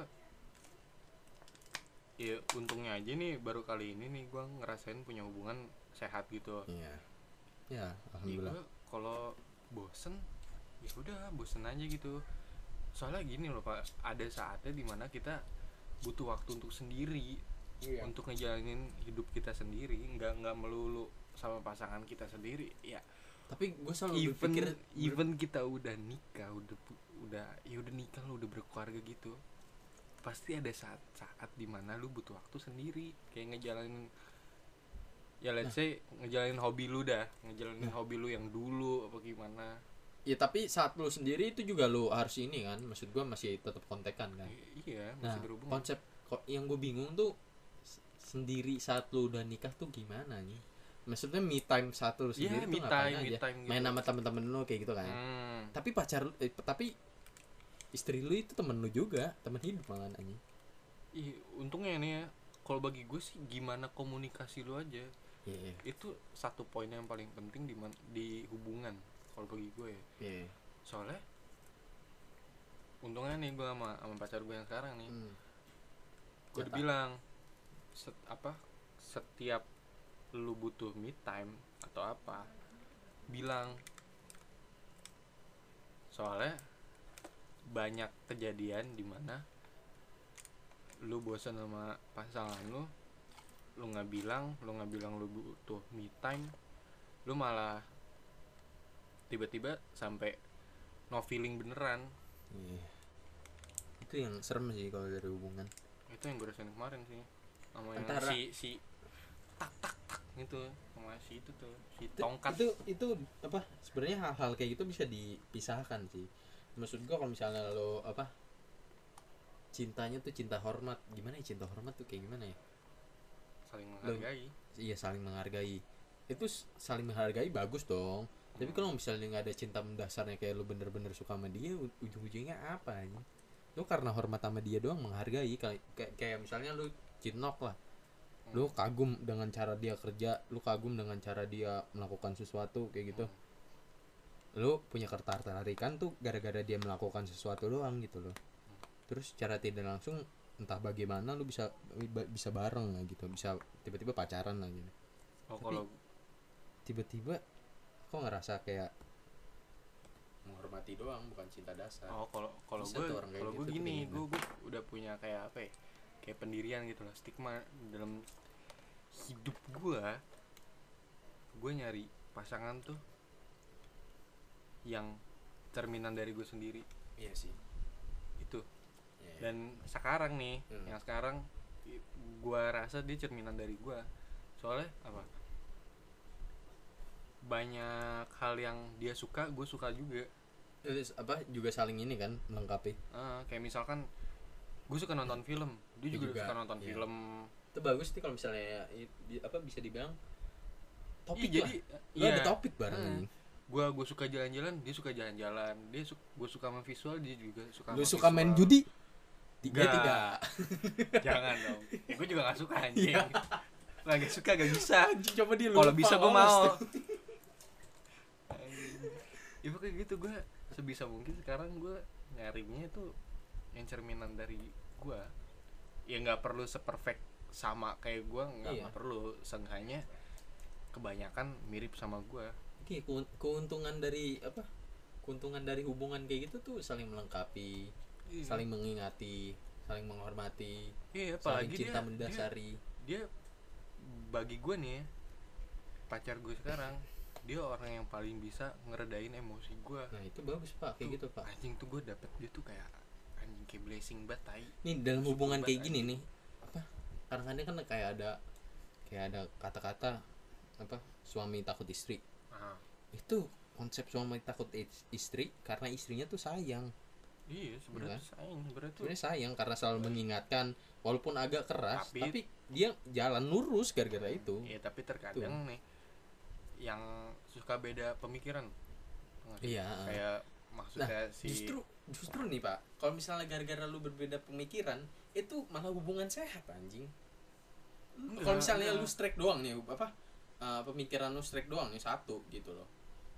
Speaker 2: ya untungnya aja nih baru kali ini nih gue ngerasain punya hubungan sehat gitu
Speaker 1: Iya. Ya,
Speaker 2: ya
Speaker 1: alhamdulillah.
Speaker 2: gue kalau bosen ya udah bosen aja gitu soalnya gini loh pak ada saatnya di mana kita butuh waktu untuk sendiri
Speaker 1: Iya.
Speaker 2: untuk ngejalanin hidup kita sendiri nggak nggak melulu sama pasangan kita sendiri ya
Speaker 1: Tapi gue selalu
Speaker 2: even
Speaker 1: berpikir
Speaker 2: even kita udah nikah udah udah ya udah nikah lu udah berkeluarga gitu pasti ada saat saat di mana lu butuh waktu sendiri. Kayak ngejalanin ya let's say ngejalanin hobi lu dah. Ngejalanin hobi lu yang dulu apa gimana.
Speaker 1: Ya tapi saat lu sendiri itu juga lu harus ini kan, maksud gua masih tetap kontekan kan.
Speaker 2: I- iya
Speaker 1: Nah,
Speaker 2: masih berhubungan.
Speaker 1: konsep kok yang gue bingung tuh sendiri saat lu udah nikah tuh gimana nih? Maksudnya me time saat lu
Speaker 2: Iya,
Speaker 1: sendiri
Speaker 2: me
Speaker 1: tuh ngapain
Speaker 2: time, me time gitu.
Speaker 1: Main sama temen-temen lu kayak gitu kan.
Speaker 2: Hmm,
Speaker 1: Tapi pacar eh, tapi istri lu itu temen lu juga, temen hidup malah anjing.
Speaker 2: ih, untungnya nih ya kalau bagi gue sih gimana komunikasi lu aja
Speaker 1: Iya, iya.
Speaker 2: itu satu poin yang paling penting di di hubungan kalau bagi gue ya
Speaker 1: Iya.
Speaker 2: soalnya untungnya nih gue sama sama pacar gue yang sekarang nih
Speaker 1: Hmm.
Speaker 2: gue udah bilang set, apa setiap lu butuh me time atau apa bilang soalnya banyak kejadian di mana lu bosan sama pasangan lu lu nggak bilang lu nggak bilang lu butuh me time lu malah tiba-tiba sampai no feeling beneran
Speaker 1: Iya. Itu yang serem sih kalau dari hubungan.
Speaker 2: itu yang gue rasain kemarin sih sama yang
Speaker 1: Antara-
Speaker 2: si si tak tak tak gitu sama si itu tuh si
Speaker 1: Itu-
Speaker 2: tongkat
Speaker 1: itu itu apa sebenarnya hal-hal kayak gitu bisa dipisahkan sih maksud gua kalau misalnya lo apa cintanya tuh cinta hormat. Gimana ya cinta hormat tuh kayak gimana ya?
Speaker 2: Saling menghargai.
Speaker 1: iya saling menghargai. Itu saling menghargai bagus dong. Tapi kalau misalnya nggak ada cinta mendasarnya kayak lo bener-bener suka sama dia ujung-ujungnya apa ini lo karena hormat sama dia doang menghargai kayak kayak, misalnya lo cinlok lah. Lu kagum dengan cara dia kerja lu kagum dengan cara dia melakukan sesuatu kayak gitu lu punya ketertarikan tuh gara-gara dia melakukan sesuatu doang gitu loh. Terus cara tidak langsung entah bagaimana lu bisa bisa bareng lah gitu bisa tiba-tiba pacaran lah gitu.
Speaker 2: Oh kalau
Speaker 1: tiba-tiba kok ngerasa kayak menghormati doang bukan cinta dasar.
Speaker 2: Oh kalau kalau
Speaker 1: Bisa
Speaker 2: gue kalau gue
Speaker 1: gitu
Speaker 2: gini gue gue udah punya kayak apa ya kayak pendirian gitu lah stigma dalam hidup gue gue nyari pasangan tuh yang cerminan dari gue sendiri.
Speaker 1: Iya sih.
Speaker 2: Itu.
Speaker 1: Iya.
Speaker 2: dan sekarang nih
Speaker 1: Hmm.
Speaker 2: yang sekarang gua rasa dia cerminan dari gua. Soalnya apa? Banyak hal yang dia suka gue suka juga.
Speaker 1: Terus apa juga saling ini kan melengkapi.
Speaker 2: Ah, kayak misalkan gue suka nonton film. Dia juga,
Speaker 1: juga,
Speaker 2: suka nonton
Speaker 1: iya.
Speaker 2: film.
Speaker 1: Itu bagus sih kalau misalnya apa bisa dibilang topik
Speaker 2: Iya,
Speaker 1: lah.
Speaker 2: jadi
Speaker 1: Lu ada topik bareng
Speaker 2: Hmm. Gue gue suka jalan-jalan dia suka jalan-jalan. Dia su gue suka sama visual dia juga suka
Speaker 1: lu suka main judi? Tiga
Speaker 2: Nggak.
Speaker 1: tiga.
Speaker 2: Jangan dong. Ya, gue juga gak suka anjing.
Speaker 1: Iya.
Speaker 2: nggak suka gak bisa.
Speaker 1: Coba dia
Speaker 2: kalau bisa gue mau. Ya pokoknya gitu gue sebisa mungkin sekarang gue nyarinya tuh yang cerminan dari gue ya nggak perlu seperfect sama kayak gue nggak
Speaker 1: Iya.
Speaker 2: perlu. Seenggaknya kebanyakan mirip sama gue
Speaker 1: Oke, keun- keuntungan dari apa? Keuntungan dari hubungan kayak gitu tuh saling melengkapi, saling mengingati, saling menghormati,
Speaker 2: iya
Speaker 1: saling
Speaker 2: apalagi
Speaker 1: cinta
Speaker 2: dia,
Speaker 1: mendasari.
Speaker 2: dia, dia bagi gue nih ya, pacar gue sekarang dia orang yang paling bisa ngeredain emosi gue
Speaker 1: Nah, itu bagus, Pak. Kayak gitu, Pak.
Speaker 2: anjing tuh gue dapet dia tuh kayak anjing kayak blessing banget tai
Speaker 1: Nih, dalam hubungan kayak gini nih, apa? Kadang-kadang kan kayak ada kayak ada kata-kata apa? Suami takut istri.
Speaker 2: Ah,
Speaker 1: Itu konsep suami takut is- istri karena istrinya tuh sayang.
Speaker 2: iya sebenarnya
Speaker 1: Iya.
Speaker 2: sayang sebenarnya tuh
Speaker 1: Sebenarnya sayang karena selalu mengingatkan walaupun agak keras,
Speaker 2: Tapi-
Speaker 1: tapi, dia jalan lurus gara-gara itu.
Speaker 2: Iya tapi terkadang nih yang suka beda pemikiran?
Speaker 1: Iya.
Speaker 2: kayak
Speaker 1: Nah,
Speaker 2: maksudnya si
Speaker 1: justru justru nih pak kalau misalnya gara-gara lu berbeda pemikiran itu malah hubungan sehat anjing kalau misalnya
Speaker 2: enggak.
Speaker 1: lu strike doang nih apa uh, pemikiran lu strike doang nih satu gitu loh.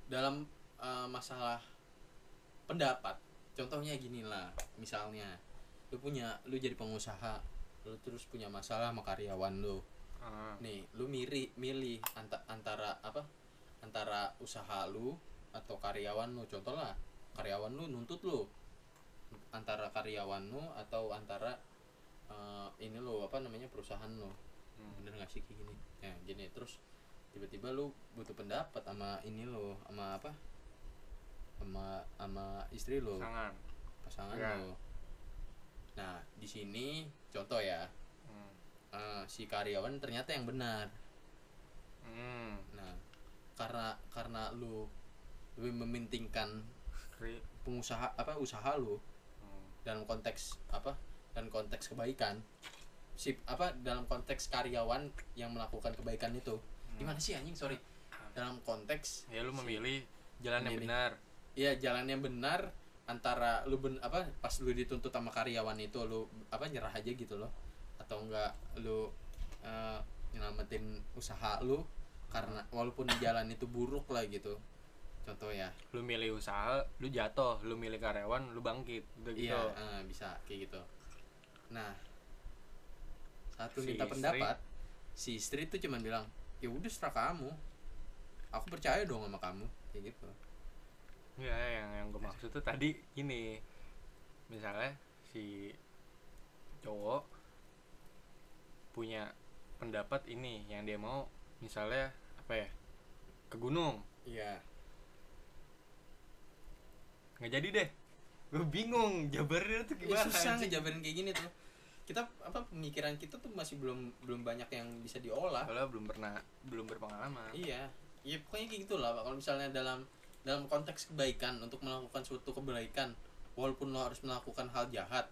Speaker 1: Dalam uh, masalah pendapat contohnya gini lah misalnya lu punya lu jadi pengusaha lu terus punya masalah sama karyawan lu.
Speaker 2: Ah,
Speaker 1: nih lu milih milih anta- antara apa antara usaha lu atau karyawan lu. Contoh lah karyawan lu nuntut lu. Antara karyawan lu atau antara eh, ini lo apa namanya perusahaan lo
Speaker 2: hmm.
Speaker 1: bener gak sih kayak gini? Ya gini. Terus tiba-tiba lu butuh pendapat sama ini lo sama apa sama sama istri lo
Speaker 2: sangan
Speaker 1: pasangan
Speaker 2: Ya.
Speaker 1: lo nah di sini contoh ya
Speaker 2: hmm.
Speaker 1: eh, si karyawan ternyata yang benar
Speaker 2: Hmm.
Speaker 1: Nah, karena karena lu lebih mementingkan
Speaker 2: Kri-
Speaker 1: pengusaha apa usaha lu
Speaker 2: hmm.
Speaker 1: dalam konteks apa dan konteks kebaikan. Si apa dalam konteks karyawan yang melakukan kebaikan itu. Gimana sih anjing? Sorry. Dalam konteks
Speaker 2: ya lu memilih jalan yang benar.
Speaker 1: Iya, jalan yang benar antara lu ben, apa pas lu dituntut sama karyawan itu lu apa nyerah aja gitu loh. Atau enggak lu eh, nyelamatin usaha lu karena walaupun jalan itu buruk lah gitu. Contoh ya.
Speaker 2: Lu milih usaha lu jatuh. Lu milih karyawan lu bangkit. Udah gitu.
Speaker 1: Iya eh, bisa kayak gitu. Nah saat lu
Speaker 2: Si
Speaker 1: minta
Speaker 2: istri-
Speaker 1: pendapat si istri tuh cuman bilang ya udah serah kamu. Aku percaya dong sama kamu kayak gitu.
Speaker 2: Ya yang yang gue maksud tuh tadi ini misalnya si cowok punya pendapat ini yang dia mau misalnya apa ya ke gunung.
Speaker 1: Iya.
Speaker 2: Nggak jadi deh. Gue bingung jabarnya tuh
Speaker 1: Ya,
Speaker 2: gimana
Speaker 1: susah
Speaker 2: anjing.
Speaker 1: ngejabarin kayak gini tuh kita apa pemikiran kita tuh masih belum belum banyak yang bisa diolah.
Speaker 2: Soalnya belum pernah belum berpengalaman.
Speaker 1: Iya. Ya pokoknya kayak gitulah Pak. kalau misalnya dalam dalam konteks kebaikan untuk melakukan suatu kebaikan walaupun lo harus melakukan hal jahat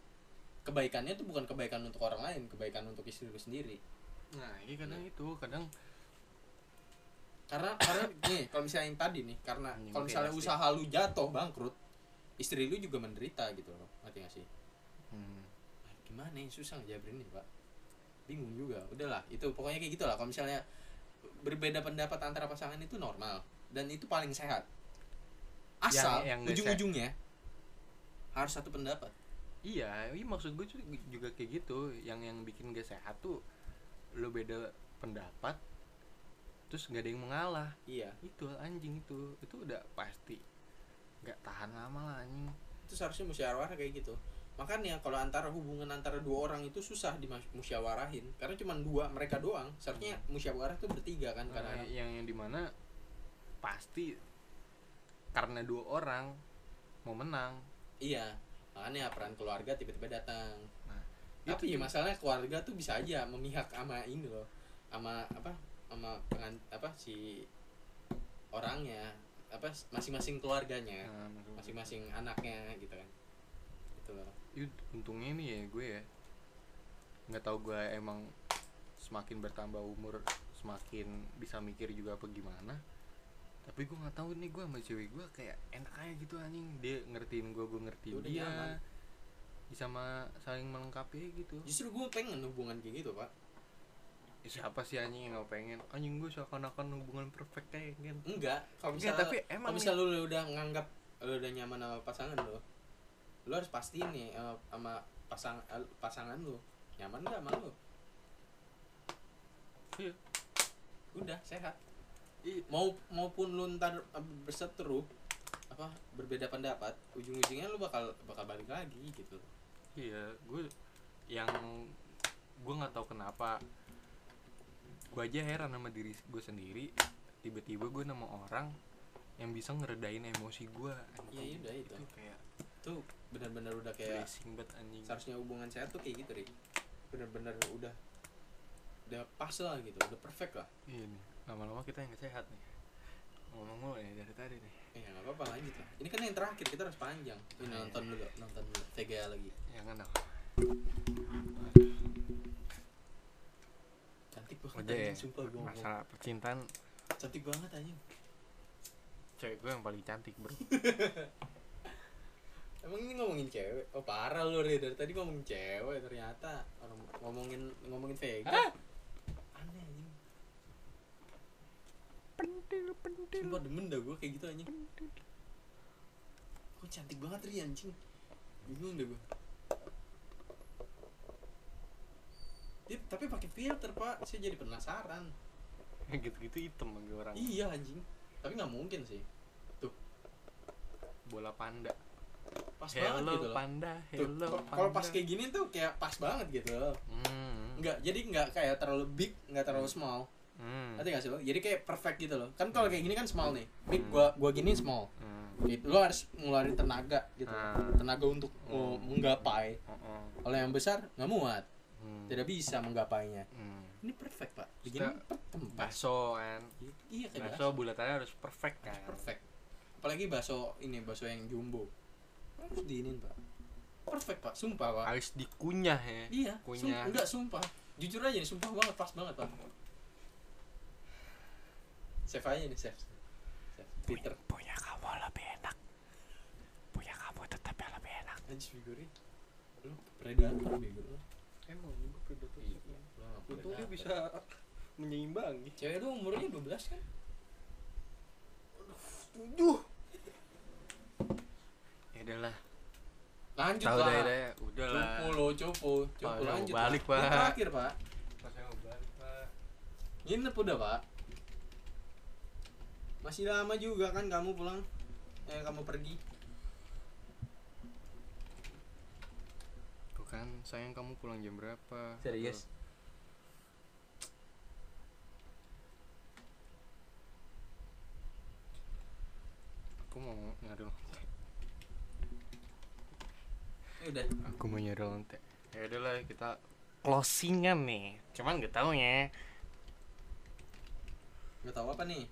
Speaker 1: kebaikannya itu bukan kebaikan untuk orang lain kebaikan untuk istri lu sendiri.
Speaker 2: Nah iya kadang itu kadang
Speaker 1: karena karena nih kalau misalnya yang tadi nih karena kalau misalnya usaha lu jatuh bangkrut istri lu juga menderita gitu loh ngerti gak sih. Nah, gimana ya susah ngejabarin nih pak. Bingung juga. Udahlah itu pokoknya kayak gitulah. Kalau misalnya berbeda pendapat antara pasangan itu normal. Dan itu paling sehat. Asal
Speaker 2: yang nggak
Speaker 1: ujung-ujungnya harus satu pendapat.
Speaker 2: Iya iya maksud gue juga, kayak gitu. Yang yang bikin gak sehat tuh lo beda pendapat terus nggak ada yang mengalah.
Speaker 1: Iya.
Speaker 2: Itu anjing itu. Itu udah pasti nggak tahan lama lah anjing.
Speaker 1: Itu seharusnya musyawarah kayak gitu makanya kalau antara hubungan antara dua orang itu susah dimusyawarahin karena cuma dua mereka doang. Seharusnya musyawarah itu bertiga kan
Speaker 2: Nah,
Speaker 1: karena
Speaker 2: yang yang di mana pasti karena dua orang mau menang.
Speaker 1: Iya makanya peran keluarga tiba-tiba datang.
Speaker 2: Nah
Speaker 1: tapi ya masalahnya keluarga tuh bisa aja memihak sama ini loh sama apa sama pengan apa si orangnya apa masing-masing keluarganya
Speaker 2: nah,
Speaker 1: masing-masing anaknya gitu kan itu loh.
Speaker 2: Ih, untungnya nih ya gue ya. Nggak tahu gue emang semakin bertambah umur semakin bisa mikir juga apa gimana. Tapi gue nggak tahu nih gue sama cewek gue kayak enak aja gitu anjing. Dia ngertiin gue gue ngertiin
Speaker 1: Udah
Speaker 2: dia.
Speaker 1: nyaman.
Speaker 2: bisa ma saling melengkapi gitu.
Speaker 1: Justru gue pengen hubungan kayak gitu pak.
Speaker 2: Ya, siapa sih anjing yang nggak pengen? Anjing gue seakan-akan hubungan perfect kayak gitu
Speaker 1: enggak kalau misalnya
Speaker 2: tapi emang
Speaker 1: kalau misalnya lu udah nganggap lu udah nyaman sama pasangan lo lu harus pastiin nih eh, sama pasang eh, pasangan lu. Nyaman gak sama lu?
Speaker 2: Iya.
Speaker 1: udah sehat. Mau maupun lu ntar eh, berseteru apa berbeda pendapat ujung-ujungnya lu bakal bakal balik lagi gitu.
Speaker 2: Iya gue yang gue nggak tahu kenapa gue aja heran sama diri gue sendiri tiba-tiba gue nama orang yang bisa ngeredain emosi gue
Speaker 1: Iya, iya, udah itu.
Speaker 2: kayak
Speaker 1: itu benar-benar udah kayak
Speaker 2: blessing banget anjing.
Speaker 1: seharusnya hubungan sehat tuh kayak gitu Rik benar-benar udah udah pas lah gitu udah perfect lah.
Speaker 2: Iya nih lama-lama kita yang sehat nih. Ngomong mulu nih dari tadi nih.
Speaker 1: Ya nggak apa-apa lanjut lah. Ini kan yang terakhir kita harus panjang. Ini
Speaker 2: Iya.
Speaker 1: nonton dulu nonton dulu VGA lagi.
Speaker 2: Jangan dong
Speaker 1: cantik banget
Speaker 2: udah ya
Speaker 1: sumpah gue ngomong.
Speaker 2: masalah percintaan.
Speaker 1: Cantik banget anjing.
Speaker 2: Cewek gue yang paling cantik bro
Speaker 1: emang ini ngomongin cewek? Oh parah lu Ri. dari tadi ngomongin cewek ternyata. Orang ngomongin ngomongin Vega. Aneh anjing. Sumpah demen dah gue kayak gitu anjing. Kok cantik banget Ri anjing? Bingung deh gue Dia, tapi pakai filter pak. Saya jadi penasaran.
Speaker 2: Gitu-gitu hitam lagi orang.
Speaker 1: Iya anjing. Tapi nggak mungkin sih.
Speaker 2: Bola panda
Speaker 1: pas banget
Speaker 2: hello
Speaker 1: gitu loh
Speaker 2: panda
Speaker 1: Tuh,
Speaker 2: hello
Speaker 1: kok- kalau pas kayak gini tuh kayak pas banget gitu loh
Speaker 2: hmm.
Speaker 1: nggak jadi nggak kayak terlalu big nggak terlalu small
Speaker 2: Hmm.
Speaker 1: Ngerti gak sih lo? Jadi kayak perfect gitu loh. Kan kalau kayak gini kan small nih. Big
Speaker 2: Hmm.
Speaker 1: gua gua gini small.
Speaker 2: Hmm.
Speaker 1: Gitu. Lo harus ngeluarin tenaga gitu.
Speaker 2: Ah.
Speaker 1: Tenaga untuk
Speaker 2: Hmm.
Speaker 1: menggapai.
Speaker 2: Oh-oh.
Speaker 1: Kalau yang besar nggak muat.
Speaker 2: Hmm.
Speaker 1: Tidak bisa menggapainya.
Speaker 2: Hmm.
Speaker 1: Ini perfect, Pak. Begini
Speaker 2: bakso kan
Speaker 1: Iya kayak
Speaker 2: bakso
Speaker 1: bakso.
Speaker 2: bulatannya harus perfect kan
Speaker 1: Perfect. Apalagi bakso ini bakso yang jumbo. Harus diinin, Pak. Perfect, Pak. Sumpah, Pak.
Speaker 2: harus dikunyah ya
Speaker 1: Iya,
Speaker 2: Kunyah.
Speaker 1: sum- enggak sumpah. Jujur aja nih, sumpah banget, pas banget, Pak. Save aja nih, save. Save. Twitter.
Speaker 2: punya kamu lebih enak punya kamu tetap yang lebih enak
Speaker 1: Anjir figurin Lu predator bego lu
Speaker 2: emang gue predator
Speaker 1: Iya. Nggak
Speaker 2: Untungnya
Speaker 1: predator.
Speaker 2: bisa menyeimbangi
Speaker 1: Cewek lu umurnya 12 kan?
Speaker 2: tujuh ya udahlah.
Speaker 1: Lanjut
Speaker 2: tahu
Speaker 1: lah.
Speaker 2: dah ya udah lah
Speaker 1: Cupu lo, cupu. Cupu
Speaker 2: Pak,
Speaker 1: lanjut
Speaker 2: balik, Pak.
Speaker 1: terakhir pak.
Speaker 2: Pas saya mau balik pak.
Speaker 1: Nginep udah pak. Masih lama juga kan kamu pulang. Eh kamu pergi.
Speaker 2: Tuh kan sayang kamu pulang jam berapa?
Speaker 1: Serius?
Speaker 2: aku mau nyari lonte
Speaker 1: Ya udah.
Speaker 2: Aku mau nyari lonte. Ya udahlah kita closingan nih. Cuman nggak tahu ya
Speaker 1: Gak tau apa nih?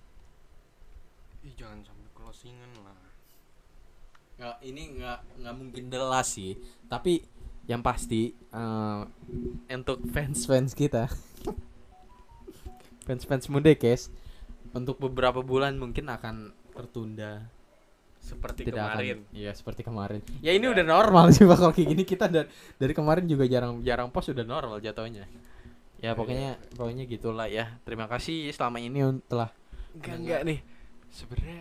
Speaker 2: Ih jangan sampai closingan lah.
Speaker 1: Nggak ini nggak nggak mungkin delas sih. Tapi yang pasti eh, untuk fans fans kita fans fans muda guys untuk beberapa bulan mungkin akan tertunda
Speaker 2: seperti
Speaker 1: tidak
Speaker 2: kemarin.
Speaker 1: akan iya seperti kemarin. Ya ini udah normal sih bakal kayak gini. Kita dari dari kemarin juga jarang jarang post udah normal jatuhnya. Ya pokoknya pokoknya gitulah ya. Terima kasih selama ini telah
Speaker 2: enggak
Speaker 1: Mendengar.
Speaker 2: enggak nih. Sebenarnya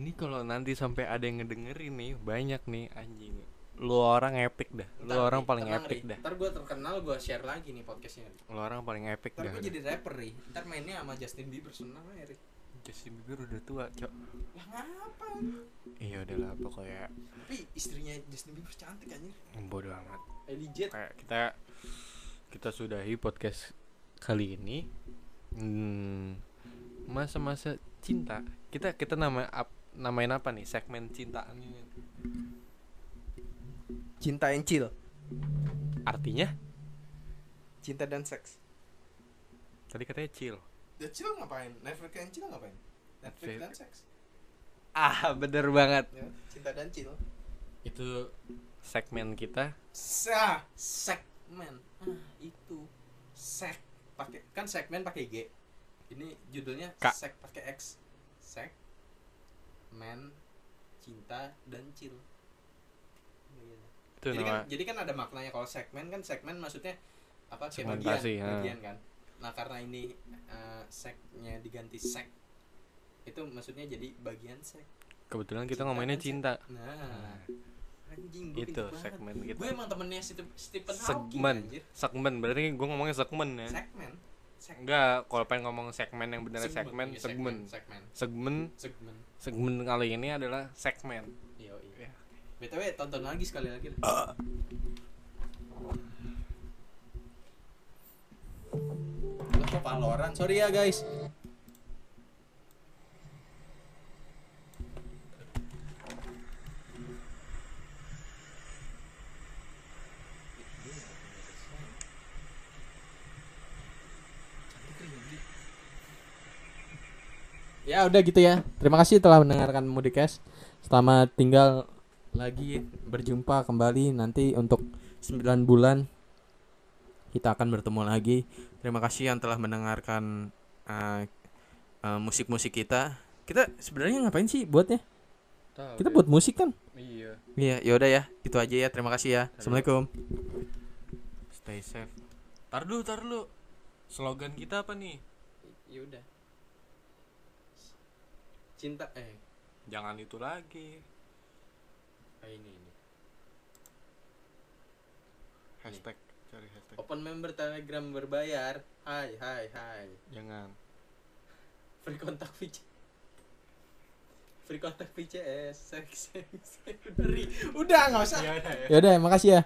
Speaker 2: ini kalau nanti sampai ada yang ngedengerin nih banyak nih anjing. Lu orang epic dah. Lu
Speaker 1: Ntar,
Speaker 2: orang paling epic
Speaker 1: Ri.
Speaker 2: dah.
Speaker 1: Ntar gue terkenal gue share lagi nih podcastnya.
Speaker 2: Lu orang paling epic
Speaker 1: ntar
Speaker 2: dah.
Speaker 1: gue jadi rapper nih. Ntar mainnya sama Justin Bieber senang Ri.
Speaker 2: Justin Bieber udah tua cok.
Speaker 1: Lah ngapa?
Speaker 2: Iya udahlah pokoknya.
Speaker 1: Tapi istrinya Justin Bieber cantik anjir.
Speaker 2: Bodo amat.
Speaker 1: Ellie Jet
Speaker 2: kayak kita kita sudahi podcast kali ini. Hmm, masa-masa cinta. Kita kita nama ap, namain apa nih? Segmen cintaan ini.
Speaker 1: Cinta and chill.
Speaker 2: Artinya?
Speaker 1: Cinta dan seks.
Speaker 2: Tadi katanya chill
Speaker 1: The chill ngapain? Netflix and chill ngapain? Netflix
Speaker 2: Netflix.
Speaker 1: dan seks.
Speaker 2: Ah bener banget.
Speaker 1: Ya, cinta dan chill.
Speaker 2: Itu segmen kita.
Speaker 1: Sa segmen. Ah itu. Sek pakai kan segmen pakai G. Ini judulnya
Speaker 2: K.
Speaker 1: sek pakai X. Sek men cinta dan chill.
Speaker 2: Itu
Speaker 1: jadi kan jadi kan ada maknanya. Kalau segmen kan segmen maksudnya apa? Kayak bagian
Speaker 2: ha.
Speaker 1: bagian kan nah karena ini eh, seknya diganti sek itu maksudnya jadi bagian sek
Speaker 2: kebetulan kita
Speaker 1: cinta
Speaker 2: ngomainnya
Speaker 1: dan
Speaker 2: cinta
Speaker 1: nah Anjing, gua
Speaker 2: Itu,
Speaker 1: banget.
Speaker 2: segmen gitu.
Speaker 1: Gue emang temennya Stephen Hawking
Speaker 2: segmen
Speaker 1: anjir.
Speaker 2: segmen berarti gue ngomongnya segmen ya
Speaker 1: Segmen. Segmen.
Speaker 2: enggak kalau pengen ngomong segmen yang benar segmen
Speaker 1: iya,
Speaker 2: segmen
Speaker 1: Segmen.
Speaker 2: segmen
Speaker 1: Segmen.
Speaker 2: segmen kali ini adalah segmen
Speaker 1: Iya, iya.
Speaker 2: Ya.
Speaker 1: BTW tonton lagi sekali lagi. Lo kok Valorant? Sorry ya guys. Ya udah gitu ya. Terima kasih telah mendengarkan Mudikes. Selamat tinggal lagi berjumpa kembali nanti untuk 9 bulan kita akan bertemu lagi. Terima kasih yang telah mendengarkan uh, uh, musik-musik kita. Kita sebenarnya ngapain sih buatnya? Kita buat musik kan?
Speaker 2: iya
Speaker 1: Iya, yaudah ya. Itu aja ya. Terima kasih ya. Assalamualaikum.
Speaker 2: stay safe tar dulu tar dulu slogan kita apa nih
Speaker 1: Yaudah. Cinta eh
Speaker 2: jangan itu lagi
Speaker 1: ini ini.
Speaker 2: hashtag cari hashtag
Speaker 1: Open member Telegram berbayar. Hai, hai, hai.
Speaker 2: jangan
Speaker 1: Free kontak VC. Free kontak VCS. Seks, seks, seks. Udah, nggak usah.
Speaker 2: ya udah ya
Speaker 1: Ya udah, makasih ya.